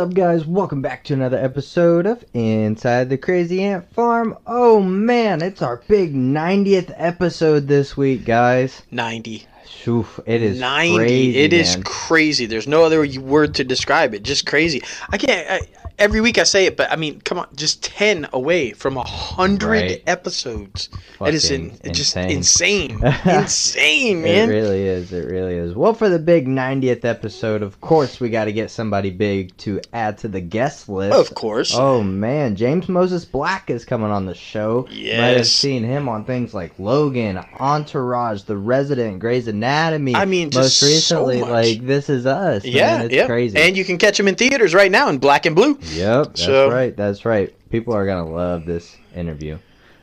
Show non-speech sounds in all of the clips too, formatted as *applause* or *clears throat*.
Up, guys? Welcome back to another episode of Inside the Crazy Ant Farm. Oh man, it's our big 90th episode this week, guys. 90. Oof, it is 90. crazy. It is man. crazy. There's no other word to describe it. Just crazy. I can't. I, every week I say it, but I mean, come on, just 10 away from a hundred Right. episodes. That is in, Fucking just insane. insane. *laughs* insane, It really is. It really is. Well, for the big 90th episode, of course, we got to get somebody big to add to the guest list. Of course. Oh man, James Moses Black is coming on the show. You Might have seen him on things like Logan, Entourage, The Resident, Grey's Anatomy. I mean, most so recently, much. like This Is Us. yeah, man, it's yeah. crazy. And you can catch them in theaters right now in black and blue. Yep, that's So- right. That's right. People are gonna love this interview.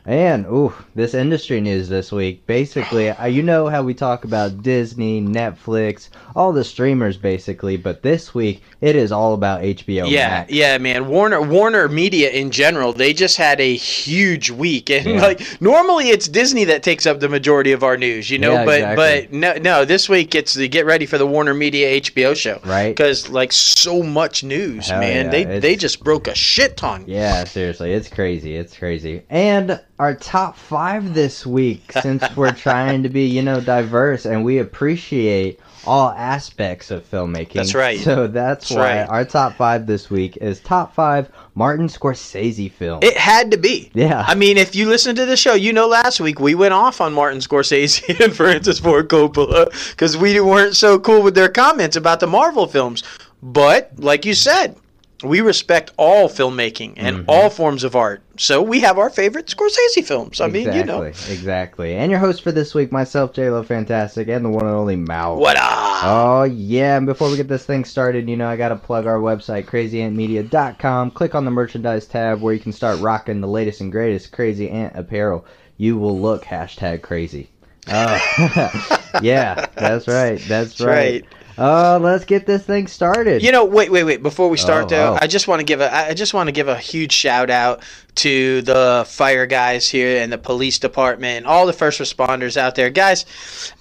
And ooh, this industry news this week. Basically, uh, you know how we talk about Disney, Netflix, all the streamers, basically. But this week, it is all about HBO. Yeah, Max. yeah, man. Warner Warner Media in general, they just had a huge week, and Yeah. like normally it's Disney that takes up the majority of our news, you know. Yeah, but exactly. but no, no, this week it's the get ready for the Warner Media HBO show, Right. Because like so much news, Hell man. yeah, they it's- they just broke a shit ton. Yeah, seriously, it's crazy. It's crazy. And our top five this week, since we're *laughs* trying to be, you know, diverse and we appreciate all aspects of filmmaking. That's right. So that's, That's why right. our top five this week is top five Martin Scorsese films. It had to be. yeah. I mean, if you listen to the show, you know last week we went off on Martin Scorsese *laughs* and Francis Ford Coppola because we weren't so cool with their comments about the Marvel films. But like you said, we respect all filmmaking and Mhm. all forms of art. So we have our favorite Scorsese films. I mean, you know, Exactly. And your host for this week, myself, JLo Fantastic, and the one and only Mao. what up? Oh yeah, and before we get this thing started, you know I gotta plug our website, crazyantmedia.com. Click on the merchandise tab where you can start rocking the latest and greatest crazy ant apparel. You will look hashtag crazy. Oh *laughs* yeah, that's right. That's, That's right. right. Oh, let's get this thing started. You know, wait, wait, wait. Before we start, Oh, though, oh. I just want to give a, I just want to give a huge shout out to the fire guys here and the police department, and all the first responders out there, guys.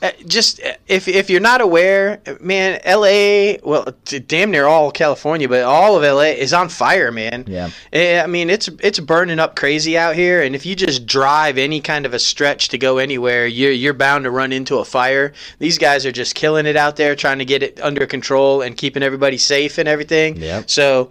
Uh, just uh, if if you're not aware, man, L.A. Well, damn near all California, but all of L.A. is on fire, man. yeah, Eh, I mean, it's it's burning up crazy out here, and if you just drive any kind of a stretch to go anywhere, you're you're bound to run into a fire. These guys are just killing it out there, trying to get it under control and keeping everybody safe and everything. Yep. So.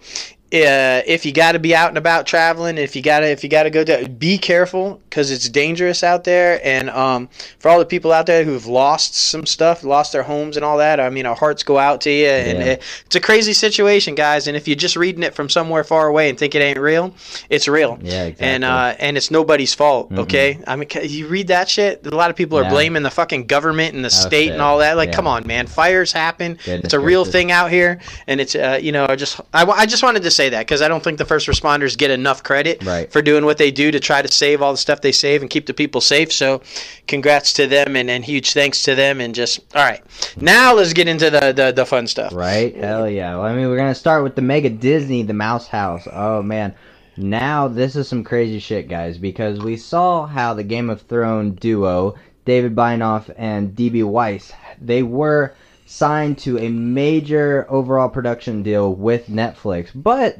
Uh, if you got to be out and about traveling, if you gotta if you gotta go to, be careful because it's dangerous out there. And um, for all the people out there who've lost some stuff, lost their homes and all that, I mean, our hearts go out to you. And Yeah. it, it's a crazy situation, guys. And if you're just reading it from somewhere far away and think it ain't real, it's real. yeah, exactly. And uh, and it's nobody's fault, Mhm. okay? I mean, you read that shit. A lot of people are Yeah. blaming the fucking government and the Oh, state shit. and all that. Like, Yeah. come on, man. Fires happen. Goodness it's a real gracious. thing out here, and it's uh, you know, I just I, I just wanted to say that because I don't think the first responders get enough credit Right. for doing what they do to try to save all the stuff they save and keep the people safe. So, congrats to them and, and huge thanks to them. And just all right, now let's get into the the, the fun stuff. Right? Hell yeah. Well, I mean, we're gonna start with the Mega Disney, the Mouse House. Oh man, now this is some crazy shit, guys, because we saw how the Game of Thrones duo, David Benioff and DB Weiss, they were signed to a major overall production deal with Netflix, but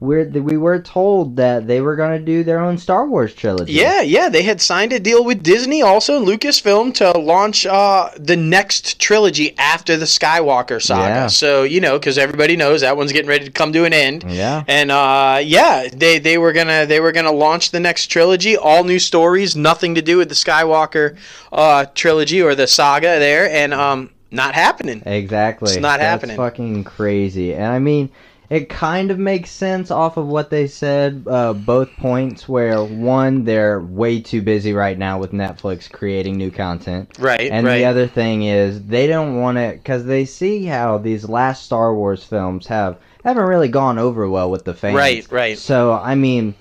we're we were told that they were gonna do their own Star Wars trilogy. Yeah, yeah, they had signed a deal with Disney, also Lucasfilm, to launch uh, the next trilogy after the Skywalker saga. Yeah. So you know, because everybody knows that one's getting ready to come to an end. Yeah. And uh, yeah, they, they were gonna they were gonna launch the next trilogy, all new stories, nothing to do with the Skywalker uh, trilogy or the saga there, and um, not happening. Exactly. It's not That's happening. fucking crazy. And I mean, it kind of makes sense off of what they said, uh, both points, where one, they're way too busy right now with Netflix creating new content. Right, And right. the other thing is, they don't want to, because they see how these last Star Wars films have haven't really gone over well with the fans. Right, right. So, I mean,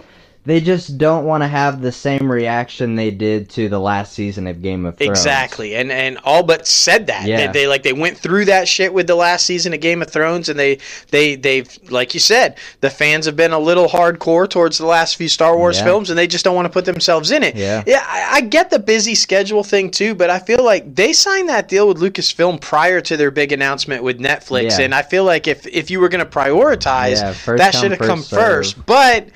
they just don't want to have the same reaction they did to the last season of Game of Thrones. Exactly, and and all but said that. Yeah. They, they like they went through that shit with the last season of Game of Thrones, and they they they've like you said, the fans have been a little hardcore towards the last few Star Wars Yeah. films, and they just don't want to put themselves in it. Yeah. yeah. I, I get the busy schedule thing too, but I feel like they signed that deal with Lucasfilm prior to their big announcement with Netflix, Yeah. and I feel like if if you were going to prioritize, that should have first come serve. first. But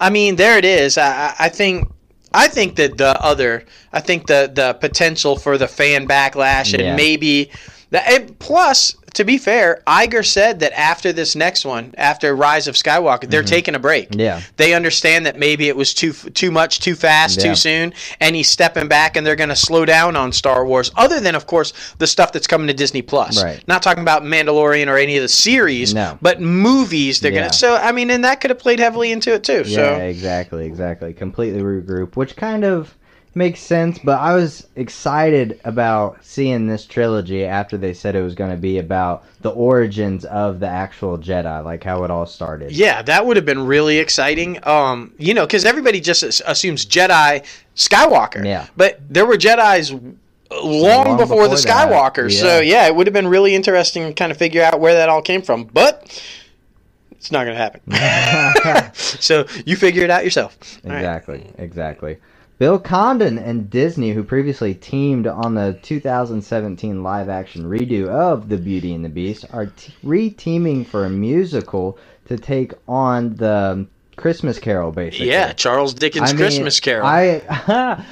I mean, there it is. I, I think. I think that the other, I think the the potential for the fan backlash and Yeah. maybe that. And plus, to be fair, Iger said that after this next one, after Rise of Skywalker, they're taking a break. Mm-hmm. Yeah. They understand that maybe it was too too much, too fast, Yeah. too soon, and he's stepping back, and they're going to slow down on Star Wars. Other than, of course, the stuff that's coming to Disney Plus. Right. Not talking about Mandalorian or any of the series, No. but movies. They're Yeah. going to. So I mean, and that could have played heavily into it too. Yeah, so exactly, exactly. Completely regroup, which kind of makes sense. But I was excited about seeing this trilogy after they said it was going to be about the origins of the actual Jedi, like how it all started. Yeah, that would have been really exciting. Um, you know, because everybody just assumes Jedi Skywalker. Yeah. But there were Jedi's long, Long before, the Skywalker. Skywalkers. So yeah. yeah, it would have been really interesting to kind of figure out where that all came from. But it's not going to happen. *laughs* *laughs* so you figure it out yourself. All right. Exactly, exactly. Bill Condon and Disney, who previously teamed on the 2017 live action redo of The Beauty and the Beast, are t- re-teaming for a musical to take on the Christmas Carol, basically. Yeah, Charles Dickens' I mean, Christmas Carol. I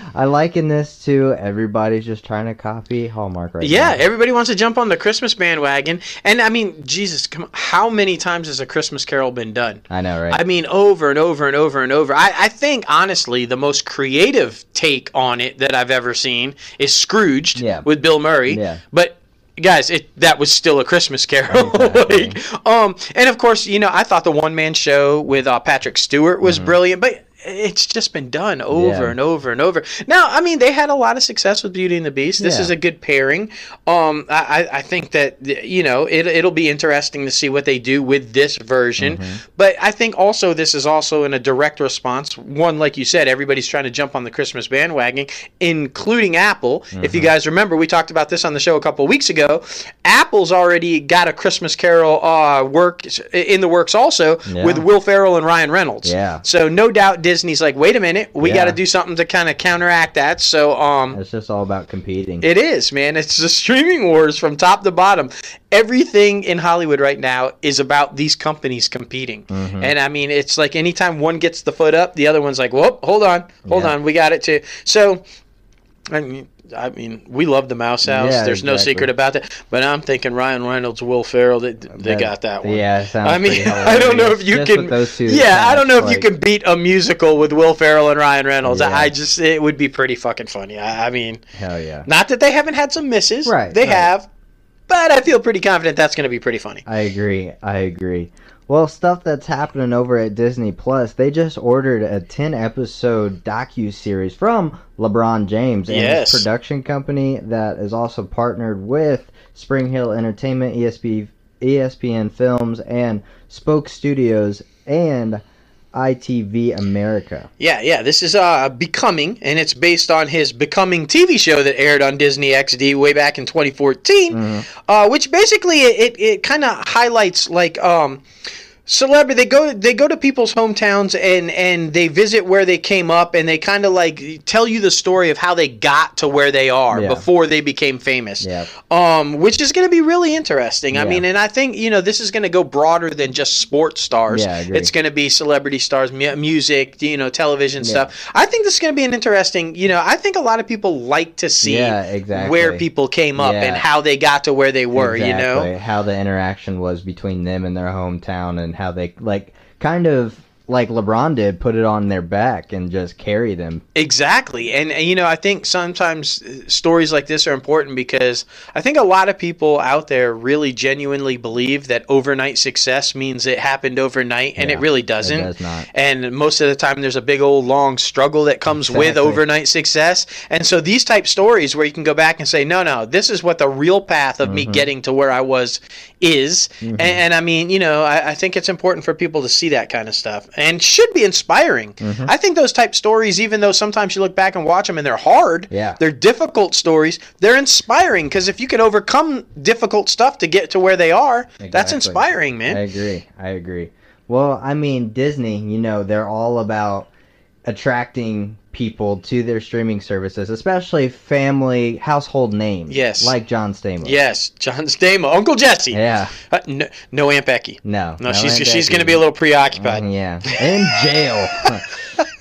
*laughs* I liken this to everybody's just trying to copy Hallmark right yeah, now. everybody wants to jump on the Christmas bandwagon. And I mean, Jesus, come on, how many times has a Christmas Carol been done? I know, right? I mean, over and over and over and over. I, I think, honestly, the most creative take on it that I've ever seen is Scrooged Yeah. with Bill Murray. Yeah. But guys, it that was still a Christmas Carol. *laughs* Like, um, and of course, you know, I thought the one man show with uh, Patrick Stewart was brilliant, but. It's just been done over Mm-hmm. Yeah. and over and over. Now, I mean, they had a lot of success with Beauty and the Beast. This Yeah. is a good pairing. Um, I, I think that you know it, it'll be interesting to see what they do with this version. Mm-hmm. But I think also this is also in a direct response. One, like you said, everybody's trying to jump on the Christmas bandwagon, including Apple. If you Mm-hmm. guys remember, we talked about this on the show a couple of weeks ago. Apple's already got a Christmas Carol uh, work in the works also Yeah. with Will Ferrell and Ryan Reynolds. Yeah. So no doubt Disney's like, wait a minute, we Yeah. got to do something to kind of counteract that. So um, it's just all about competing. it is, man. It's the streaming wars from top to bottom. Everything in Hollywood right now is about these companies competing. Mm-hmm. And I mean, it's like anytime one gets the foot up, the other one's like, whoop, hold on, hold Yeah. on, we got it too. So, I mean, I mean, we love the Mouse House. Yeah, There's no secret about that. But I'm thinking Ryan Reynolds, Will Ferrell, they, they That- got that one. Yeah, it sounds I mean, *laughs* I don't know if you Just can. those two yeah, I don't know if you can beat a musical with Will Ferrell and Ryan Reynolds. I, Yeah. I just, it would be pretty fucking funny. I, I mean, Hell yeah. not that they haven't had some misses. Right, They right. have. But I feel pretty confident that's going to be pretty funny. I agree. I agree. Well, stuff that's happening over at Disney Plus, they just ordered a 10 episode docu series from LeBron James and Yes. his production company that is also partnered with Spring Hill Entertainment, ESP, ESPN Films, and Spoke Studios and ITV America. Yeah, yeah. This is uh Becoming, and it's based on his Becoming TV show that aired on Disney XD way back in 2014. Mm-hmm. Uh, which basically it, it kind of highlights like um celebrity they go they go to people's hometowns and and they visit where they came up and they kind of like tell you the story of how they got to where they are Yeah. before they became famous Yep. um which is going to be really interesting i mean and i think you know this is going to go broader than just sports stars Yeah, it's going to be celebrity stars mu- music you know television Yeah. stuff i think this is going to be an interesting you know i think a lot of people like to see Yeah, exactly. where people came up Yeah. and how they got to where they were you know how the interaction was between them and their hometown and how they like kind of like LeBron did put it on their back and just carry them. Exactly. And, and, you know, I think sometimes uh, stories like this are important because I think a lot of people out there really genuinely believe that overnight success means it happened overnight, and Yeah, it really doesn't. does not. And most of the time, there's a big old long struggle that comes with overnight success. And so these type stories where you can go back and say, no, no, this is what the real path of Mm-hmm. me getting to where I was is. And, and I mean, you know, I, I think it's important for people to see that kind of stuff. and should be inspiring. Mm-hmm. I think those type stories, even though sometimes you look back and watch them and they're hard, Yeah. they're difficult stories, they're inspiring because if you can overcome difficult stuff to get to where they are, that's inspiring, man. I agree. I agree. Well, I mean, Disney, you know, they're all about attracting people to their streaming services, especially family household names. Yes. Like John Stamos. Yes, John Stamos, Uncle Jesse. Yeah. Uh, no, no Aunt Becky. No. No, she's Aunt she's going to be a little preoccupied. Mm, Yeah. In jail. *laughs*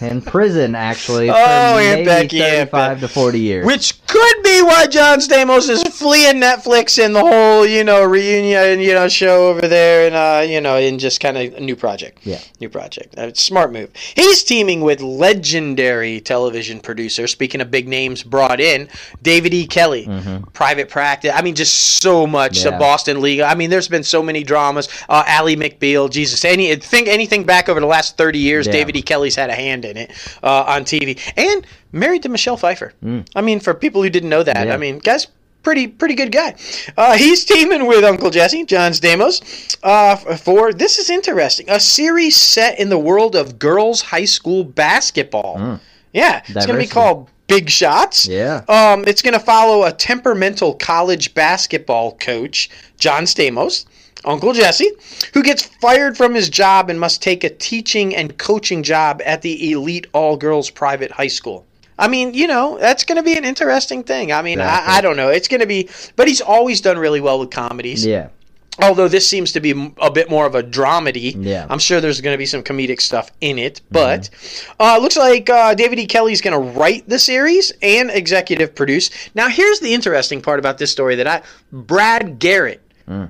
In prison, actually. For Oh, Aunt maybe Becky, Aunt 35 to 40 years. Which could be why John Stamos is fleeing Netflix and the whole, you know, reunion, you know, show over there, and uh, you know, in just kind of a new project. Yeah. new project. Uh, smart move. He's teaming with legendary television producer. Speaking of big names brought in, David E. Kelley, Private Practice. I mean, just so much. The Mm-hmm. Boston Legal. I mean, there's been so many dramas. Uh, Ally McBeal, Jesus, any think anything back over the last 30 years, Yeah. David E. Kelley's had a hand in it uh, on TV, and married to Michelle Pfeiffer. I mean, for people who didn't know that, Mm. Yeah. I mean, guys. Pretty pretty good guy. Uh, he's teaming with Uncle Jesse, John Stamos, uh, for this is interesting. A series set in the world of girls' high school basketball. Yeah, it's going to be Mm. Called Big Shots. Yeah. Um, it's going to follow a temperamental college basketball coach, John Stamos, Uncle Jesse, who gets fired from his job and must take a teaching and coaching job at the elite all girls private high school. I mean, you know, that's going to be an interesting thing. I mean, Exactly. I, I don't know. It's going to be, but he's always done really well with comedies. Yeah. Although this seems to be a bit more of a dramedy. Yeah. I'm sure there's going to be some comedic stuff in it. But uh, looks like uh, David E. Kelley's going to write the series and executive produce. Now, here's the interesting part about this story that I. Brad Garrett.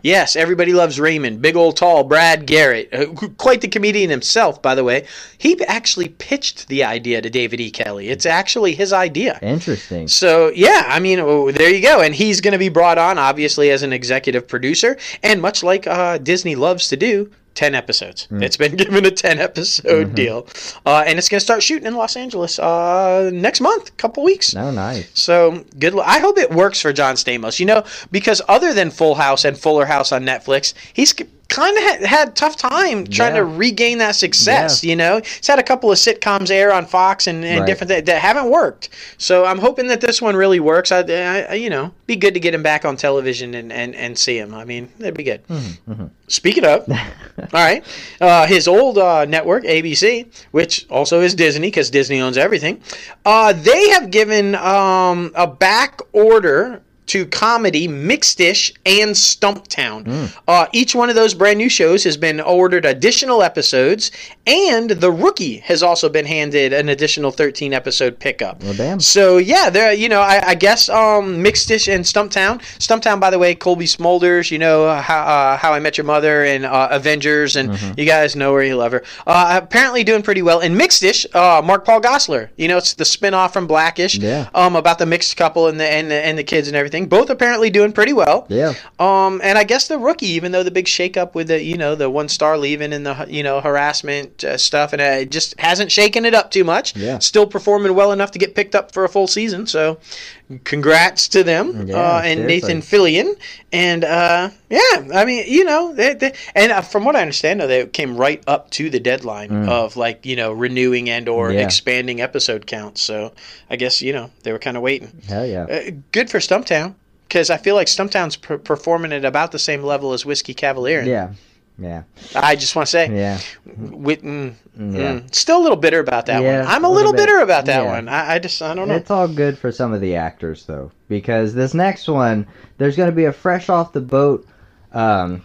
Yes, everybody loves Raymond. Big old tall Brad Garrett. uh, Quite the comedian himself, by the way. He actually pitched the idea to David E. Kelley. It's actually his idea. Interesting. So yeah, I mean, oh, there you go, and he's going to be brought on obviously as an executive producer, and much like uh, Disney loves to do. 10 episodes. It's been *laughs* given a 10 episode deal. Uh, and it's going to start shooting in Los Angeles uh, next month, couple weeks. Oh, nice. So good. lu- I hope it works for John Stamos. You know, because other than Full House and Fuller House on Netflix, he's kind of had, had a tough time trying to regain that success. Yeah. You know, he's had a couple of sitcoms air on Fox and, and Right. different that, that haven't worked. So I'm hoping that this one really works. I, I, you know, be good to get him back on television and, and, and see him. I mean, that'd be good. Mm-hmm, Speaking *laughs* of, all right, uh, his old uh, network, ABC, which also is Disney because Disney owns everything, uh, they have given um, a back order to comedy, Mixedish, and Stumptown. Uh, each one of those brand new shows has been ordered additional episodes, and The Rookie has also been handed an additional 13 episode pickup. Well, damn. So yeah, there. You know, I, I guess um, Mixedish and Stumptown. Stumptown, by the way, Cobie Smulders. You know uh, how uh, How I Met Your Mother and uh, Avengers, and Mm-hmm. you guys know where you love her. Uh, apparently doing pretty well. And Mixedish, uh, Mark Paul Gosselaar. You know, it's the spin-off from Blackish. Yeah. Um, about the mixed couple and the and the, and the kids and everything. Both apparently doing pretty well. Yeah. Um, and I guess the rookie, even though the big shakeup with the you know the one star leaving and the you know harassment uh, stuff, and uh, it just hasn't shaken it up too much. Yeah. Still performing well enough to get picked up for a full season. So, congrats to them Yeah, uh, and seriously. Nathan Fillion. And uh, yeah, I mean you know they, they, and uh, from what I understand, though, they came right up to the deadline of like you know renewing and or Mm. Yeah. expanding episode counts. So I guess you know they were kind of waiting. Hell yeah. Uh, good for Stumptown because I feel like Stumptown's per- performing at about the same level as Whiskey Cavalier. Yeah. Yeah. I just want to say, Yeah. Whit- mm, Yeah. mm, still a little bitter about that Yeah, one. I'm a little, little bit. bitter about that Yeah. one. I, I just I don't know. It's all good for some of the actors though, because this next one, there's going to be a fresh off the boat um,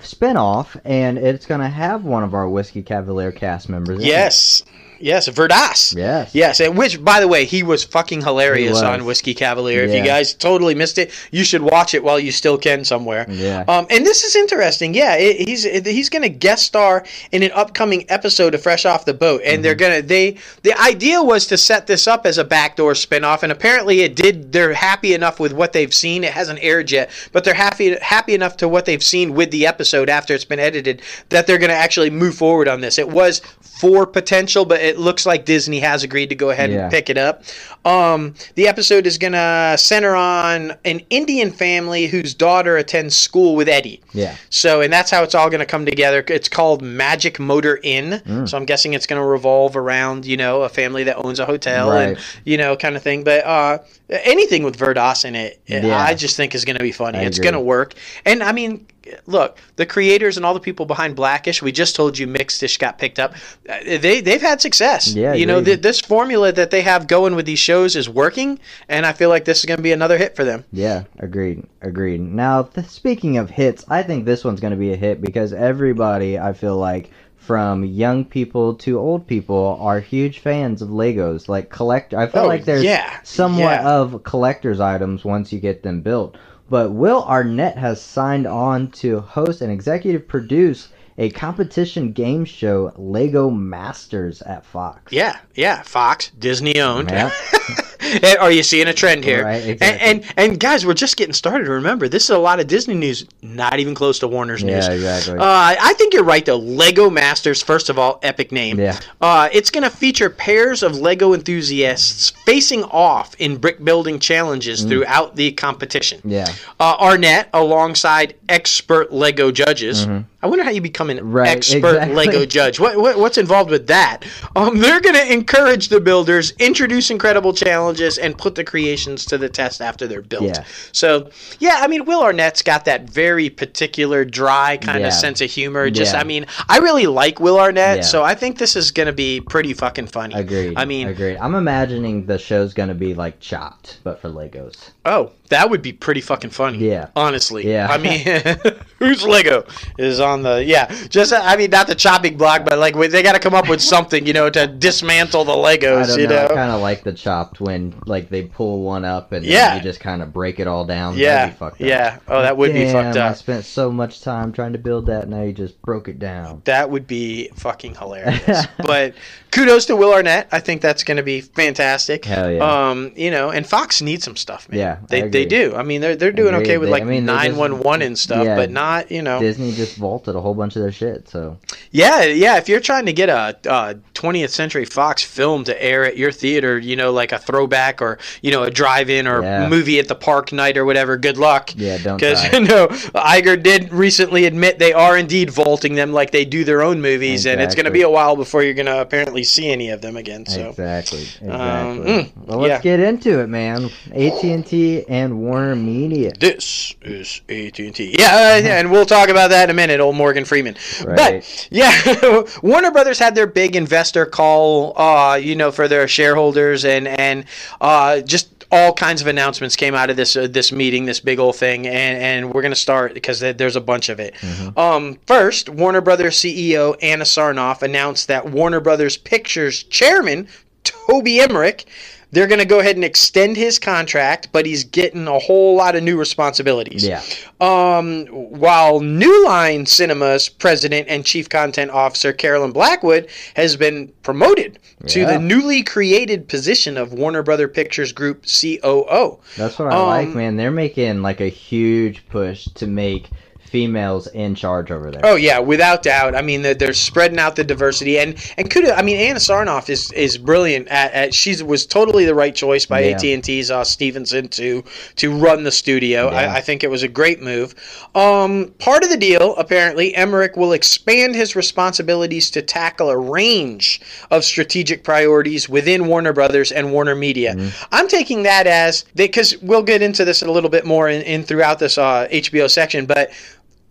spin-off, and it's going to have one of our Whiskey Cavalier cast members. in it. Yes, Vir Das. Yes. Yes, and which, by the way, he was fucking hilarious was. on Whiskey Cavalier. If you guys totally missed it, you should watch it while you still can somewhere. Yeah. Um, and this is interesting. Yeah, it, he's he's going to guest star in an upcoming episode of Fresh Off the Boat, and Mm-hmm. they're gonna they the idea was to set this up as a backdoor spinoff, and apparently it did. They're happy enough with what they've seen. It hasn't aired yet, but they're happy happy enough to what they've seen with the episode after it's been edited that they're going to actually move forward on this. It was for potential, but it looks like Disney has agreed to go ahead Yeah. and pick it up. Um, the episode is going to center on an Indian family whose daughter attends school with Eddie. Yeah. So, and that's how it's all going to come together. It's called Magic Motor Inn. Mm. So I'm guessing it's going to revolve around, you know, a family that owns a hotel and, you know, kind of thing. But uh, anything with Vir Das in it, Yeah. I just think is going to be funny. I it's going to work. And I mean, look, the creators and all the people behind Blackish, we just told you Mixedish got picked up. Uh, They, they've had success. Yeah, You know, th- this formula that they have going with these shows is working. And I feel like this is going to be another hit for them. Yeah, agreed, agreed. Now, th- speaking of hits, I think this one's going to be a hit because everybody, I feel like, from young people to old people, are huge fans of Legos. Like collect, I feel Oh, like there's yeah, somewhat yeah. of collector's items once you get them built. But Will Arnett has signed on to host and executive produce a competition game show, Lego Masters at Fox. Yeah, yeah. Fox, Disney owned. Yeah. *laughs* Are you seeing a trend here? Right, And, exactly. and and guys, we're just getting started. Remember, this is a lot of Disney news, not even close to Warner's news. Yeah, exactly. Uh, I think you're right though. Lego Masters, first of all, epic name. Yeah. Uh, it's going to feature pairs of Lego enthusiasts facing off in brick building challenges throughout the competition. Mm. yeah. Uh, Arnett, alongside expert Lego judges. I wonder how you become an. Right, expert exactly. Lego judge. What, what what's involved with that? Um, they're going to encourage the builders, introduce incredible challenges, and put the creations to the test after they're built. Yeah. So yeah, I mean, Will Arnett's got that very particular, dry kind Yeah. of sense of humor. Just, Yeah. I mean, I really like Will Arnett, Yeah. so I think this is going to be pretty fucking funny. Agreed. I mean, agreed. I'm imagining the show's gonna be like Chopped, but for Legos. Oh, that would be pretty fucking funny. Yeah. Honestly. Yeah. I mean, *laughs* who's Lego is on the yeah. Just I mean, not the chopping block, but like they got to come up with *laughs* something, you know, to dismantle the I Legos. don't You know. I know. kind of like the Chopped when like they pull one up and then Yeah. you just kind of break it all down. Yeah. be fucked up. Yeah. Oh, that would be Damn, fucked I spent so much time trying to build that. Now you just broke it down. That would be fucking hilarious. *laughs* but kudos to Will Arnett. I think that's going to be fantastic. Hell yeah. Um, you know, and Fox needs some stuff, man. Yeah, I They they do. I mean, they're they're doing okay with They- like I mean, they just- nine one one and stuff, yeah. but not you know. Disney just vaulted a whole bunch of their shit. So Yeah, yeah. If you're trying to get a, a 20th Century Fox film to air at your theater, you know, like a throwback or you know a drive-in or Yeah. movie at the park night or whatever, good luck. yeah, don't Because *laughs* you know, Iger did recently admit they are indeed vaulting them like they do their own movies, and it's going to be a while before you're going to apparently see any of them again. So, Exactly. Exactly. Um, mm, well, let's yeah. get into it, man. AT and T and Warner Media. This is AT&T. Yeah, uh, yeah, and we'll talk about that in a minute, old Morgan Freeman. Right. But yeah, *laughs* Warner Brothers had their big investor call, uh, you know, for their shareholders, and and uh, just all kinds of announcements came out of this uh, this meeting, this big old thing, and and we're gonna start because there's a bunch of it. Um, first, Warner Brothers CEO Anna Sarnoff announced that Warner Brothers Pictures chairman Toby Emmerich. They're going to go ahead and extend his contract, but he's getting a whole lot of new responsibilities. Yeah. Um, while New Line Cinema's president and chief content officer Carolyn Blackwood has been promoted to the newly created position of Warner Brother Pictures Group COO. That's what I like, Um, man. They're making like a huge push to make females in charge over there. Oh yeah, without doubt. I mean, they're, they're spreading out the diversity, and and could I mean, Anna Sarnoff is is brilliant at, at she was totally the right choice by Yeah. AT and T's uh, Stephenson to to run the studio. Yeah. I, I think it was a great move. Um, part of the deal, apparently, Emmerich will expand his responsibilities to tackle a range of strategic priorities within Warner Brothers and Warner Media. Mm-hmm. I'm taking that as because we'll get into this a little bit more in, in throughout this uh, HBO section, but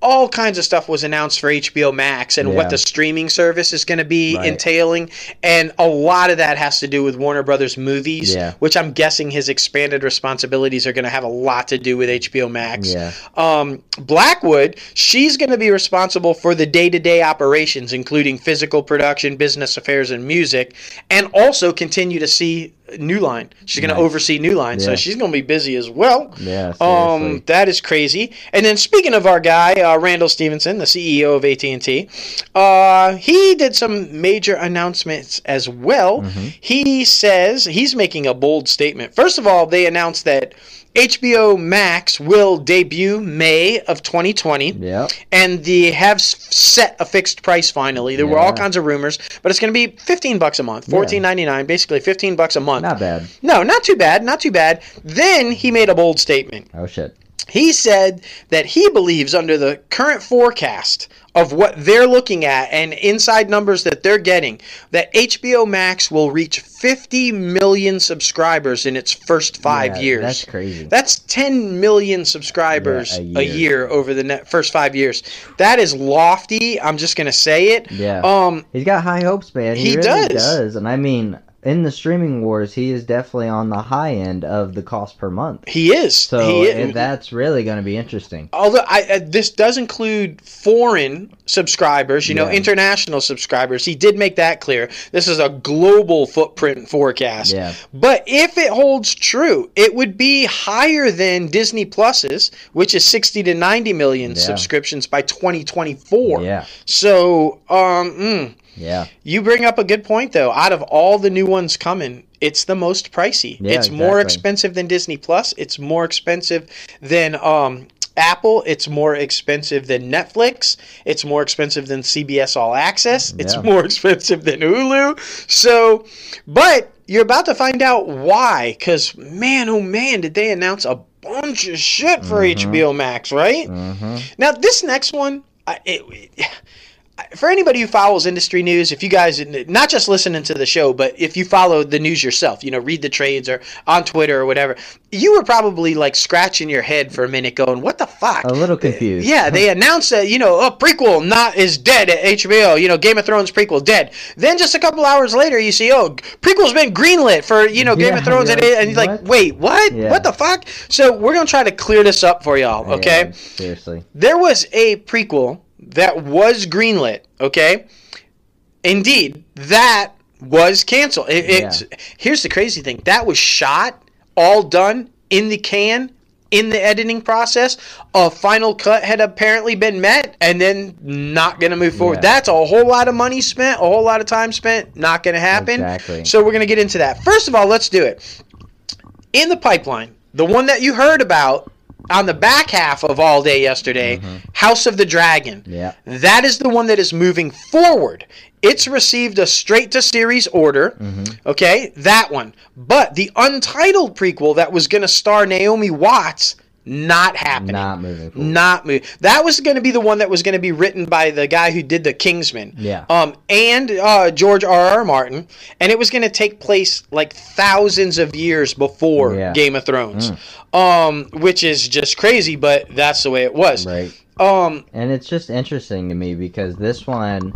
all kinds of stuff was announced for HBO Max and Yeah. what the streaming service is going to be Right. entailing, and a lot of that has to do with Warner Brothers movies, Yeah. which I'm guessing his expanded responsibilities are going to have a lot to do with HBO Max. Yeah. Um, Blackwood, she's going to be responsible for the day-to-day operations, including physical production, business affairs, and music, and also continue to see New Line. She's going to oversee New Line, so she's going to be busy as well. Yeah, Um, that is crazy. And then speaking of our guy, uh, Randall Stephenson, the CEO of AT and T, uh, he did some major announcements as well. Mm-hmm. He says he's making a bold statement. First of all, they announced that HBO Max will debut May of 2020 Yep. and they have set a fixed price finally. There were all kinds of rumors, but it's going to be 15 bucks a month, 14.99, basically 15 bucks a month. Not bad. no, not too bad, not too bad. Then he made a bold statement. Oh shit. He said that he believes under the current forecast of what they're looking at and inside numbers that they're getting that HBO Max will reach 50 million subscribers in its first 5 Yeah, years. That's crazy. That's 10 million subscribers Yeah, a, a year. year. over the ne- first 5 years. That is lofty. I'm just going to say it. yeah. Um He's got high hopes, man. He, He really does. does. And I mean, in the streaming wars, he is definitely on the high end of the cost per month. he is. So he it- that's really going to be interesting. although I, uh, this does include foreign subscribers, you know, international subscribers. He did make that clear. This is a global footprint forecast. Yeah. But if it holds true, it would be higher than Disney Plus's, which is 60 to 90 million Yeah. subscriptions by 2024. Yeah. So, um, mm, Yeah. you bring up a good point though. Out of all the new ones coming, it's the most pricey. Yeah, it's more expensive than Disney Plus. It's more expensive than um, Apple. It's more expensive than Netflix. It's more expensive than CBS All Access. It's Yeah. more *laughs* expensive than Hulu. So, but you're about to find out why. Because man, oh man, did they announce a bunch of shit for Mm-hmm. HBO Max, right? hmm Now, this next one, I- it, for anybody who follows industry news, if you guys not just listening to the show, but if you follow the news yourself, you know, read the trades or on Twitter or whatever, you were probably like scratching your head for a minute, going, "What the fuck?" A little confused. Yeah, they *laughs* announced that you know a prequel not is dead at HBO. You know, Game of Thrones prequel dead. Then just a couple hours later, you see, oh, prequel's been greenlit for you know Game Yeah, of Thrones, and, and you're like, wait, what? Yeah. What the fuck? So we're gonna try to clear this up for y'all, okay? Yeah, seriously. there was a prequel that was greenlit. Okay, indeed, that was canceled. It, it's here's the crazy thing: that was shot, all done in the can. In the editing process, a final cut had apparently been met, and then not going to move forward. Yeah. That's a whole lot of money spent, a whole lot of time spent, not going to happen. Exactly. So we're going to get into that. First of all, let's do it in the pipeline, the one that you heard about on the back half of all day yesterday, mm-hmm. House of the Dragon. Yeah. That is the one that is moving forward. It's received a straight to series order. Mm-hmm. Okay, that one. But the untitled prequel that was going to star Naomi Watts, not happening. Not moving forward. Not move. That was going to be the one that was going to be written by the guy who did the Kingsman. Yeah. Um, and uh, George R. R. Martin, and it was going to take place like thousands of years before Yeah. Mm. Game of Thrones. Um, which is just crazy, but that's the way it was. Right. Um, And it's just interesting to me because this one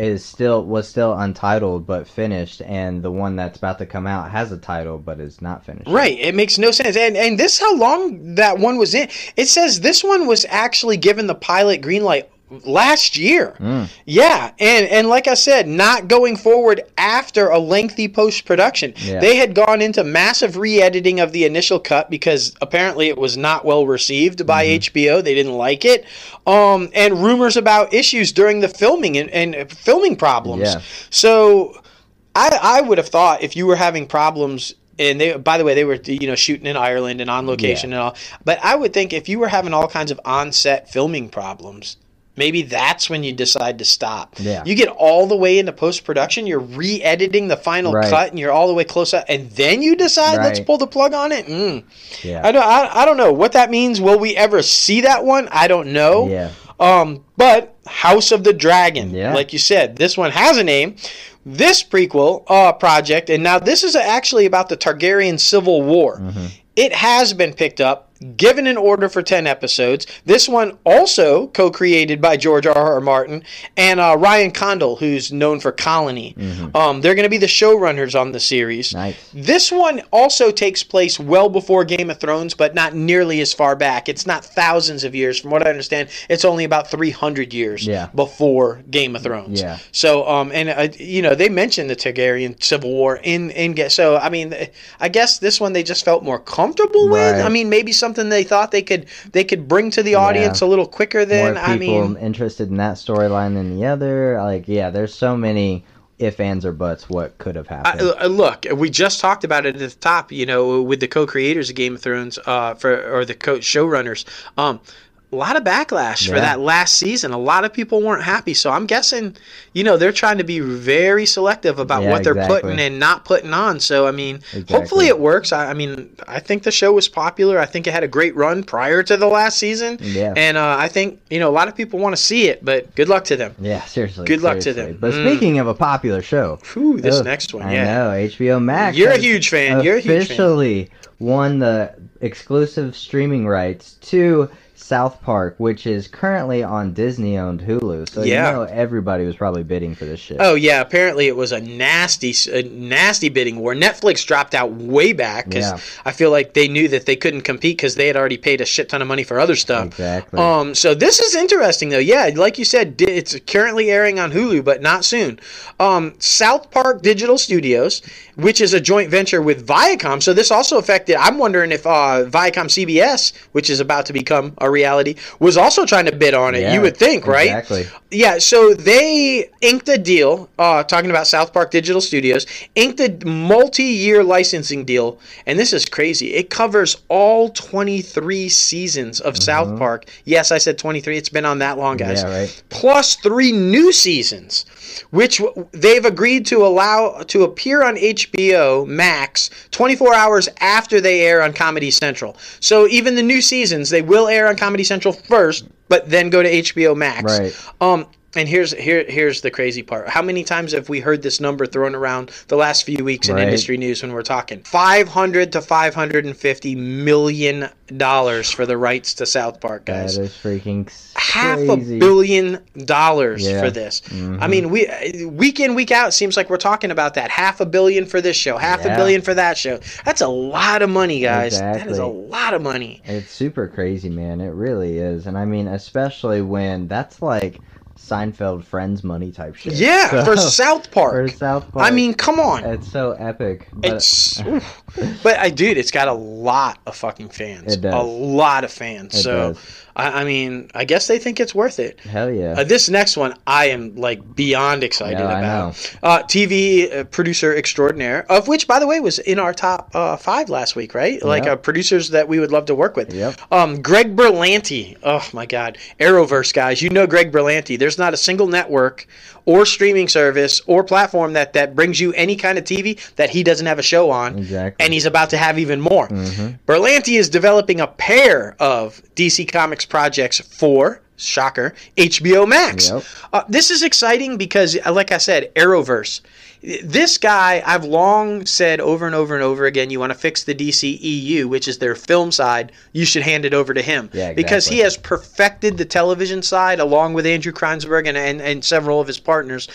is still was still untitled but finished, and the one that's about to come out has a title but is not finished. Right. It makes no sense. And and this how long that one was in. It says this one was actually given the pilot green light last year. Mm. Yeah. And and like I said, not going forward after a lengthy post production. Yeah. They had gone into massive re-editing of the initial cut because apparently it was not well received by Mm-hmm. HBO. They didn't like it. Um and rumors about issues during the filming and, and filming problems. Yeah. So I, I would have thought if you were having problems and they by the way they were you know shooting in Ireland and on location and all but I would think if you were having all kinds of on-set filming problems maybe that's when you decide to stop Yeah. you get all the way into post-production you're re-editing the final Right. cut and you're all the way close up and then you decide let's pull the plug on it mm. Yeah. I, don't, I, I don't know what that means will we ever see that one I don't know Yeah. um, but House of the Dragon, Yeah. like you said, this one has a name. This prequel uh, project, and now this is actually about the Targaryen Civil War. Mm-hmm. It has been picked up, given an order for 10 episodes. This one also co created by George R. R. Martin and uh, Ryan Condal, who's known for Colony. Um, they're going to be the showrunners on the series. Mm-hmm. Nice. This one also takes place well before Game of Thrones, but not nearly as far back. It's not thousands of years. From what I understand, it's only about 300 years Yeah. before Game of Thrones. Yeah. So, um, and uh, you know, they mentioned the Targaryen Civil War in in so I mean, I guess this one they just felt more comfortable with. I mean, maybe something they thought they could they could bring to the audience a little quicker than More I mean. interested in that storyline than the other. Like, yeah, there's so many if ands or buts what could have happened. uh, look, we just talked about it at the top. You know, with the co-creators of Game of Thrones, uh, for or the co- showrunners. Um, a lot of backlash for that last season. A lot of people weren't happy. So I'm guessing, you know, they're trying to be very selective about Yeah, what they're exactly. putting and not putting on. So I mean, Exactly. hopefully it works. I, I mean, I think the show was popular. I think it had a great run prior to the last season. Yeah. And uh, I think you know a lot of people want to see it, but good luck to them. yeah, seriously. good luck to them. But Mm. speaking of a popular show, Whew, this ugh, next one, I yeah. know HBO Max. You're a huge fan. You're a huge fan. officially won the exclusive streaming rights to South Park, which is currently on Disney-owned Hulu. So Yeah. you know everybody was probably bidding for this shit. Oh yeah, apparently it was a nasty, a nasty bidding war. Netflix dropped out way back because Yeah. I feel like they knew that they couldn't compete because they had already paid a shit ton of money for other stuff. exactly. Um, so this is interesting though. Yeah, like you said, it's currently airing on Hulu, but not soon. Um, South Park Digital Studios, which is a joint venture with Viacom. So this also affected. I'm wondering if uh, Viacom CBS, which is about to become a reality, was also trying to bid on it. Yeah, you would think, right? Exactly. Yeah, so they inked a deal, uh, talking about South Park Digital Studios, inked a multi year licensing deal, and this is crazy. It covers all 23 seasons of South Park. Yes, I said 23. It's been on that long, guys. Mm-hmm. Yeah, right. Plus three new seasons, which they've agreed to allow to appear on HBO Max 24 hours after they air on Comedy Central. So even the new seasons, they will air on Comedy Central first, but then go to HBO Max. Right. Um, and here's here here's the crazy part. How many times have we heard this number thrown around the last few weeks in Right. industry news when we're talking 500 to 550 million dollars for the rights to South Park, guys. is freaking Half a billion dollars Yeah. for this. Mhm. I mean, we week in week out it seems like we're talking about that. Half a billion for this show, half Yeah. a billion for that show. That's a lot of money, guys. That is a lot of money. It's super crazy, man. It really is. And I mean, especially when that's like Seinfeld Friends money type shit. Yeah, So- for South *laughs* Park. for South Park. I mean, come on. it's so epic. But It's, *laughs* but I, dude, it's got a lot of fucking fans. It does. A lot of fans. It so, does. I, I mean, I guess they think it's worth it. hell yeah. Uh, this next one, I am like beyond excited Yeah, I about. Uh, TV uh, producer extraordinaire, of which, by the way, was in our top uh, five last week, right? Like Yep. uh, producers that we would love to work with. Yep. Um, Greg Berlanti. Oh my God, Arrowverse guys. You know Greg Berlanti. There's not a single network or streaming service or platform that that brings you any kind of TV that he doesn't have a show on. Exactly. And he's about to have even more. Mhm. Berlanti is developing a pair of DC Comics projects for shocker HBO Max. Yep. Uh, this is exciting because, uh, like I said, Arrowverse. This guy, I've long said over and over and over again, you want to fix the DCEU, which is their film side, you should hand it over to him. Yeah, Because he has perfected the television side along with Andrew Kreisberg and, and, and several of his partners.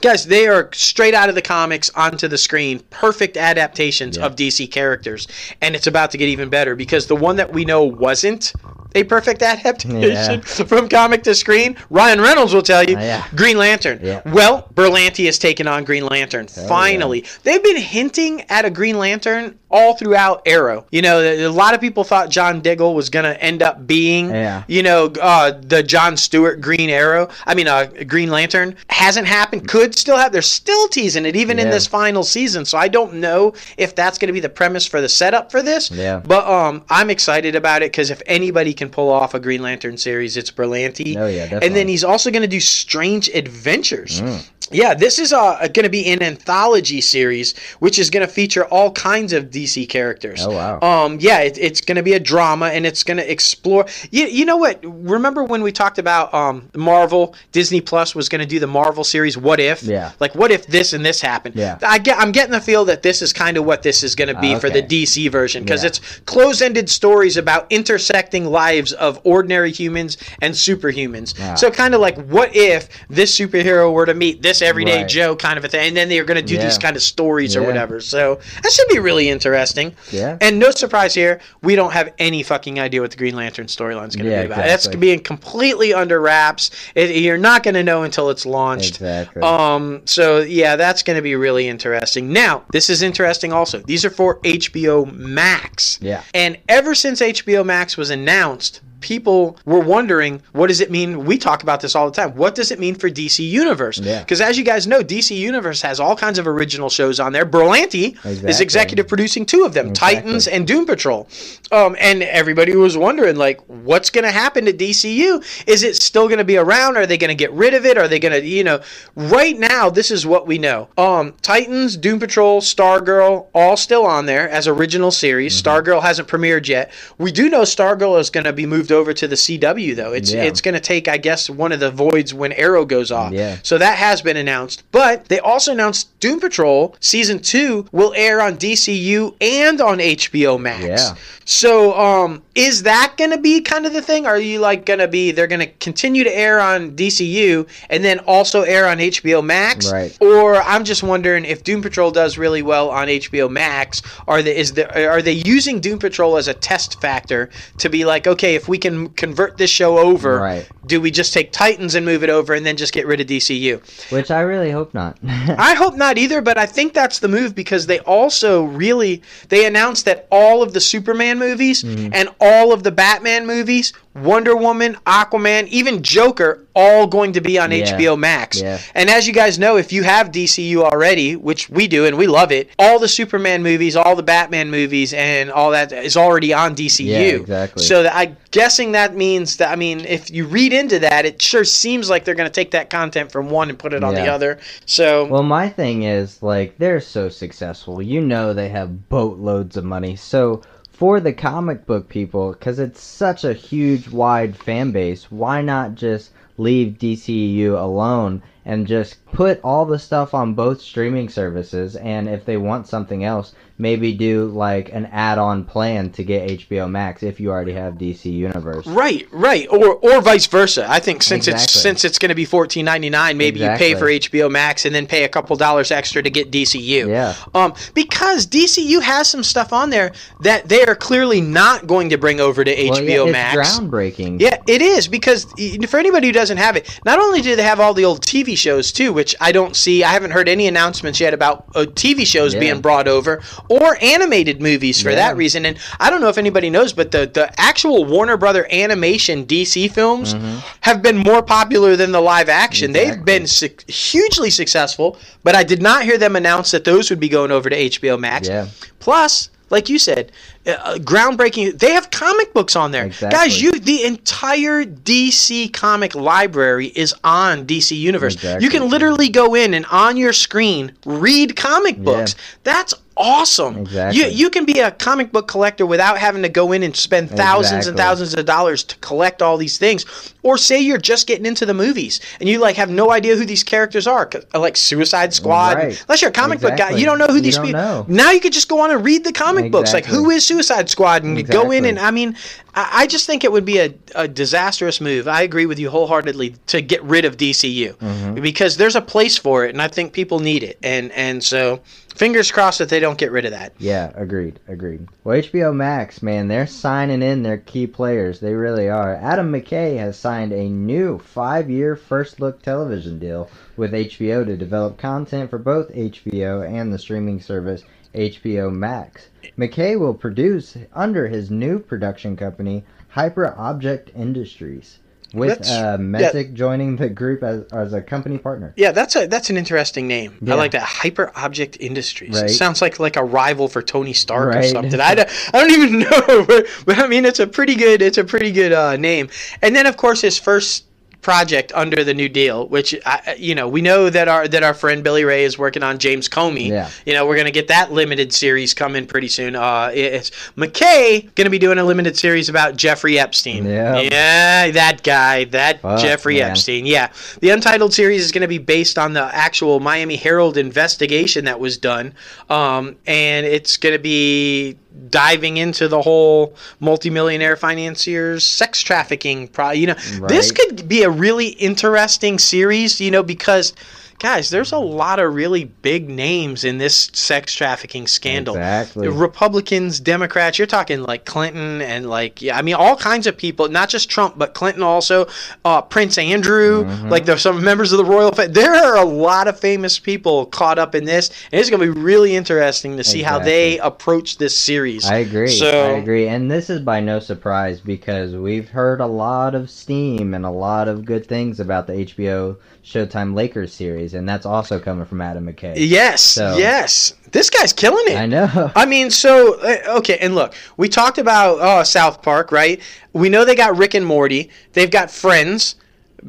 Guys, they are straight out of the comics onto the screen. Perfect adaptations Yeah. of DC characters. And it's about to get even better because the one that we know wasn't a perfect adaptation Yeah. *laughs* from comic to screen, Ryan Reynolds will tell you, Ah, yeah. Green Lantern. Yeah. Well, Berlanti has taken on Green Lantern. Finally. They've been hinting at a Green Lantern all throughout Arrow. You know, a lot of people thought John Diggle was going to end up being, you know, uh, the John Stewart Green Arrow. I mean, uh, Green Lantern. Hasn't happened. Could still have. They're still teasing it, even in this final season. So I don't know if that's going to be the premise for the setup for this. Yeah. But um, I'm excited about it because if anybody can pull off a Green Lantern series, it's Berlanti. Oh, yeah, And then he's also going to do Strange Adventures. Mm. Yeah, this is uh, going to be an anthology series, which is going to feature all kinds of DC characters. Oh, wow. Um, yeah, it, it's going to be a drama, and it's going to explore. You, you know what? Remember when we talked about um, Marvel? Disney Plus was going to do the Marvel series. What if? Yeah. Like, what if this and this happened? Yeah. I get. I'm getting the feel that this is kind of what this is going to be Ah, for the. DC version because Yeah. it's close-ended stories about intersecting lives of ordinary humans and superhumans. Ah. So kind of like, what if this superhero were to meet this everyday Right. Joe kind of a thing, and then they're going to do Yeah. these kind of stories or Yeah. whatever. So that should be really interesting. Yeah. And no surprise here, we don't have any fucking idea what the Green Lantern storyline is going to Yeah, be about. That's being completely under wraps. It, you're not going to know until it's launched. Exactly. Um. So yeah, that's going to be really interesting. Now, this is interesting. Also, these are for HBO Max. Yeah. And ever since HBO Max was announced, people were wondering, what does it mean? We talk about this all the time. What does it mean for DC Universe? Yeah. Because as you guys know, DC Universe has all kinds of original shows on there. Berlanti is executive producing two of them, Exactly. Titans and Doom Patrol. Um, and everybody was wondering, like, what's going to happen to DCU? Is it still going to be around? Are they going to get rid of it? Are they going to, you know, right now, this is what we know. Um, Titans, Doom Patrol, Stargirl, all still on there as original series. Mm-hmm. Stargirl hasn't premiered yet. We do know Stargirl is going to be moved over to the CW, though. It's Yeah. it's going to take, I guess, one of the voids when Arrow goes off. Yeah. So that has been announced. But they also announced Doom Patrol season two will air on DCU and on HBO Max. Yeah. So, um, is that going to be kind of the thing? Are you like going to be they're going to continue to air on DCU and then also air on HBO Max? Right. Or I'm just wondering if Doom Patrol does really well on HBO Max, are they is the are they using Doom Patrol as a test factor to be like, okay, if we can convert this show over, Right. do we just take Titans and move it over and then just get rid of DCU? Which I really hope not. *laughs* I hope not either, but I think that's the move because they also really they announced that all of the Superman movies Mm-hmm. and all of the Batman movies, Wonder Woman, Aquaman, even Joker, all going to be on Yeah. HBO Max. Yeah. And as you guys know, if you have DCU already, which we do and we love it, all the Superman movies, all the Batman movies, and all that is already on DCU. Yeah, exactly. So that, I'm guessing that means that I mean, if you read into that, it sure seems like they're going to take that content from one and put it on the other. So Well, my thing is, like, they're so successful. You know they have boatloads of money. So, for the comic book people, because it's such a huge, wide fan base, why not just leave DCU alone and just put all the stuff on both streaming services? And if they want something else, maybe do, like, an add on plan to get HBO Max if you already have DC Universe. Right, right, or or vice versa. I think since it's since it's going to be fourteen ninety nine, maybe you pay for HBO Max and then pay a couple dollars extra to get DCU. Yeah. Um, because DCU has some stuff on there that they are clearly not going to bring over to HBO Well, yeah, it's Max. groundbreaking. Yeah, it is because for anybody who doesn't have it, not only do they have all the old TV shows too, which I don't see. I haven't heard any announcements yet about uh, TV shows Yeah. being brought over or animated movies for Yeah. that reason. And I don't know if anybody knows, but the the actual Warner Brother animation DC films have been more popular than the live action. They've Mm-hmm. Been su- hugely successful, but I did not hear them announce that those would be going over to HBO Max. Yeah. Plus, like you said, uh, groundbreaking. They have comic books on there, Exactly. guys. You the entire DC comic library is on DC Universe. Exactly. You can literally go in and on your screen read comic books. That's awesome. Exactly. You you can be a comic book collector without having to go in and spend thousands and thousands of dollars to collect all these things. Or say you're just getting into the movies and you like have no idea who these characters are, like Suicide Squad. Right. Unless you're a comic book guy, you don't know who You these people. know. Now you could just go on and read the comic books. Like who is Suicide Squad and go in and I mean, I, I just think it would be a, a disastrous move. I agree with you wholeheartedly to get rid of DCU Mm-hmm. because there's a place for it and I think people need it. And and so fingers crossed that they don't get rid of that. Yeah, agreed, agreed. Well, HBO Max, man, they're signing in their key players. They really are. Adam McKay has signed a new five-year first-look television deal with HBO to develop content for both HBO and the streaming service HBO Max. McKay will produce under his new production company, Hyperobject Industries, with uh, Messick joining the group as, as a company partner. Yeah, that's a that's an interesting name. I like that. Hyperobject Industries. It Right. sounds like like a rival for Tony Stark or something. *laughs* I don't, I don't even *laughs* know, but, but I mean it's a pretty good it's a pretty good uh, name. And then of course his first project under the new deal which I, you know we know that our that our friend Billy Ray is working on James Comey Yeah. you know we're gonna get that limited series coming pretty soon uh it's McKay gonna be doing a limited series about Jeffrey Epstein Yeah. yeah that guy that Fuck, Jeffrey man. Epstein yeah the Untitled series is going to be based on the actual Miami Herald investigation that was done, um, and it's going to be diving into the whole multimillionaire financiers sex trafficking. Pro- you know, this could be a really interesting series. You know, because guys, there's a lot of really big names in this sex trafficking scandal. Exactly. Republicans, Democrats, you're talking like Clinton and like yeah, I mean all kinds of people, not just Trump, but Clinton also, uh, Prince Andrew, Mm-hmm. like there's some members of the royal family. There are a lot of famous people caught up in this, and it's going to be really interesting to see how they approach this series. I agree. So I agree. And this is by no surprise because we've heard a lot of steam and a lot of good things about the HBO Showtime Lakers series, and that's also coming from Adam McKay. Yes, So- yes, this guy's killing it. I know. *laughs* I mean, so uh, okay, and look, we talked about uh, South Park, right? We know they got Rick and Morty. They've got Friends,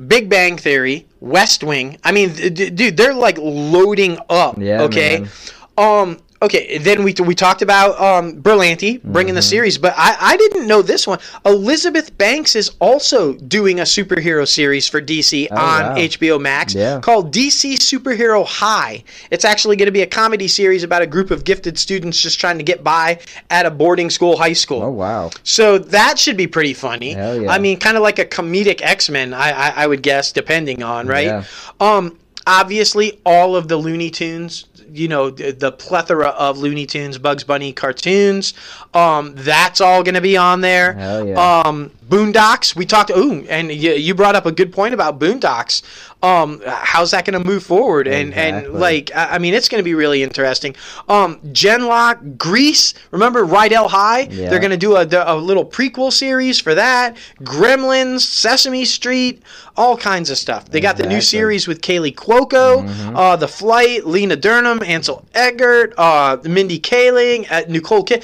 Big Bang Theory, West Wing. I mean, d- d- dude, they're like loading up. Yeah, okay. man. Um. Okay. Then we we talked about um Berlanti bringing the Mm-hmm. series, but I I didn't know this one. Elizabeth Banks is also doing a superhero series for DC Oh, on wow. HBO Max Yeah. called DC Superhero High. It's actually going to be a comedy series about a group of gifted students just trying to get by at a boarding school high school. Oh wow. So that should be pretty funny. Yeah. I mean, kind of like a comedic X Men, I, I I would guess, depending on right. Yeah. Um, obviously, all of the Looney Tunes. You know the, the plethora of Looney Tunes, Bugs Bunny cartoons. Um, that's all going to be on there. Yeah. Um, Boondocks. We talked. Ooh, and you, you brought up a good point about Boondocks. Um, how's that going to move forward? And and like I mean, it's going to be really interesting. Um, Genlock, Grease. Remember Rydell High? Yeah. They're going to do a, a little prequel series for that. Gremlins, Sesame Street, all kinds of stuff. They got the new Mm-hmm. series with Kaley Cuoco, uh, The Flight, Lena Dunham, Ansel Elgort, uh, Mindy Kaling, uh, Nicole Kid.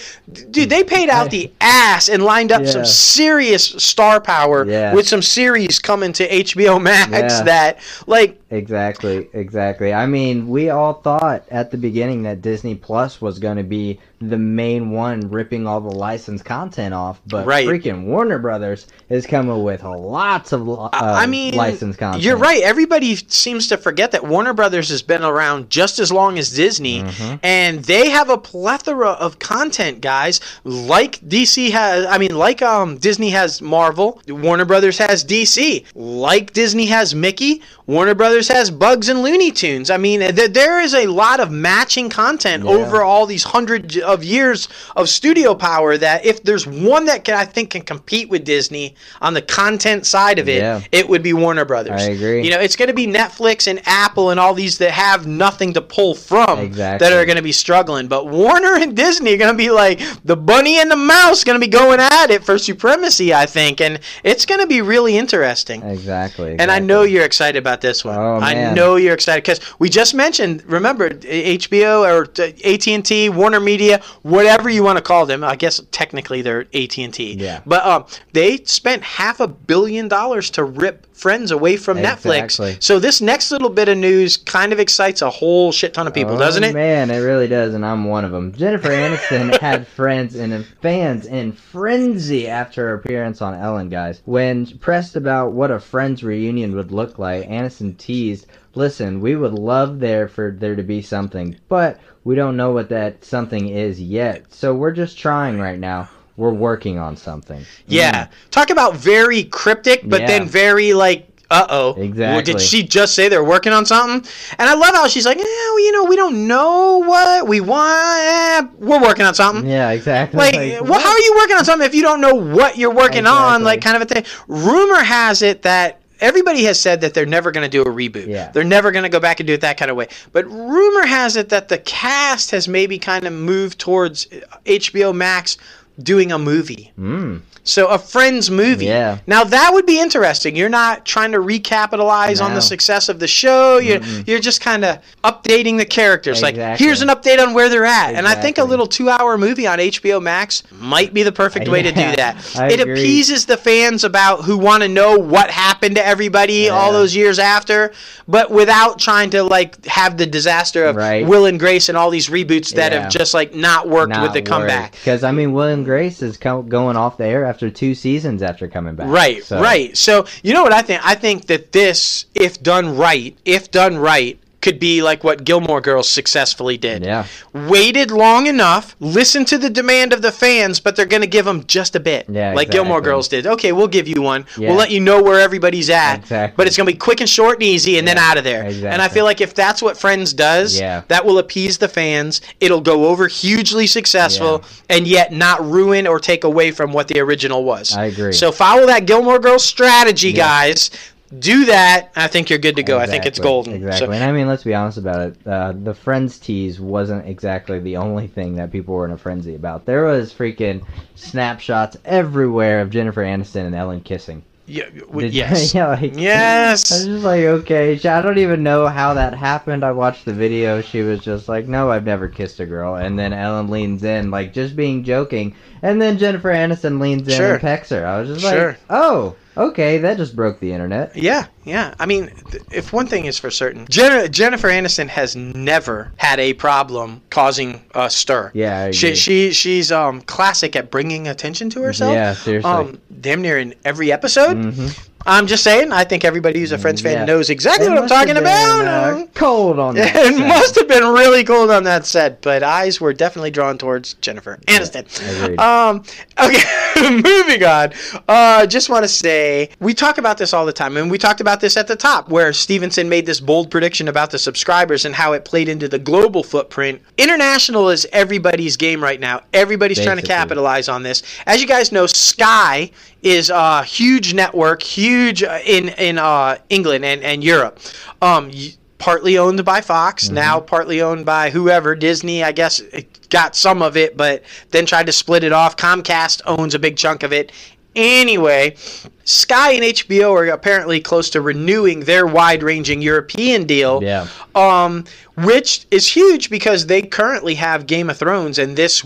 Dude, they paid out the ass and lined up some serious star power Yeah. with some series coming to HBO Max Yeah. that, like, Exactly, exactly. I mean, we all thought at the beginning that Disney Plus was going to be the main one ripping all the licensed content off, but Right. freaking Warner Brothers is coming with lots of uh, I mean, licensed content. You're right. Everybody seems to forget that Warner Brothers has been around just as long as Disney, Mm-hmm. and they have a plethora of content, guys. Like DC has, I mean, like um Disney has Marvel, Warner Brothers has DC. Like Disney has Mickey, Warner Brothers has Bugs and Looney Tunes. I mean, th- there is a lot of matching content Yeah. over all these hundreds of years of studio power. That if there's one that can, I think can compete with Disney on the content side of it, Yeah. it would be Warner Brothers. I agree. You know, it's going to be Netflix and Apple and all these that have nothing to pull from Exactly. that are going to be struggling. But Warner and Disney are going to be like the bunny and the mouse going to be going at it for supremacy, I think. And it's going to be really interesting. Exactly, And I know you're excited about this one. Oh, I man. know you're excited because we just mentioned. Remember, HBO or AT and T, Warner Media, whatever you want to call them. I guess technically they're AT and T. Yeah. But um, they spent half a billion dollars to rip Friends away from Exactly. Netflix. So this next little bit of news kind of excites a whole shit ton of people, Oh, doesn't it? Man, it really does, and I'm one of them. Jennifer Aniston *laughs* had friends and fans in frenzy after her appearance on Ellen, guys. When pressed about what a Friends reunion would look like, Aniston teased, "Listen, we would love there for there to be something, but we don't know what that something is yet. So we're just trying right now. We're working on something." Yeah. Talk about very cryptic, but Yeah. then very like, uh oh. Exactly. Did she just say they're working on something? And I love how she's like, eh, well, you know, we don't know what we want. Eh, we're working on something. Mm. Yeah, exactly. Like, Like, well, how are you working on something if you don't know what you're working on? Like, kind of a thing. Rumor has it that everybody has said that they're never going to do a reboot. Yeah. They're never going to go back and do it that kind of way. But rumor has it that the cast has maybe kind of moved towards HBO Max doing a movie. Mm, So a Friends movie. Yeah. Now that would be interesting. You're not trying to recapitalize on the success of the show. You're you're just kind of updating the characters. Like here's an update on where they're at. And I think a little two-hour movie on HBO Max might be the perfect way to do that. *laughs* I it agree. appeases the fans about who want to know what happened to everybody all those years after, but without trying to like have the disaster of Right. Will and Grace and all these reboots that Yeah. have just like not worked with the comeback. Because I mean, William Grace is co- going off the air after two seasons after coming back. Right, So- right. So you know what I think? I think that this, if done right, if done right, could be like what Gilmore Girls successfully did. Yeah. Waited long enough, listened to the demand of the fans, but they're going to give them just a bit. Yeah, like Gilmore. Girls did. Okay, we'll give you one. Yeah. We'll let you know where everybody's at. Exactly. But it's going to be quick and short and easy and then out of there. Exactly. And I feel like if that's what Friends does, Yeah. that will appease the fans. It'll go over hugely successful and yet not ruin or take away from what the original was. I agree. So follow that Gilmore Girls strategy, guys. Do that. I think you're good to go. I think it's golden. Exactly. So- and I mean, let's be honest about it. Uh, the Friends tease wasn't exactly the only thing that people were in a frenzy about. There was freaking snapshots everywhere of Jennifer Aniston and Ellen kissing. Yeah, Did- yes. *laughs* yeah, like, I Yes. was just like, okay, I don't even know how that happened. I watched the video. She was just like, no, I've never kissed a girl. And then Ellen leans in, like, just being joking. And then Jennifer Aniston leans in Sure. and pecks her. I was just Sure. like, oh, okay, that just broke the internet. Yeah, yeah. I mean, th- if one thing is for certain, Jen- Jennifer Aniston has never had a problem causing a stir. Yeah, I She, agree. she she's um classic at bringing attention to herself. Yeah, seriously. Um, damn near in every episode. Mhm. I'm just saying. I think everybody who's a Friends fan Yeah. knows exactly It what I'm talking been, about. uh, cold on that. it set. must have been really cold on that set, but eyes were definitely drawn towards Jennifer Aniston. agreed. Um, *laughs* okay, *laughs* moving on. Uh, just want to say we talk about this all the time, and we talked about this at the top, where Stephenson made this bold prediction about the subscribers and how it played into the global footprint. International is everybody's game right now. Everybody's trying to capitalize on this. As you guys know, Sky is a huge network, huge uh, in in uh, England and and Europe. Um, partly owned by Fox, Mm-hmm. now partly owned by whoever. Disney, I guess, it got some of it, but then tried to split it off. Comcast owns a big chunk of it. Anyway, Sky and HBO are apparently close to renewing their wide-ranging European deal Yeah. um, which is huge because they currently have Game of Thrones, and this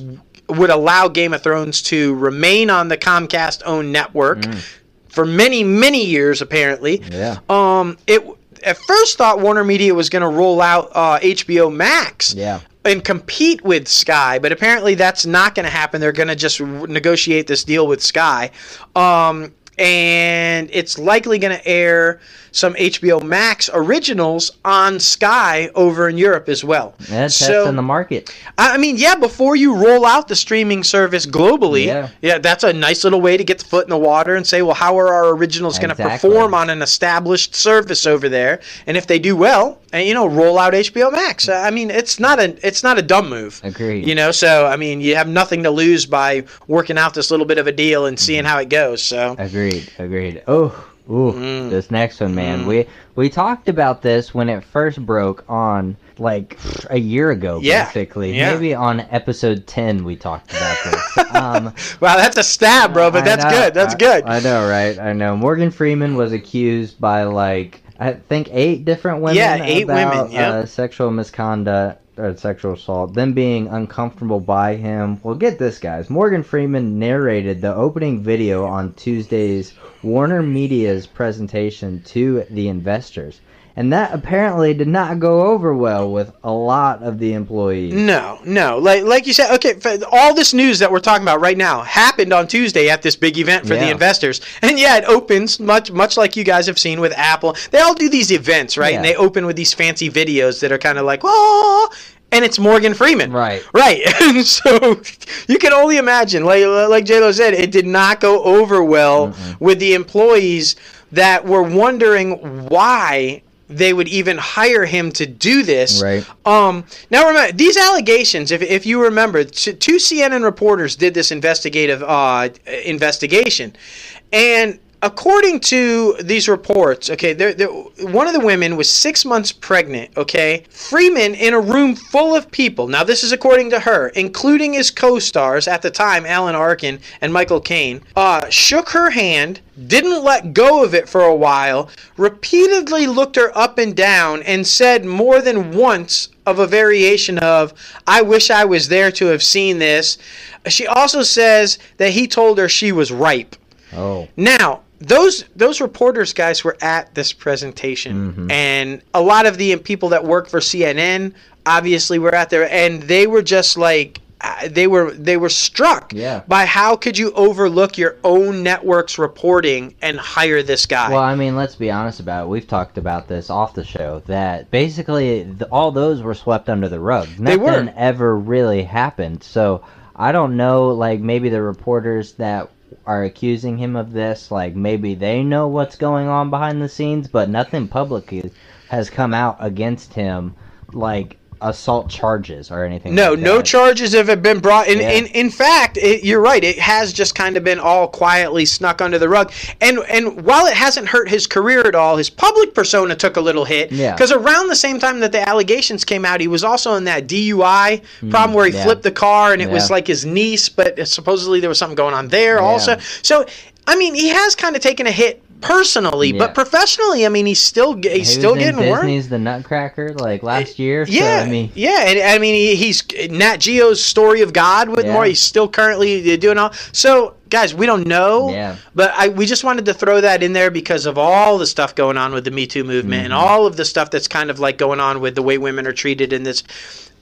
would allow Game of Thrones to remain on the Comcast owned network Mm. for many, many years, apparently. Yeah. Um, it at first thought Warner Media was going to roll out uh, HBO Max Yeah. and compete with Sky, but apparently that's not going to happen. They're going to just w- negotiate this deal with Sky. Um, and it's likely going to air some HBO Max originals on Sky over in Europe as well. Yeah, So- testing the market. I mean, yeah, before you roll out the streaming service globally, Yeah. yeah that's a nice little way to get the foot in the water and say, well, how are our originals going to perform on an established service over there? And if they do well, and you know, roll out HBO Max. I mean, it's not a it's not a dumb move. Agreed. You know, so I mean, you have nothing to lose by working out this little bit of a deal and Mm-hmm. seeing how it goes. So Agreed. Agreed. Agreed. Oh, ooh, Mm. this next one, man. We we talked about this when it first broke on like a year ago, Yeah. basically. Yeah. Maybe on episode ten we talked about this. *laughs* um, wow, that's a stab, bro. But I that's know, good. That's I- good. I know, right? I know. Morgan Freeman was accused by like I think eight different women. Yeah, eight about, women, yep. uh, sexual misconduct or sexual assault. Them being uncomfortable by him. Well, get this, guys. Morgan Freeman narrated the opening video on Tuesday's Warner Media's presentation to the investors. And that apparently did not go over well with a lot of the employees. No, no. Like like you said, okay, all this news that we're talking about right now happened on Tuesday at this big event for the investors. And yeah, it opens much much like you guys have seen with Apple. They all do these events, right? And they open with these fancy videos that are kind of like, "Oh," and it's Morgan Freeman. Right. Right. *laughs* And so you can only imagine, like like J Lo said, it did not go over well with the employees that were wondering why they would even hire him to do this. Right. Um, now remember these allegations. If, if you remember, two CNN reporters did this investigative uh, investigation, and according to these reports, okay, they're, they're, one of the women was six months pregnant. Okay, Freeman in a room full of people. Now this is according to her, including his co-stars at the time, Alan Arkin and Michael Caine, uh, shook her hand. Didn't let go of it for a while, repeatedly looked her up and down, and said more than once of a variation of, I wish I was there to have seen this. She also says that he told her she was ripe. Oh. Now, those those reporters guys were at this presentation and a lot of the people that work for CNN obviously were out there and they were just like uh, they were they were struck Yeah. by how could you overlook your own network's reporting and hire this guy? Well, I mean, let's be honest about it. We've talked about this off the show that basically th- all those were swept under the rug. They Nothing ever really happened. So I don't know, like maybe the reporters that are accusing him of this, like maybe they know what's going on behind the scenes, but nothing publicly has come out against him, like assault charges or anything. No, like no charges have been brought. In Yeah. in, in fact, it, you're right. It has just kind of been all quietly snuck under the rug. And and while it hasn't hurt his career at all, his public persona took a little hit. Yeah. Because around the same time that the allegations came out, he was also in that DUI hmm. problem where he yeah. flipped the car and it was like his niece, but supposedly there was something going on there Yeah. also. So, I mean, he has kind of taken a hit personally, Yeah. but professionally, I mean, he's still ge- He he's still in getting work. Disney's The Nutcracker like last year. Yeah, so, I mean, yeah, and I mean he's Nat Geo's story of God with Yeah. more. He's still currently doing all. So guys, we don't know. Yeah. But I we just wanted to throw that in there because of all the stuff going on with the Me Too movement and Mm-hmm. all of the stuff that's kind of like going on with the way women are treated in this.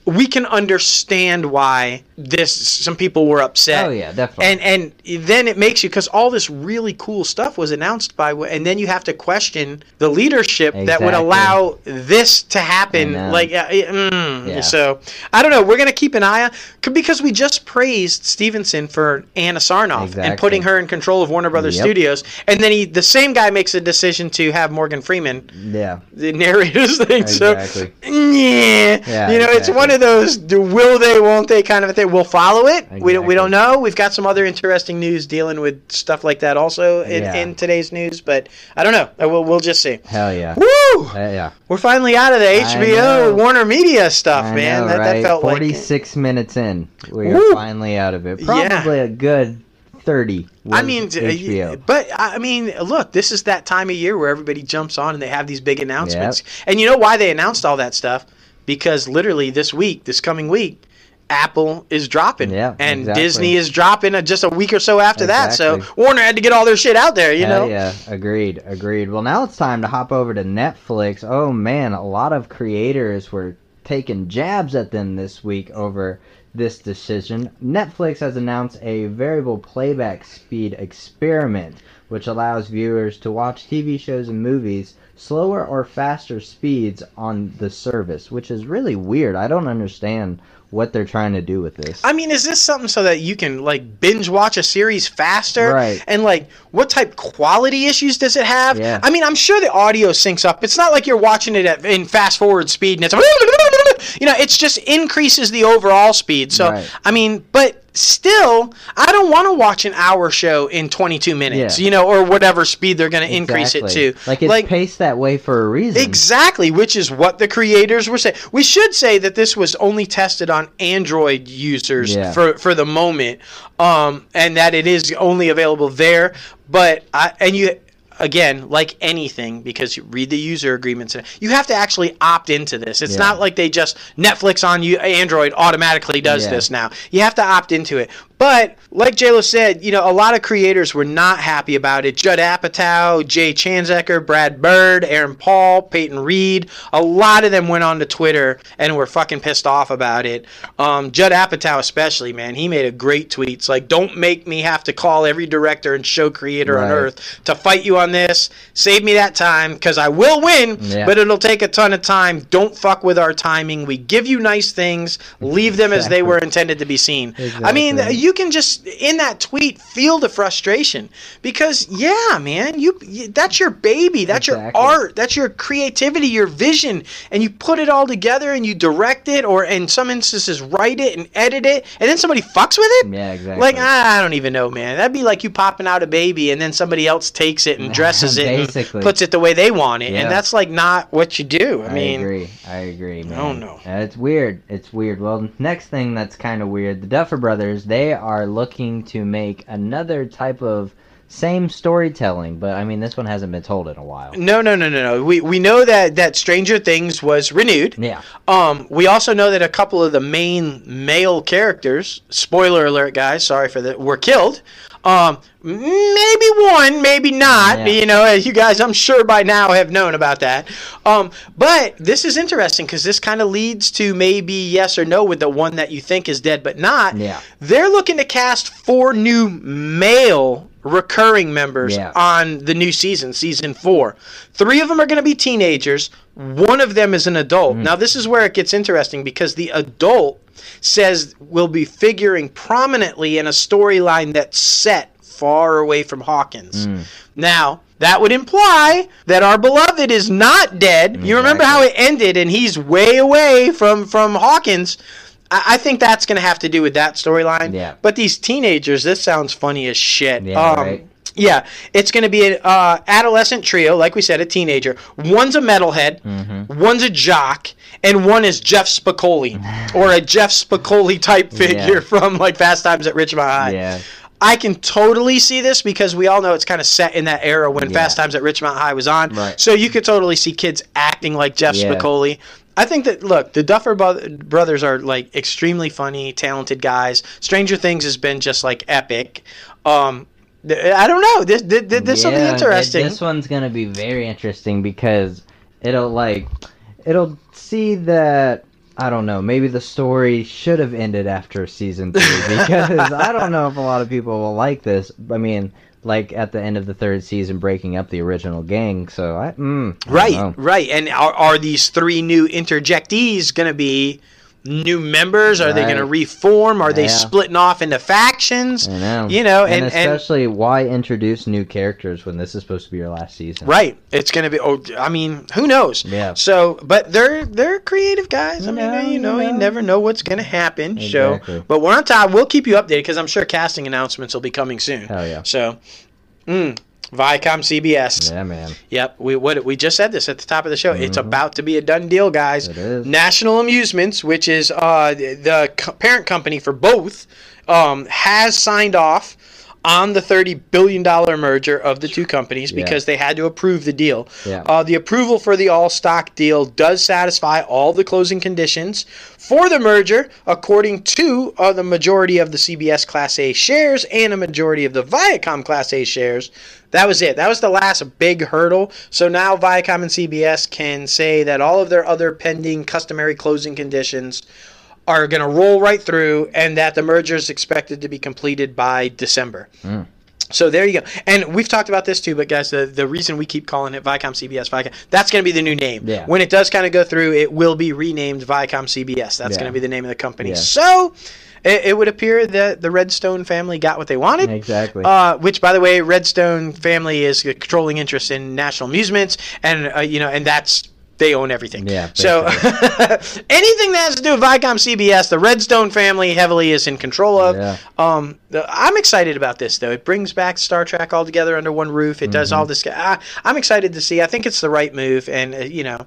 We can understand why this some people were upset. Oh, yeah, definitely. And and then it makes you because all this really cool stuff was announced by, and then you have to question the leadership that would allow this to happen. Like, uh, mm, Yeah. so I don't know. We're gonna keep an eye on because we just praised Stephenson for Anna Sarnoff and putting her in control of Warner Brothers Yep. Studios, and then he the same guy makes a decision to have Morgan Freeman yeah. *laughs* the narrators thing. Exactly. So, *laughs* yeah, Yeah, you know, it's one of those do, will they, won't they kind of a thing. We'll follow it. We don't, we don't know. We've got some other interesting news dealing with stuff like that also in, Yeah. in today's news, but I don't know. Uh, We'll, we'll just see. Hell yeah. Woo! Uh, yeah. We're finally out of the HBO. Warner Media stuff, I man. know, that, right? that felt like 46 minutes in. We are finally out of it. Yeah. Probably a good 30. I mean, uh, HBO. but I mean, look, this is that time of year where everybody jumps on and they have these big announcements. And you know why they announced all that stuff? Because literally this week, this coming week, Apple is dropping, Yeah, and exactly. Disney is dropping just a week or so after that. So Warner had to get all their shit out there, you know. yeah, agreed, agreed. Well, now it's time to hop over to Netflix. Oh man, a lot of creators were taking jabs at them this week over this decision. Netflix has announced a variable playback speed experiment, which allows viewers to watch TV shows and movies slower or faster speeds on the service, which is really weird. I don't understand what they're trying to do with this. I mean, is this something so that you can like binge watch a series faster? Right. And like, what type quality issues does it have? Yeah. I mean, I'm sure the audio syncs up. It's not like you're watching it at, in fast forward speed and it's, *laughs* you know, it's just increases the overall speed. So, Right. I mean, but still, I don't want to watch an hour show in 22 minutes, Yeah. you know, or whatever speed they're going to increase it to. Like it's paced that way for a reason. Exactly, which is what the creators were saying. We should say that this was only tested on Android users Yeah. for for the moment, um, and that it is only available there. But I and you again, like anything, because you read the user agreements, you have to actually opt into this. It's Yeah. not like they just Netflix on you Android automatically does Yeah. this now. You have to opt into it. But like JLo said, you know, a lot of creators were not happy about it. Judd Apatow, Jay Chandrasekhar, Brad Bird, Aaron Paul, Peyton Reed, a lot of them went on to Twitter and were fucking pissed off about it. Um, Judd Apatow especially, man, he made a great tweet. It's like, don't make me have to call every director and show creator on earth to fight you on this. Save me that time because I will win, Yeah. but it'll take a ton of time. Don't fuck with our timing. We give you nice things, leave them as they were intended to be seen. I mean, Exactly. You can just in that tweet feel the frustration because yeah, man, you, you that's your baby, that's your art, that's your creativity, your vision, and you put it all together and you direct it, or in some instances write it and edit it, and then somebody fucks with it. Yeah, exactly. Like I, I don't even know, man. That'd be like you popping out a baby and then somebody else takes it and *laughs* dresses it and Basically. puts it the way they want it, Yeah. and that's like not what you do. I, mean I mean, agree. I agree, man. don't know. Uh, It's weird. It's weird. Well, next thing that's kind of weird, the Duffer Brothers, they are looking to make another type of same storytelling, but I mean, this one hasn't been told in a while. no, no, no, no, no. We we know that that Stranger Things was renewed. Yeah. Um, we also know that a couple of the main male characters, spoiler alert, guys, sorry for that, were killed. Um, maybe one, maybe not. Yeah. You know, as you guys, I'm sure by now have known about that. Um, but this is interesting because this kind of leads to maybe yes or no with the one that you think is dead but not. Yeah. They're looking to cast four new male recurring members Yeah. on the new season, season four. Three of them are going to be teenagers. One of them is an adult. Mm. Now, this is where it gets interesting because the adult says will be figuring prominently in a storyline that's set far away from Hawkins. Mm. Now, that would imply that our beloved is not dead. You remember how it ended and he's way away from from Hawkins. I, I think that's going to have to do with that storyline. Yeah. But these teenagers, this sounds funny as shit. Yeah, um, right. Yeah, it's going to be an uh, adolescent trio, like we said, a teenager. One's a metalhead, Mm-hmm. one's a jock, and one is Jeff Spicoli, *laughs* or a Jeff Spicoli type figure Yeah. *laughs* from like Fast Times at Ridgemont High. Yeah. I can totally see this because we all know it's kind of set in that era when Yeah. Fast Times at Ridgemont High was on. Right. So you could totally see kids acting like Jeff Yeah. Spicoli. I think that look, the Duffer Brothers are like extremely funny, talented guys. Stranger Things has been just like epic. Um, I don't know. This this, this will be interesting. This one's gonna be very interesting because it'll like it'll see that I don't know. Maybe the story should have ended after season three *laughs* because I don't know if a lot of people will like this. I mean, like at the end of the third season, breaking up the original gang. So I, mm, I Right, right. And are, are these three new interjectees going to be new members? Are they going to reform? Are they splitting off into factions? I know. You know, and, and, and especially why introduce new characters when this is supposed to be your last season? right, it's going to be. Oh, I mean, who knows? Yeah. So, but they're they're creative guys. I You mean, know, you know, you you never know what's going to happen. Exactly. So, but we're on time. We'll keep you updated because I'm sure casting announcements will be coming soon. Hell yeah. So, mm, Viacom CBS. Yeah, man. Yep, we what we just said this at the top of the show. It's about to be a done deal, guys. Mm-hmm. It is. National Amusements, which is uh, the co- parent company for both, um, has signed off on the thirty billion dollar merger of the two companies Yeah. because they had to approve the deal. Yeah. Uh, the approval for the all stock deal does satisfy all the closing conditions for the merger, according to uh, the majority of the CBS Class A shares and a majority of the Viacom Class A shares. That was it. That was the last big hurdle. So now Viacom and CBS can say that all of their other pending customary closing conditions are going to roll right through and that the merger is expected to be completed by December. Mm. So there you go. And we've talked about this too, but guys, the, the reason we keep calling it Viacom CBS, Viacom, that's going to be the new name. Yeah. When it does kind of go through, it will be renamed Viacom CBS. That's Yeah. going to be the name of the company. Yeah. So it, it would appear that the Redstone family got what they wanted. Exactly. Uh, which, by the way, Redstone family is a controlling interest in National Amusements, and uh, you know, and that's they own everything. Yeah, So *laughs* anything that has to do with Viacom CBS, the Redstone family heavily is in control of. Yeah. Um, the, I'm excited about this though. It brings back Star Trek all together under one roof. It does Mm-hmm. all this. I, I'm excited to see. I think it's the right move, and uh, you know.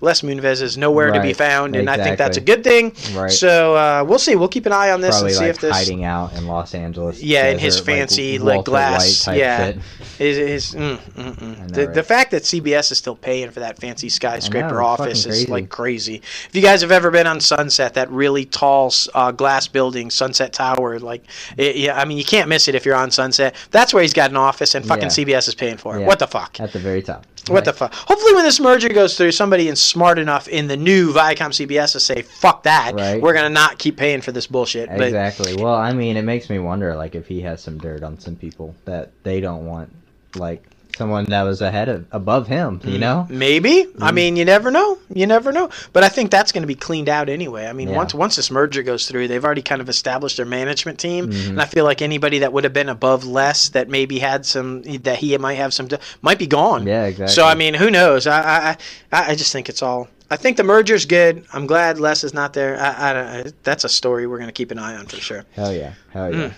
Les Moonves is nowhere to be found, and I think that's a good thing. Right. So uh, we'll see. We'll keep an eye on this Probably and see like if this hiding out in Los Angeles. Yeah, in his desert, like, fancy, like, glass- yeah. is is mm, mm, mm. the, right? the fact that CBS is still paying for that fancy skyscraper it's office is crazy. like crazy. If you guys have ever been on Sunset, that really tall uh, glass building, Sunset Tower, like it, yeah, I mean you can't miss it if you're on Sunset. That's where he's got an office, and fucking Yeah. CBS is paying for it. Yeah. What the fuck? At the very top. What the fuck? Hopefully, when this merger goes through, somebody is smart enough in the new Viacom CBS to say, "Fuck that! Right. We're gonna not keep paying for this bullshit." But Exactly. Well, I mean, it makes me wonder, like, if he has some dirt on some people that they don't want, like someone that was ahead of above him. You know? Maybe. Mm. I mean, you never know. You never know. But I think that's going to be cleaned out anyway. I mean, Yeah. once once this merger goes through, they've already kind of established their management team, Mhm. and I feel like anybody that would have been above Les, that maybe had some, that he might have some, might be gone. Yeah, exactly. So I mean, who knows? I I I, I just think it's all. I think the merger's good. I'm glad Les is not there. I, I, I that's a story we're going to keep an eye on for sure. Hell yeah. Hell yeah. Mm.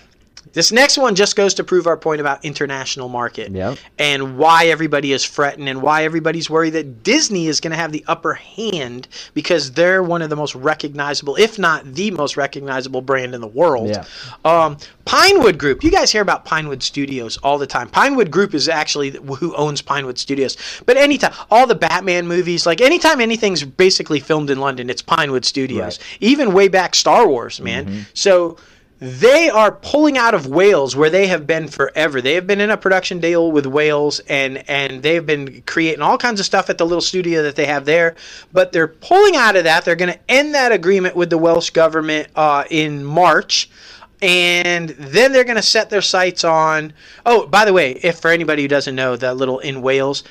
This next one just goes to prove our point about international market Yep. and why everybody is fretting and why everybody's worried that Disney is going to have the upper hand because they're one of the most recognizable, if not the most recognizable brand in the world. Yeah. Um, Pinewood Group. You guys hear about Pinewood Studios all the time. Pinewood Group is actually who owns Pinewood Studios. But anytime, all the Batman movies, like anytime anything's basically filmed in London, it's Pinewood Studios. Right. Even way back Star Wars, man. Mm-hmm. So they are pulling out of Wales where they have been forever. They have been in a production deal with Wales and and they've been creating all kinds of stuff at the little studio that they have there. But they're pulling out of that. They're going to end that agreement with the Welsh government uh, in March. And then they're going to set their sights on. Oh, by the way, if for anybody who doesn't know, that little in Wales,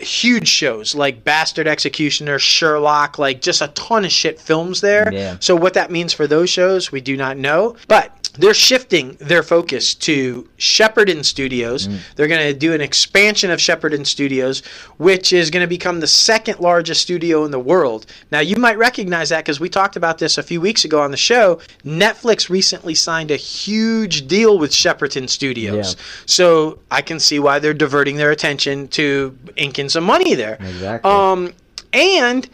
huge shows like Bastard Executioner, Sherlock, like just a ton of shit films there. Yeah. So what that means for those shows, we do not know. But they're shifting their focus to Shepperton Studios. Mm. They're going to do an expansion of Shepperton Studios, which is going to become the second largest studio in the world. Now, you might recognize that because we talked about this a few weeks ago on the show. Netflix recently signed a huge deal with Shepperton Studios. Yeah. So I can see why they're diverting their attention to inking some money there. Exactly. Um, and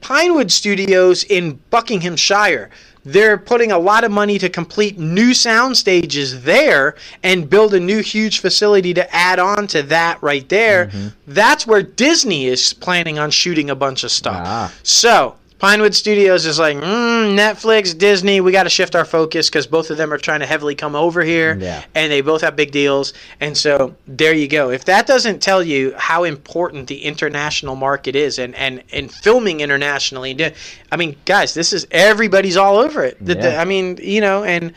Pinewood Studios in Buckinghamshire. They're putting a lot of money to complete new sound stages there and build a new huge facility to add on to that right there. Mm-hmm. That's where Disney is planning on shooting a bunch of stuff. Ah. So, Pinewood Studios is like, mm, Netflix, Disney, we got to shift our focus because both of them are trying to heavily come over here Yeah. and they both have big deals. And so there you go. If that doesn't tell you how important the international market is and, and, and filming internationally, I mean, guys, this is everybody's all over it. The- the- I mean, you know, and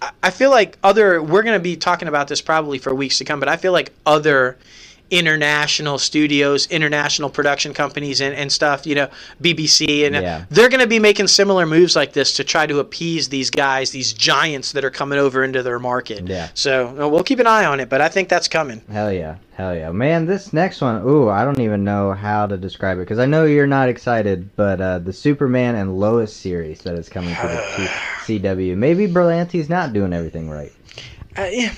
I- I feel like other, we're going to be talking about this probably for weeks to come, but I feel like other international studios, international production companies, and, and stuff, you know, BBC, and uh, Yeah. they're going to be making similar moves like this to try to appease these guys, these giants that are coming over into their market. Yeah. So uh, we'll keep an eye on it, but I think that's coming. Hell yeah, hell yeah, man! This next one, ooh, I don't even know how to describe it because I know you're not excited, but uh, the Superman and Lois series that is coming to the *sighs* CW. Maybe Berlanti's not doing everything right. Uh, yeah.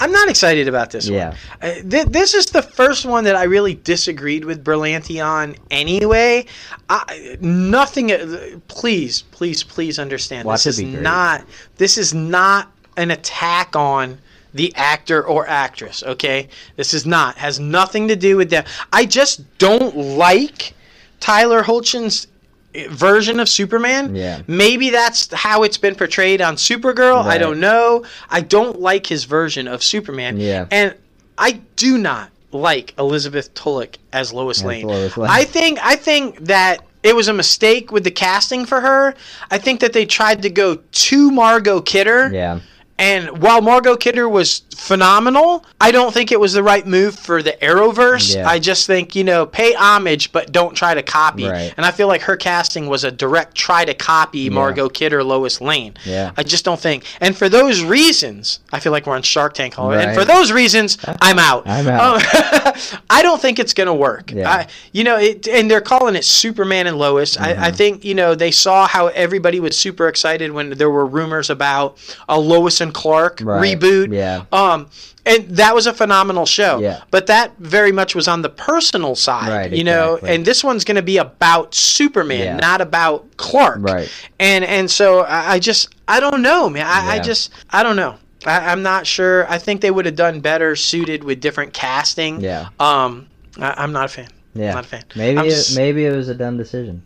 I'm not excited about this Yeah. one. Uh, th- this is the first one that I really disagreed with Berlanti on anyway. I, nothing. uh, Please, please, please understand. Watch this is not. This is not an attack on the actor or actress. Okay, this is not has nothing to do with them. I just don't like Tyler Hoechlin's version of Superman. Yeah. Maybe that's how it's been portrayed on Supergirl. I don't know. I don't like his version of Superman. Yeah. And I do not like Elizabeth Tulloch as Lois Lane. Lois Lane. I think I think that it was a mistake with the casting for her. I think that they tried to go to Margot Kidder. Yeah, And while Margot Kidder was phenomenal, I don't think it was the right move for the Arrowverse. Yeah. I just think, you know, pay homage, but don't try to copy. Right. And I feel like her casting was a direct try to copy Margot Kidder, Lois Lane. Yeah. I just don't think. And for those reasons, I feel like we're on Shark Tank. Hall. And for those reasons, I'm out. I'm out. Um, *laughs* I don't think it's going to work. Yeah. I, you know, it, and they're calling it Superman and Lois. Mm-hmm. I, I think, you know, they saw how everybody was super excited when there were rumors about a Lois and Clark Right. reboot. Yeah. Um, and that was a phenomenal show. Yeah. But that very much was on the personal side, Right, you know, exactly. and this one's going to be about Superman, Yeah. not about Clark. Right. And and so I, I just I don't know, man. I, I just I don't know. I, I'm not sure. I think they would have done better suited with different casting. Yeah. Um, I, I'm not a fan. yeah. I'm Not a fan. Maybe it, s- maybe it was a dumb decision.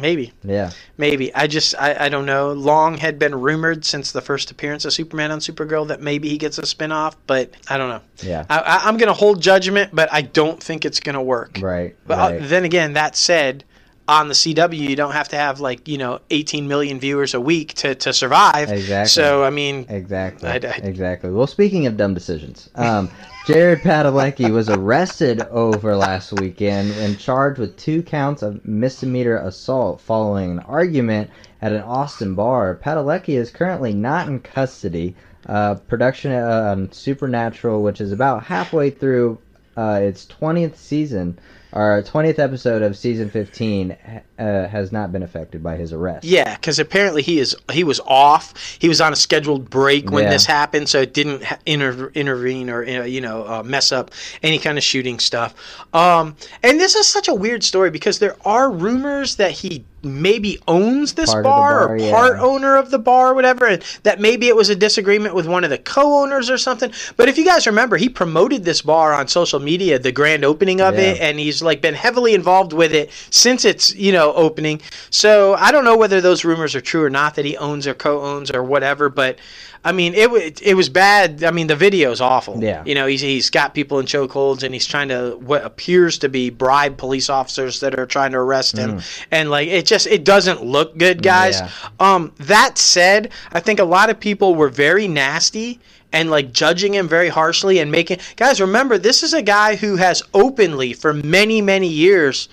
Maybe. Yeah, Maybe. I just, I, I don't know. Long had been rumored since the first appearance of Superman on Supergirl that maybe he gets a spinoff, but I don't know. yeah, I, I, I'm going to hold judgment, but I don't think it's going to work. right, But right. uh, then again, that said, on the CW, you don't have to have like, you know, 18 million viewers a week to, to survive. Exactly. So, I mean, Exactly. I- I- exactly. Well, speaking of dumb decisions, um, Jared Padalecki was arrested over last weekend and charged with two counts of misdemeanor assault following an argument at an Austin bar. Padalecki is currently not in custody. Uh, production on Supernatural, which is about halfway through uh, its 20th season, or 20th episode of season 15, uh, has not been affected by his arrest. Yeah, because apparently he is he was off. He was on a scheduled break when Yeah. this happened, so it didn't inter- intervene or uh, you know uh, mess up any kind of shooting stuff. Um, and this is such a weird story because there are rumors that he maybe owns this bar, bar, or yeah. part owner of the bar, or whatever. That maybe it was a disagreement with one of the co-owners or something. But if you guys remember, he promoted this bar on social media, the grand opening of Yeah. it, and he's like been heavily involved with it since its you know opening. So I don't know whether those rumors are true or not that he owns or co-owns or whatever, but I mean, it wa- it was bad. I mean, the video is awful. Yeah. You know, he's he's got people in chokeholds and he's trying to what appears to be bribe police officers that are trying to arrest him, and like it just it doesn't look good, guys. Yeah. Um, that said, I think a lot of people were very nasty and like judging him very harshly and making guys remember this is a guy who has openly for many many years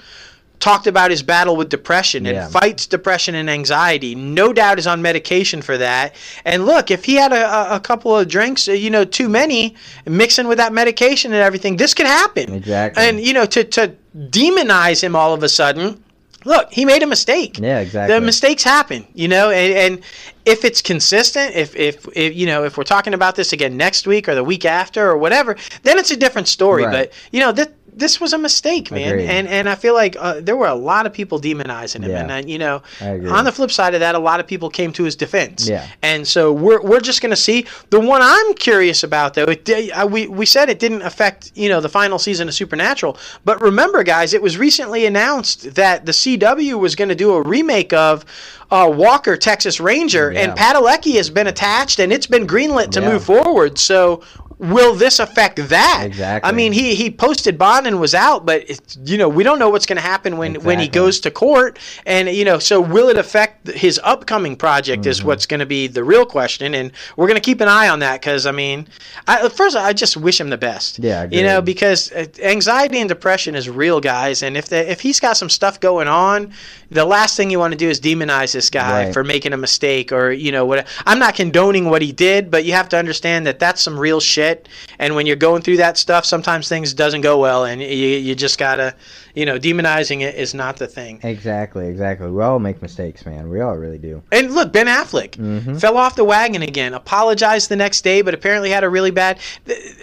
talked about his battle with depression and fights depression and anxiety. No doubt is on medication for that. And look, if he had a, a- couple of drinks, uh, you know, too many, mixing with that medication and everything, this could happen. Exactly. And you know, to to demonize him all of a sudden. Look, he made a mistake. Yeah, exactly. The mistakes happen, you know, and, and if it's consistent, if, if if you know, if we're talking about this again next week or the week after or whatever, then it's a different story. Right. But you know, this this was a mistake, man, Agreed. and and I feel like uh, there were a lot of people demonizing him, Yeah. and uh, you know, I on the flip side of that, a lot of people came to his defense. Yeah. And so we're, we're just going to see. The one I'm curious about, though, it, uh, we, we said it didn't affect, you know, the final season of Supernatural. But remember, guys, it was recently announced that the CW was going to do a remake of uh, Walker, Texas Ranger, Yeah. and Padalecki has been attached, and it's been greenlit to Yeah. move forward. So will this affect that? Exactly. I mean, he, he posted bond and was out, but, it, you know, we don't know what's going to happen when, when he goes to court. And, you know, so will it affect his upcoming project is Mm-hmm. what's going to be the real question. And we're going to keep an eye on that because, I mean, I, first, I just wish him the best. Yeah, You know, because uh, anxiety and depression is real, guys. And if, the, if he's got some stuff going on, the last thing you want to do is demonize this guy Right. for making a mistake or, you know, what. I'm not condoning what he did, but you have to understand that that's some real shit. And when you're going through that stuff, sometimes things doesn't go well, and you, you just gotta, you know, demonizing it is not the thing. Exactly, exactly. We all make mistakes, man. We all really do. And look, Ben Affleck Mhm. fell off the wagon again. Apologized the next day, but apparently had a really bad.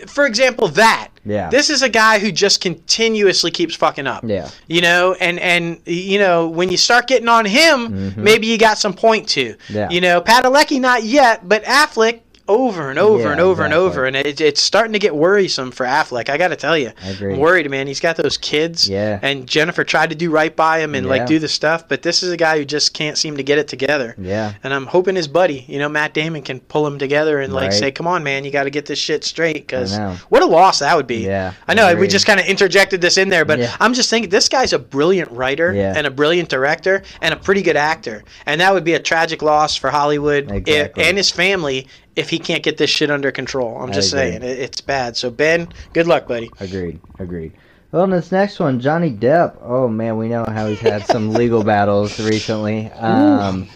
For example, that. Yeah. This is a guy who just continuously keeps fucking up. Yeah. You know, and and you know when you start getting on him, Mhm. maybe you got some point to. Yeah. You know, Padalecki not yet, but Affleck over and over Yeah, and over and over, and it, it's starting to get worrisome for Affleck. I got to tell you, I agree. I'm worried, man. He's got those kids. Yeah. And Jennifer tried to do right by him and Yeah. like do the stuff, but this is a guy who just can't seem to get it together. Yeah. And I'm hoping his buddy, you know, Matt Damon, can pull him together and like Right. say, "Come on, man, you got to get this shit straight." Because what a loss that would be. Yeah, I know we just kind of interjected this in there, but Yeah. I'm just thinking this guy's a brilliant writer Yeah. and a brilliant director and a pretty good actor, and that would be a tragic loss for Hollywood i- Exactly. and his family if he can't get this shit under control. I'm just saying, it, it's bad. So Ben, good luck, buddy. Agreed. Agreed. Well, in this next one, Johnny Depp. Oh man, we know how he's had some *laughs* legal battles recently. Um,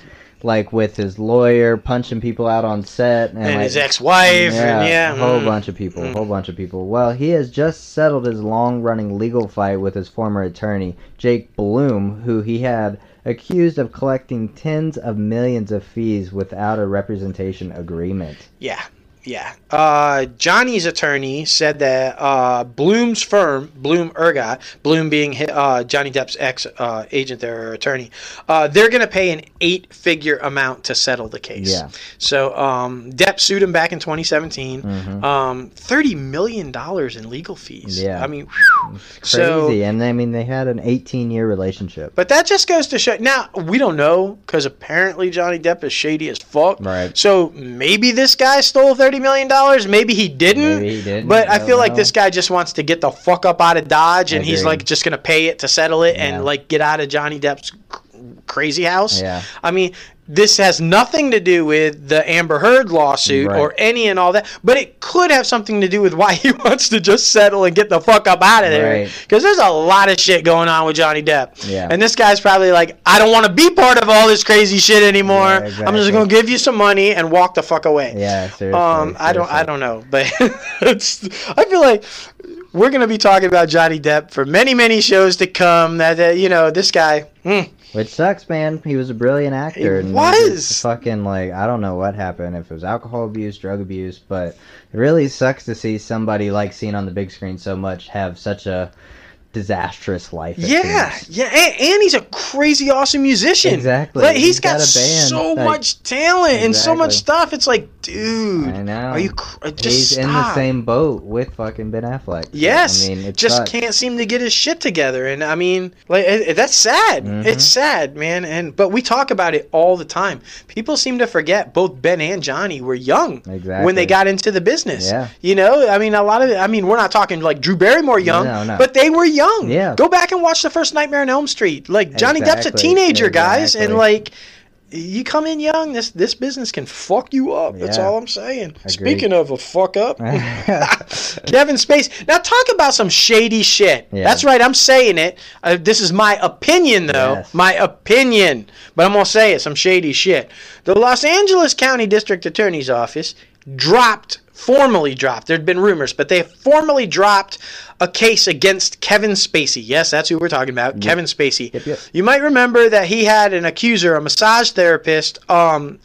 like with his lawyer punching people out on set and, And like, his ex-wife, and yeah, a whole mm. bunch of people, a Mm. whole bunch of people. Well, he has just settled his long-running legal fight with his former attorney, Jake Bloom, who he had accused of collecting tens of millions of fees without a representation agreement. Yeah, yeah. Uh, Johnny's attorney said that uh, Bloom's firm, Bloom Hergott, Bloom being uh, Johnny Depp's ex uh, agent there or attorney, uh, they're going to pay an eight-figure amount to settle the case. Yeah. So um, Depp sued him back in 2017. Mhm. Um, Thirty million dollars in legal fees. Yeah. I mean, whew. Crazy, so. and I mean they had an 18-year relationship. But that just goes to show. Now we don't know because apparently Johnny Depp is shady as fuck. Right. So maybe this guy stole thirty million dollars. Maybe he didn't. Maybe he didn't. But I don't feel like know. this guy just wants to get the fuck up out of Dodge, and he's like just gonna pay it to settle it Yeah. and like get out of Johnny Depp's crazy house. Yeah. I mean, this has nothing to do with the Amber Heard lawsuit Right. or any and all that, but it could have something to do with why *laughs* he wants to just settle and get the fuck up out of there. Right. Because there's a lot of shit going on with Johnny Depp. Yeah. And this guy's probably like, I don't want to be part of all this crazy shit anymore. Yeah, I'm just gonna give you some money and walk the fuck away. Yeah, seriously. Um, I don't, I don't know, but *laughs* it's. I feel like we're gonna be talking about Johnny Depp for many, many shows to come. That, that you know, this guy. mm, Which sucks, man. He was a brilliant actor. He and was. Fucking like I don't know what happened. If it was alcohol abuse, drug abuse, but it really sucks to see somebody like seen on the big screen so much have such a disastrous life. Yeah, seems. yeah, and, and he's a crazy awesome musician. Exactly. Like, he's He's got, got a band, so like- much talent and so much stuff. It's like, dude, I know. are you cr- just He's in the same boat with fucking Ben Affleck. Yes, I mean, it just sucks. can't seem to get his shit together, and I mean, like it, it- that's sad. Mhm. It's sad, man. And but we talk about it all the time. People seem to forget both Ben and Johnny were young Exactly. when they got into the business. Yeah. You know, I mean, a lot of it. I mean, we're not talking like Drew Barrymore young, No, no. but they were young. Yeah. Go back and watch the first Nightmare on Elm Street. Like Johnny Depp's a Exactly, teenager, guys, and like. You come in young, this this business can fuck you up. That's all I'm saying. Agreed. Speaking of a fuck up, *laughs* *laughs* Kevin Space. Now talk about some shady shit. Yeah. That's right. I'm saying it. Uh, this is my opinion, though. Yes. My opinion. But I'm gonna say it. Some shady shit. The Los Angeles County District Attorney's Office dropped, formally dropped. There'd been rumors, but they formally dropped a case against Kevin Spacey. Yes, that's who we're talking about. Kevin Spacey. Yep, yep. You might remember that he had an accuser, a massage therapist, um,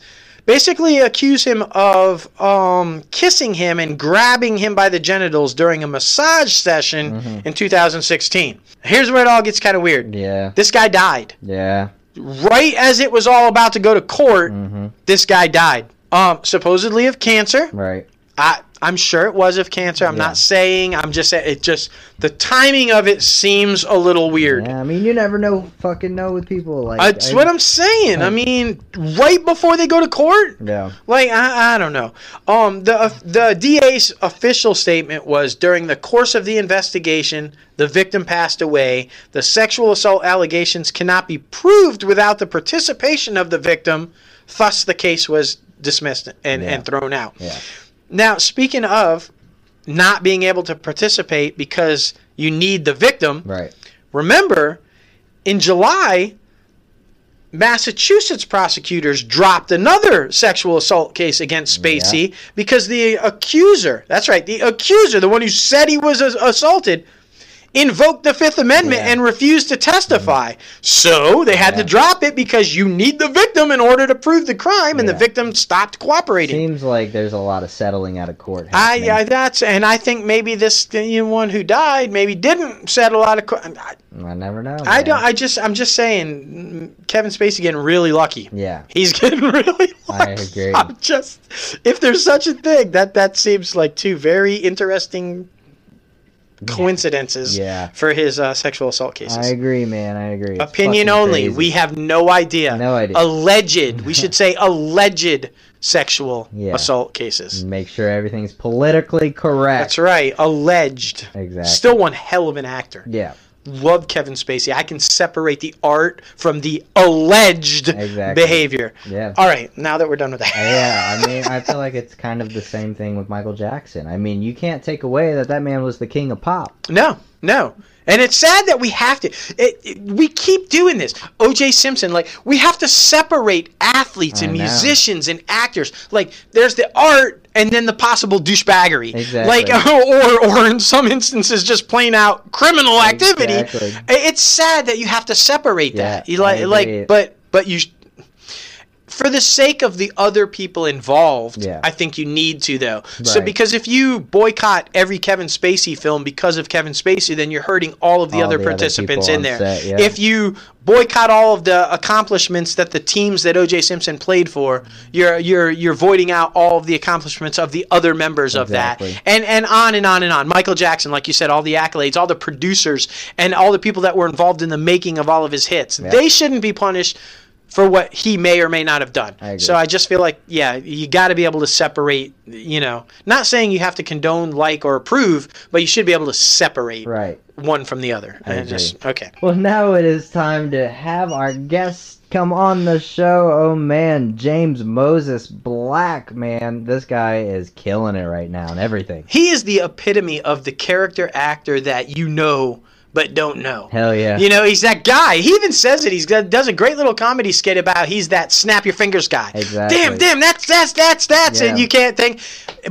basically accuse him of um, kissing him and grabbing him by the genitals during a massage session Mm-hmm. in 2016. Here's where it all gets kind of weird. yeah. This guy died. Yeah. Right as it was all about to go to court, hmm this guy died. Um, supposedly of cancer. Right. I, I'm sure it was of cancer. I'm Yeah. not saying. I'm just saying. It just the timing of it seems a little weird. Yeah. I mean, you never know. Fucking know with people. Like. That's I- what I'm saying. I I- mean, right before they go to court, Yeah. like I, I don't know. Um, the the DA's official statement was during the course of the investigation, the victim passed away. The sexual assault allegations cannot be proved without the participation of the victim. Thus, the case was dismissed and, Yeah. and thrown out. Yeah. Now, speaking of not being able to participate because you need the victim, Right. Remember, in July, Massachusetts prosecutors dropped another sexual assault case against Spacey because the accuser, that's right, the accuser, the one who said he was assaulted, invoked the Fifth Amendment Yeah. and refused to testify. So they had to drop it because you need the victim in order to prove the crime, and the victim stopped cooperating. Seems like there's a lot of settling out of court. I, happening. I that's and I think maybe this the one who died maybe didn't settle out of co- I, I never know. I don't. I just. I'm just saying. Kevin Spacey getting really lucky. Yeah. He's *laughs* getting really lucky. I agree. *laughs* I'm just. If there's such a thing, that that seems like two very interesting coincidences Yeah. for his uh, sexual assault cases. I agree, man. I agree. It's Opinion only. crazy. We have no idea. No idea. Alleged. we should say *laughs* alleged sexual Yeah. assault cases. make sure everything's politically correct. That's right. Alleged. Exactly. Still one hell of an actor. Yeah. Love Kevin Spacey. I can separate the art from the alleged Exactly. behavior. Yeah. All right, now that we're done with that. Yeah, I *laughs* mean, I feel like it's kind of the same thing with Michael Jackson. I mean, you can't take away that that man was the king of pop. No, no. And it's sad that we have to. It, it- we keep doing this. O.J. Simpson, like we have to separate athletes and musicians and actors. Like there's the art and then the possible douchebaggery. Exactly. Like *laughs* or or in some instances just plain out criminal activity. Exactly. It's sad that you have to separate Yeah, that. You like like but but you for the sake of the other people involved, Yeah. I think you need to though. So because if you boycott every Kevin Spacey film because of Kevin Spacey, then you're hurting all of the All other the participants people in there. set, yeah. If you boycott all of the accomplishments that the teams that O.J. Simpson played for, you're you're you're voiding out all of the accomplishments of the other members of that, and and on and on and on. Michael Jackson, like you said, all the accolades, all the producers, and all the people that were involved in the making of all of his hits, Yeah. they shouldn't be punished for what he may or may not have done. I. So I just feel like, yeah, you got to be able to separate. You know, not saying you have to condone, like, or approve, but you should be able to separate Right. one from the other. I just okay. Well, now it is time to have our guest come on the show. Oh man, James Moses Black, man, this guy is killing it right now and everything. He is the epitome of the character actor that you know but don't know. Hell yeah. You know, he's that guy. He even says it. He's got, does a great little comedy skit about he's that snap your fingers guy. Exactly. Damn, damn, that's that's that's that's, and you can't think.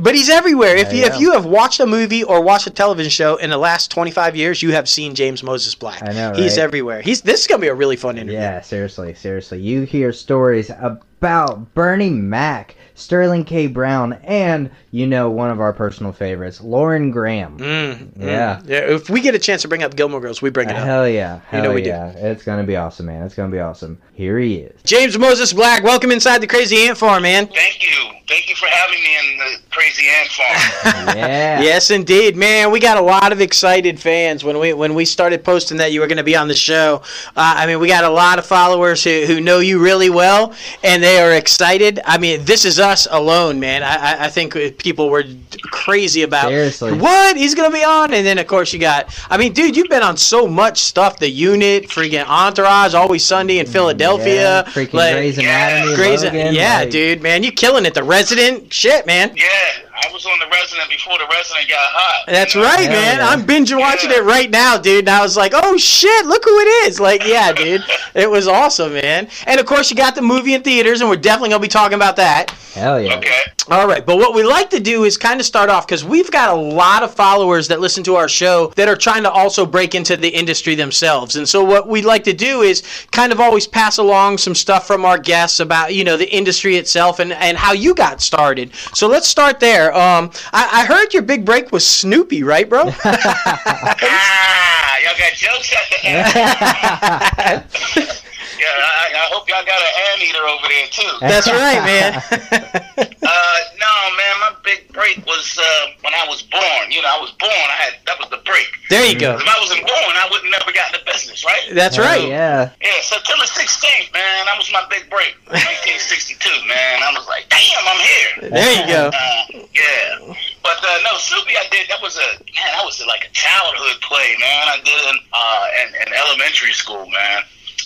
But he's everywhere. If you if you have watched a movie or watched a television show in the last twenty five years, you have seen James Moses Black. I know, He's right? everywhere. He's this is gonna be a really fun interview. Yeah, seriously, seriously. You hear stories about Bernie Mac, Sterling K. Brown, and you know one of our personal favorites, Lauren Graham. Mm, mm. Yeah. yeah. If we get a chance to bring up Gilmore Girls, we bring it up. Hell yeah, hell know we do. yeah! It's gonna be awesome, man. It's gonna be awesome. Here he is. James Moses Black, welcome inside the Crazy Ant Farm, man. Thank you. Thank you for having me in the Crazy Ant Farm. *laughs* Yeah. Yes, indeed, man. We got a lot of excited fans when we when we started posting that you were going to be on the show. Uh, I mean, we got a lot of followers who, who know you really well, and they are excited. I mean, this is us alone, man. I, I- I think people were crazy about Seriously. what he's going to be on, and then of course you got. I mean, dude, you've been on so much stuff. The Unit, freaking Entourage, Always Sunny in Philadelphia, Yeah, freaking like- Grey's Anatomy. Grey's- Logan, yeah, like- dude, man, you're killing it. The Resident, shit, man. yeah, I was on the Resident before the Resident got hot. That's right, Hell man. yeah. I'm binge watching Yeah. it right now, dude. And I was like, oh shit, look who it is. Like, yeah, dude. *laughs* It was awesome, man. And of course, you got the movie in theaters, and we're definitely going to be talking about that. Hell yeah. Okay. All right, but what we like to do is kind of start off because we've got a lot of followers that listen to our show that are trying to also break into the industry themselves. And so what we like to do is kind of always pass along some stuff from our guests about, you know, the industry itself and, and how you got started. So let's start there. Um, I, I heard your big break was Snoopy, right, bro? *laughs* Ah, y'all got jokes at the end. Yeah, I, I hope y'all got an anteater over there too. *laughs* That's right, man. *laughs* Uh, no, man, my big break was uh, when I was born. You know, I was born. I had that was the break. there you go. If I wasn't born, I would have never gotten the business, right? That's Hell right. Yeah. Yeah, September 16th, man. That was my big break. 1962, man. I was like, damn, I'm here. There you go. Uh, yeah, but uh, no, Snoopy, I did. That was a man. That was like a childhood play, man. I did in uh, in, in elementary school, man.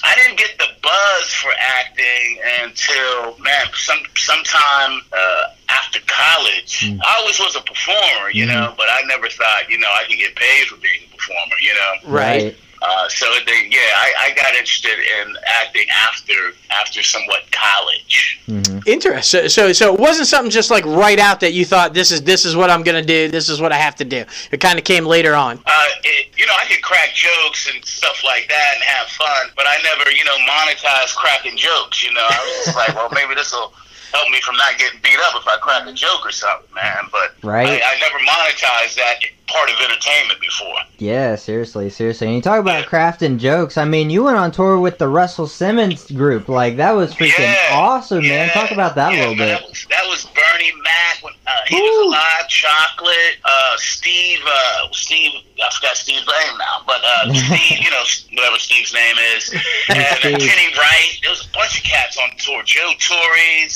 I didn't get the buzz for acting until man, some sometime uh, after college. Mm. I always was a performer, you know, but I never thought, you know, I could get paid for being a performer, you know. Right. Uh, so they, yeah, I, I got interested in acting after after somewhat college. hmm Interesting. So, so it wasn't something just like right out that you thought this is this is what I'm gonna do. This is what I have to do. It kind of came later on. Uh, it, you know, I could crack jokes and stuff like that and have fun, but I never, you know, monetize cracking jokes. You know, I was just like, well, maybe this will help me from not getting beat up if I crack a joke or something, man. But Right. I, I never monetized that part of entertainment before. Yeah, seriously, seriously. And you talk about crafting jokes. I mean, you went on tour with the Russell Simmons group. Like that was freaking Yeah, awesome, man. Talk about that yeah, a little bit. That was, that was Bernie Mac when uh, he Ooh. was alive. Chocolate, uh, Steve, uh, Steve. I forgot Steve's name now, but uh, *laughs* Steve, you know, whatever Steve's name is, *laughs* and uh. Kenny Wright. There was a bunch of cats on tour. Joe Torry,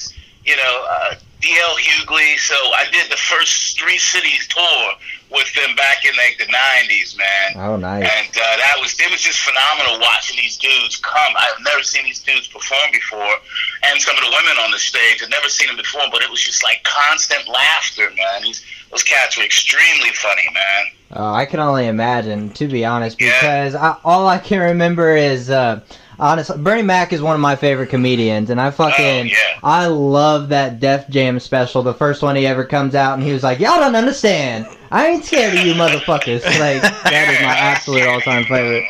you know, uh, D.L. Hughley. So I did the first three cities tour with them back in like the '90s, man. Oh, nice. And uh, that was it was just phenomenal watching these dudes come. I've never seen these dudes perform before, and some of the women on the stage. I've never seen them before, but it was just like constant laughter, man. These those cats were extremely funny, man. Oh, I can only imagine, to be honest, Yeah. because I, all I can remember is, uh, honestly, Bernie Mac is one of my favorite comedians, and I fucking, Oh, yeah. I love that Def Jam special, the first one he ever comes out, and he was like, "Y'all don't understand. I ain't scared of you, motherfuckers." Like that is my *laughs* absolute all-time favorite.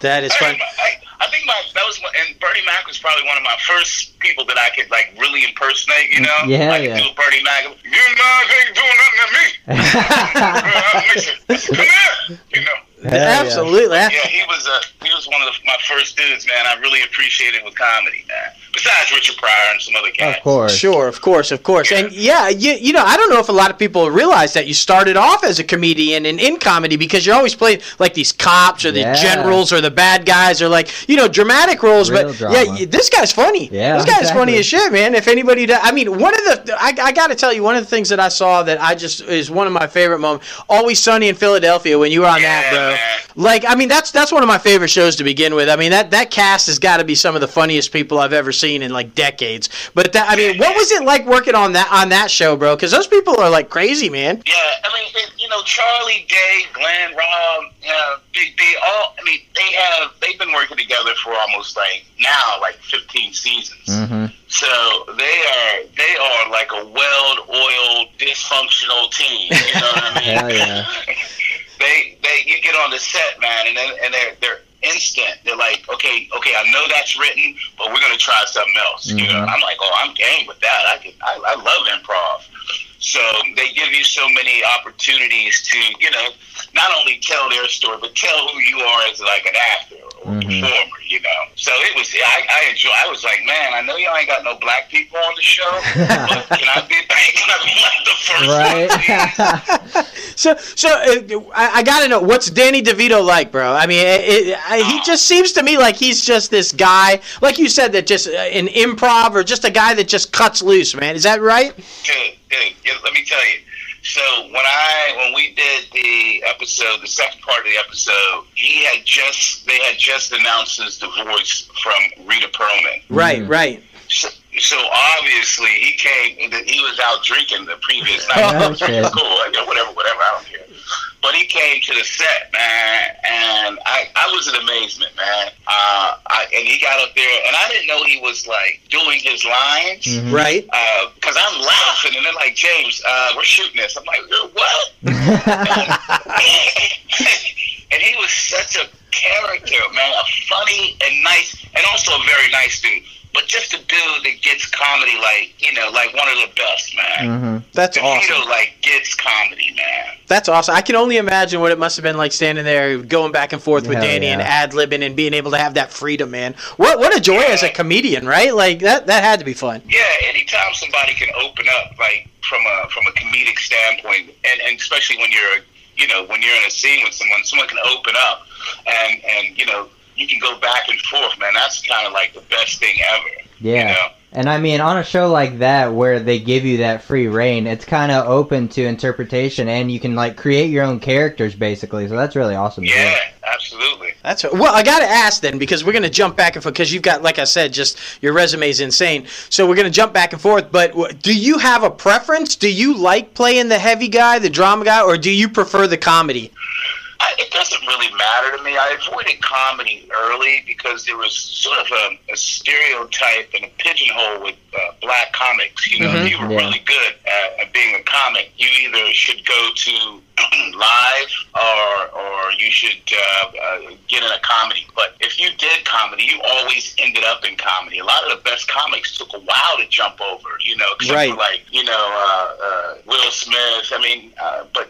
That is I, fun. think my- I, I think my that was one- and Bernie Mac was probably one of my first people that I could like really impersonate. You know, Yeah, I could yeah. do Bernie Mac. You guys ain't doing nothing to me. *laughs* Come here. You know. Hell yeah. Absolutely. Yeah, he was uh, he was one of the, my first dudes, man. I really appreciated with comedy, man. Besides Richard Pryor and some other cats. Of course. Sure, of course, of course. And yeah, you, you know, I don't know if a lot of people realize that you started off as a comedian and in comedy because you're always playing like these cops or the Yeah. generals or the bad guys or like, you know, dramatic roles. Real but drama. yeah, this guy's funny. Yeah, This guy's exactly. funny as shit, man. If anybody, do, I mean, one of the, I, I got to tell you, one of the things that I saw that I just is one of my favorite moments. Always Sunny in Philadelphia when you were on that, bro. man. Like, I mean, that's that's one of my favorite shows to begin with. I mean, that that cast has got to be some of the funniest people I've ever seen in like decades. But that, I mean, what was it like working on that on that show, bro? Because those people are like crazy, man. Yeah, I mean, it, you know, Charlie Day, Glenn, Rob, you know, Big B, all. I mean, they have they've been working together for almost like now, like 15 seasons. hmm So they are they are like a well-oiled, dysfunctional team. You know what I *laughs* mean? Hell yeah. *laughs* they they you get on the set, man, and then and they're they're instant. They're like, okay, okay, I know that's written, but we're gonna try something else. You know, Mhm. I'm like, oh, I'm game with that. I can, I, I love improv. So they give you so many opportunities to, you know, not only tell their story, but tell who you are as like an actor or Mhm. performer. You know, so it was. I, I enjoy. I was like, man, I know y'all ain't got no black people on the show, *laughs* but can I be? Can I be like the first one? right. *laughs* So, so uh, I, I got to know what's Danny DeVito like, bro? I mean, it, it, I, he just seems to me like he's just this guy, like you said, that just uh, an improv or just a guy that just cuts loose, man. Is that right? dude, dude, yeah, let me tell you. So when I when we did the episode, the second part of the episode, he had just they had just announced his divorce from Rhea Perlman. Right, Mhm. right. So, so obviously he came. He was out drinking the previous *laughs* night. Oh, Which shit. is *laughs* cool. I whatever, whatever. I don't care. But he came to the set, man, and I, I was in amazement, man. Uh, I, and he got up there, and I didn't know he was like doing his lines Mhm. Right. because I'm laughing, and they're like, James, uh, we're shooting this. I'm like, "Uh, what? *laughs* and he was such a character, man, a funny and nice, and also a very nice dude. But just a dude that gets comedy like, you know, like one of the best, man. Mhm. That's DeVito, awesome. like, gets comedy, man. That's awesome. I can only imagine what it must have been like standing there, going back and forth with Hell Danny and ad libbing and being able to have that freedom, man. What what a joy as a comedian, right? Like that that had to be fun. Yeah, anytime somebody can open up, like from a from a comedic standpoint, and, and especially when you're, you know, when you're in a scene with someone, someone can open up, and and you know, you can go back and forth, man. That's kind of like the best thing ever. Yeah. You know? And I mean, on a show like that where they give you that free reign, it's kind of open to interpretation, and you can like create your own characters basically. So that's really awesome. Yeah, hear. absolutely. That's well. I got to ask then because we're gonna jump back and forth because you've got, like I said, just your resume is insane. So we're gonna jump back and forth. But w- do you have a preference? Do you like playing the heavy guy, the drama guy, or do you prefer the comedy? I, it doesn't really matter to me. I avoided comedy early because there was sort of a, a stereotype and a pigeonhole with uh, black comics. You know, Mhm. if you were Yeah. really good at, at being a comic, you either should go to *clears throat* live or or you should uh, uh, get in a comedy. But if you did comedy, you always ended up in comedy. A lot of the best comics took a while to jump over. You know, except Right. for like you know uh, uh, Will Smith. I mean, uh, but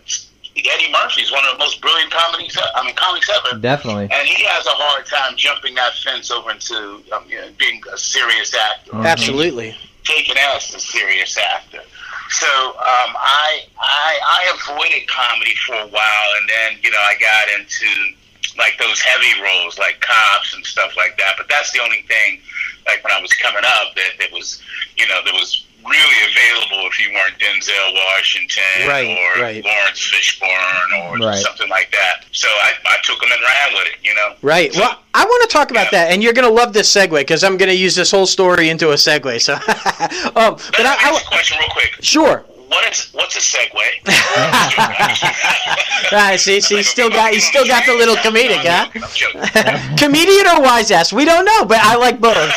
Eddie Murphy is one of the most brilliant comedies. uh, I mean, comics ever. Definitely. And he has a hard time jumping that fence over into um, you know, being a serious actor. Mhm. Absolutely. Taken as a serious actor. So um, I, I I avoided comedy for a while, and then you know I got into like those heavy roles, like cops and stuff like that. But that's the only thing, like when I was coming up, that that was you know that was really available if you weren't Denzel Washington Right, or right. Laurence Fishburne or Right. something like that. So I, I took them and ran with it, you know. Right. Well, I want to talk about that, and you're gonna love this segue because I'm gonna use this whole story into a segue. So, *laughs* um, but I, I a question real quick. sure. What is what's a segue? *laughs* *laughs* Right, see, see, still got, you still got the little comedic, huh? I'm joking. I'm *laughs* joking. Comedian or wise ass? We don't know, but I like both.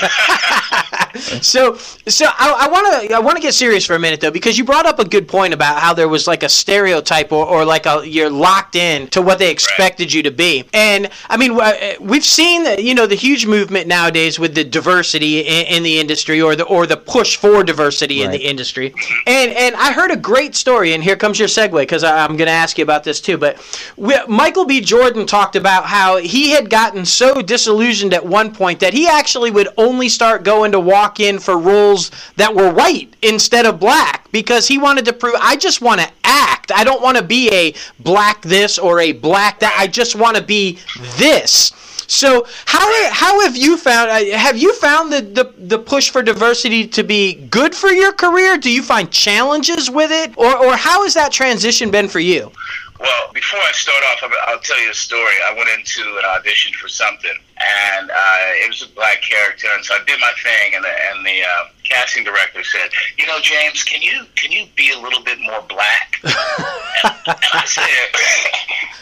so, so I want to I want to get serious for a minute though, because you brought up a good point about how there was like a stereotype or, or like a you're locked in to what they expected you to be. And I mean, we've seen you know the huge movement nowadays with the diversity in, in the industry or the or the push for diversity in the industry. And and I heard a great story, and here comes your segue because I'm going to ask you about this too. But we, Michael B. Jordan talked about how he had gotten so disillusioned at one point that he actually would only start going to walk in for roles that were white instead of black because he wanted to prove I just want to act. I don't want to be a black this or a black that. I just want to be this. So how how have you found uh, have you found the, the the push for diversity to be good for your career? Do you find challenges with it, or or how has that transition been for you? Well, before I start off, I'll- I'll tell you a story. I went into an audition for something, and uh, it was a black character, and so I did my thing, and the, and the uh, casting director said, "You know, James, can you can you be a little bit more black?" and, *laughs* and I said,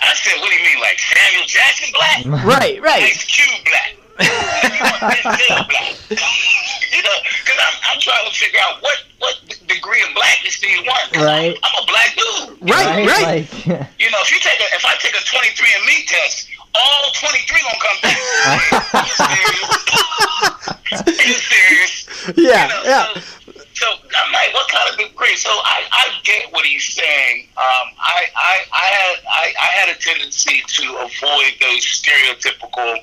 "I said, what do you mean, like Samuel Jackson black?" Right, right. Ice Cube black. you Denzel black. you know, because I'm, I'm trying to figure out what, what degree of blackness do you want? 'Cause Right. I'm, I'm a black dude. Right, right. Like, *laughs* You know, if you take a, if I take a 23andMe test, all 23 gonna come back. Are you serious? Serious? *laughs* Yeah, You know, yeah. So, so I'm like, what kind of degree? So I, I get what he's saying. Um, I, I, I had I, I had a tendency to avoid those stereotypical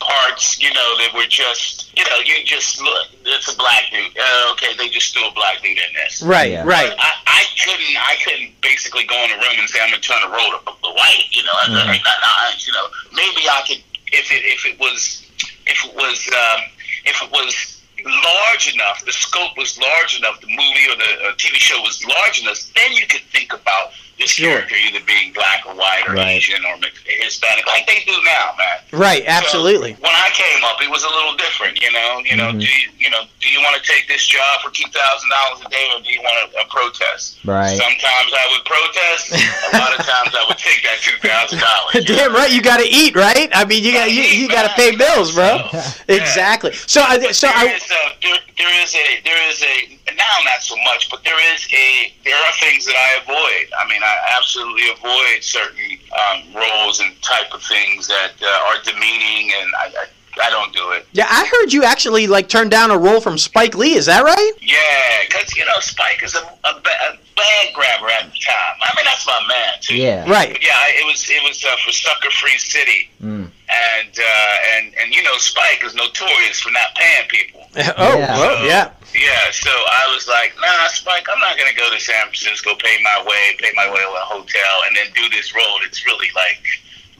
parts, you know, that were just, you know, you just look, it's a black dude. Uh, okay, they just threw a black dude in this. Right, Yeah. right. I, I couldn't I couldn't basically go in a room and say I'm gonna turn the road up the white, you know. I, Mhm. I, I, you know, maybe I could if it if it was if it was um, if it was large enough, the scope was large enough, the movie or the uh, TV show was large enough, then you could think about this Sure. character either being black or white or Right. Asian or Hispanic, like they do now, man. Right, absolutely. So when I came up, it was a little different. You know, you know, Mhm. do you, you know, do you want to take this job for two thousand dollars a day, or do you want to uh, protest? Right. Sometimes I would protest. a lot of times I would take that two thousand dollars. *laughs* Damn right, you got to eat, right? I mean, you got you, you got to pay bills, bro. Exactly. So I so there I is a, there, there is a there is a now not so much, but there is a there are things that I avoid. I mean, I absolutely avoid certain um, roles and type of things that uh, are demeaning, and I, I I don't do it. yeah, I heard you actually like turned down a role from Spike Lee. Is that right? Yeah, because you know Spike is a, a, ba- a bag grabber at the time. I mean, that's my man too. Yeah. Right. But yeah, it was it was uh, for Sucker Free City, Mm. and uh, and and you know Spike is notorious for not paying people. *laughs* Oh, Yeah. oh, yeah. Yeah, so I was like, nah, Spike, I'm not gonna go to San Francisco, pay my way, pay my way to a hotel, and then do this role that's really like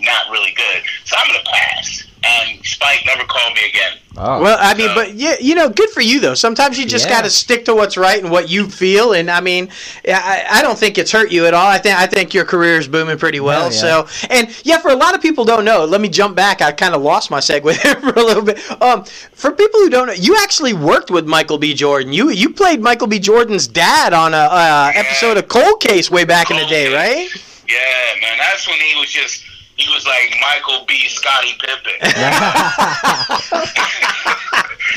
not really good. So I'm gonna pass. And Spike never called me again. Oh. Well, I mean, So- but yeah, you know, good for you though. Sometimes you just Yeah. got to stick to what's right and what you feel. And I mean, I, I don't think it's hurt you at all. I think I think your career is booming pretty well. Hell yeah. So, and yeah, for a lot of people don't know. Let me jump back. I kind of lost my segue *laughs* there for a little bit. Um, for people who don't know, you actually worked with Michael B. Jordan. You you played Michael B. Jordan's dad on a uh, episode of Cold Case way back in the day, right? Yeah, man, that's when he was just he was like Michael B. Scottie Pippen. *laughs*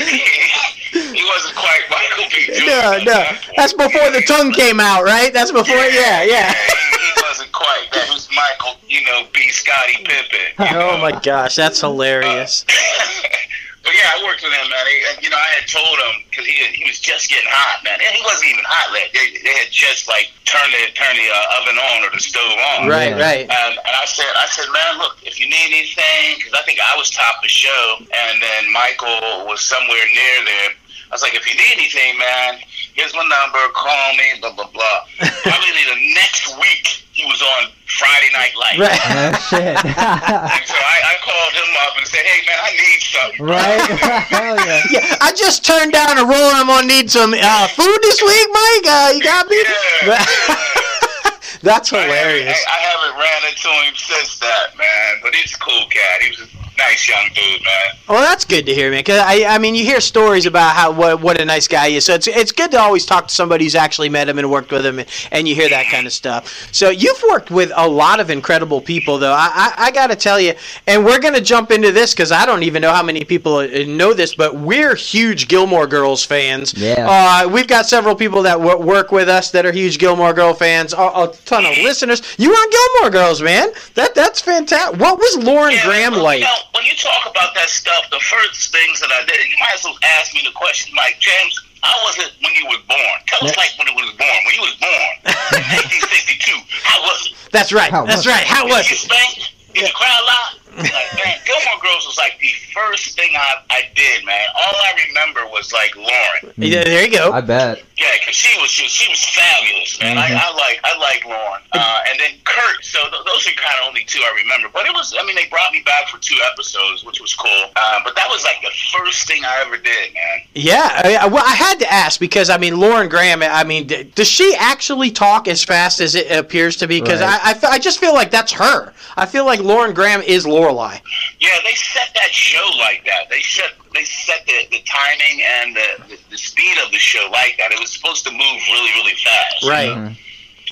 *laughs* he wasn't quite Michael B. Jordan. No, no, that that's before the tongue came out, right? That's before, yeah, yeah. he, he wasn't quite that. Was Michael, you know, B. Scottie Pippen. *laughs* Oh know? my gosh, that's uh, hilarious. But yeah, I worked with him, man. He, and, you know, I had told him because he he was just getting hot, man. And he wasn't even hot yet. They, they had just like turned the turned the uh, oven on or the stove on. Right, Yeah. right. And, and I said, I said, man, look, if you need anything, because I think I was top of the show, and then Michael was somewhere near there. I was like, if you need anything, man, here's my number. Call me. Blah blah blah. *laughs* Probably the next week, he was on Friday Night Lights. Right. oh shit. *laughs* So I, I called him up and said, hey man, I need something. right. *laughs* Hell yeah. Yeah, I just turned down a roll. I'm gonna need some uh, food this week, Mike. Uh, you got me. Yeah. That's I hilarious. I, I haven't ran into him since that, man. But he's a cool cat. He was a nice young dude, man. Well, that's good to hear, man. Because I, I mean, you hear stories about how what, what a nice guy he is. So it's it's good to always talk to somebody who's actually met him and worked with him, and, and you hear that kind of stuff. So you've worked with a lot of incredible people, though. I I, I got to tell you, and we're gonna jump into this because I don't even know how many people uh, know this, but we're huge Gilmore Girls fans. Yeah. Uh, we've got several people that w- work with us that are huge Gilmore Girl fans. A, a ton of listeners. You were on Gilmore Girls, man. That that's fantastic. What was Lauren Yeah, Graham like? You know, when you talk about that stuff, the first things that I did, you might as well ask me the question, Mike James. How was it when you were born? Tell us like when it was born. When you was born, *laughs* 1962. How was it? That's right. How That's right. How was it? Did you it? spank? Did you cry a lot? Like, man, Gilmore Girls was like the first thing I, I did, man. All I remember was like Lauren. Yeah, there you go. I bet. Yeah, because she was just, she was fabulous, man. Mhm. I, I like I like Lauren, uh, and then Kurt. So th- those are kind of only two I remember. But it was, I mean, they brought me back for two episodes, which was cool. Uh, but that was like the first thing I ever did, man. Yeah, I, I- well, I had to ask because I mean, Lauren Graham. I mean, d- does she actually talk as fast as it appears to be? Because Right. I, I, I just feel like that's her. I feel like Lauren Graham is Lorelai. Yeah, they set that show like that. They set they set the, the timing and the, the the speed of the show like that. It was supposed to move really really fast. Right. Mhm.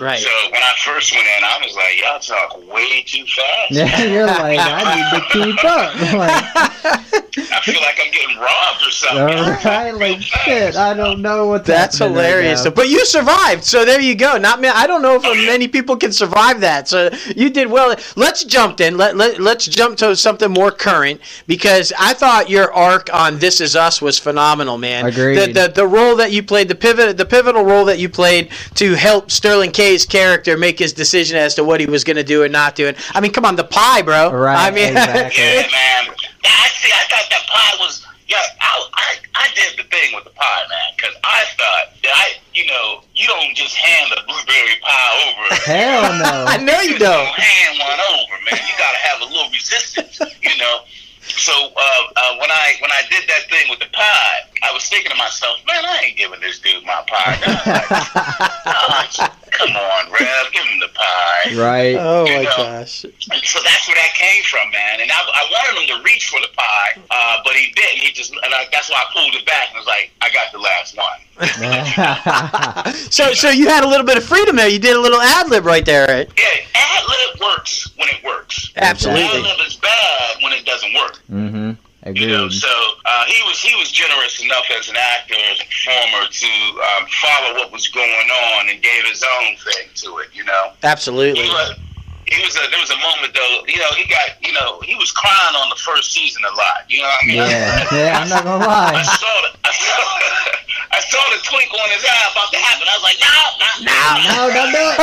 Right. So when I first went in, I was like, y'all talk way too fast. Yeah, you're like, I need to keep up. *laughs* Like, I feel like I'm getting robbed or or something. All you know, right, like shit. I don't know what's That's happening right hilarious. but you survived, so there you go. Not me. I don't know if oh, many people can survive that. So you did well. Let's jump then. Let, let let's jump to something more current because I thought your arc on This Is Us was phenomenal, man. Agreed. The, the the role that you played, the pivot, the pivotal role that you played to help Sterling K's character make his decision as to what he was going to do and not do. And I mean, come on, the pie, bro. Right, I mean, exactly. Yeah, man. I see. I thought that pie was. Yeah, I, I, I did the thing with the pie, man, because I thought that I, you know, you don't just hand the blueberry pie over. *laughs* Hell no. I know you just don't. hand one over, man. You gotta have a little resistance, you know. So uh, uh, when I when I did that thing with the pie, I was thinking to myself, man, I ain't giving this dude my pie. *laughs* Oh, come on, Rev, give him the pie. Right. *laughs* Oh You my know. gosh. And so that's where that came from, man. And I, I wanted him to reach for the pie, uh, but he didn't. He just, and I, that's why I pulled it back and was like, I got the last one. *laughs* *laughs* So so you had a little bit of freedom there. You did a little ad lib right there, right? Yeah, ad lib works when it works. Absolutely. Ad lib is bad when it doesn't work. mm-hmm. You know, so uh, he was he was generous enough as an actor, as a performer, to um, follow what was going on and gave his own thing to it. You know, Absolutely. he was he was a, there was a moment though. You know, he got you know he was crying on the first season a lot. You know what I mean? Yeah, yeah, I'm not gonna I lie. saw the I saw, *laughs* I saw the twinkle in his eye about to happen. I was like, no, no, No, don't do it.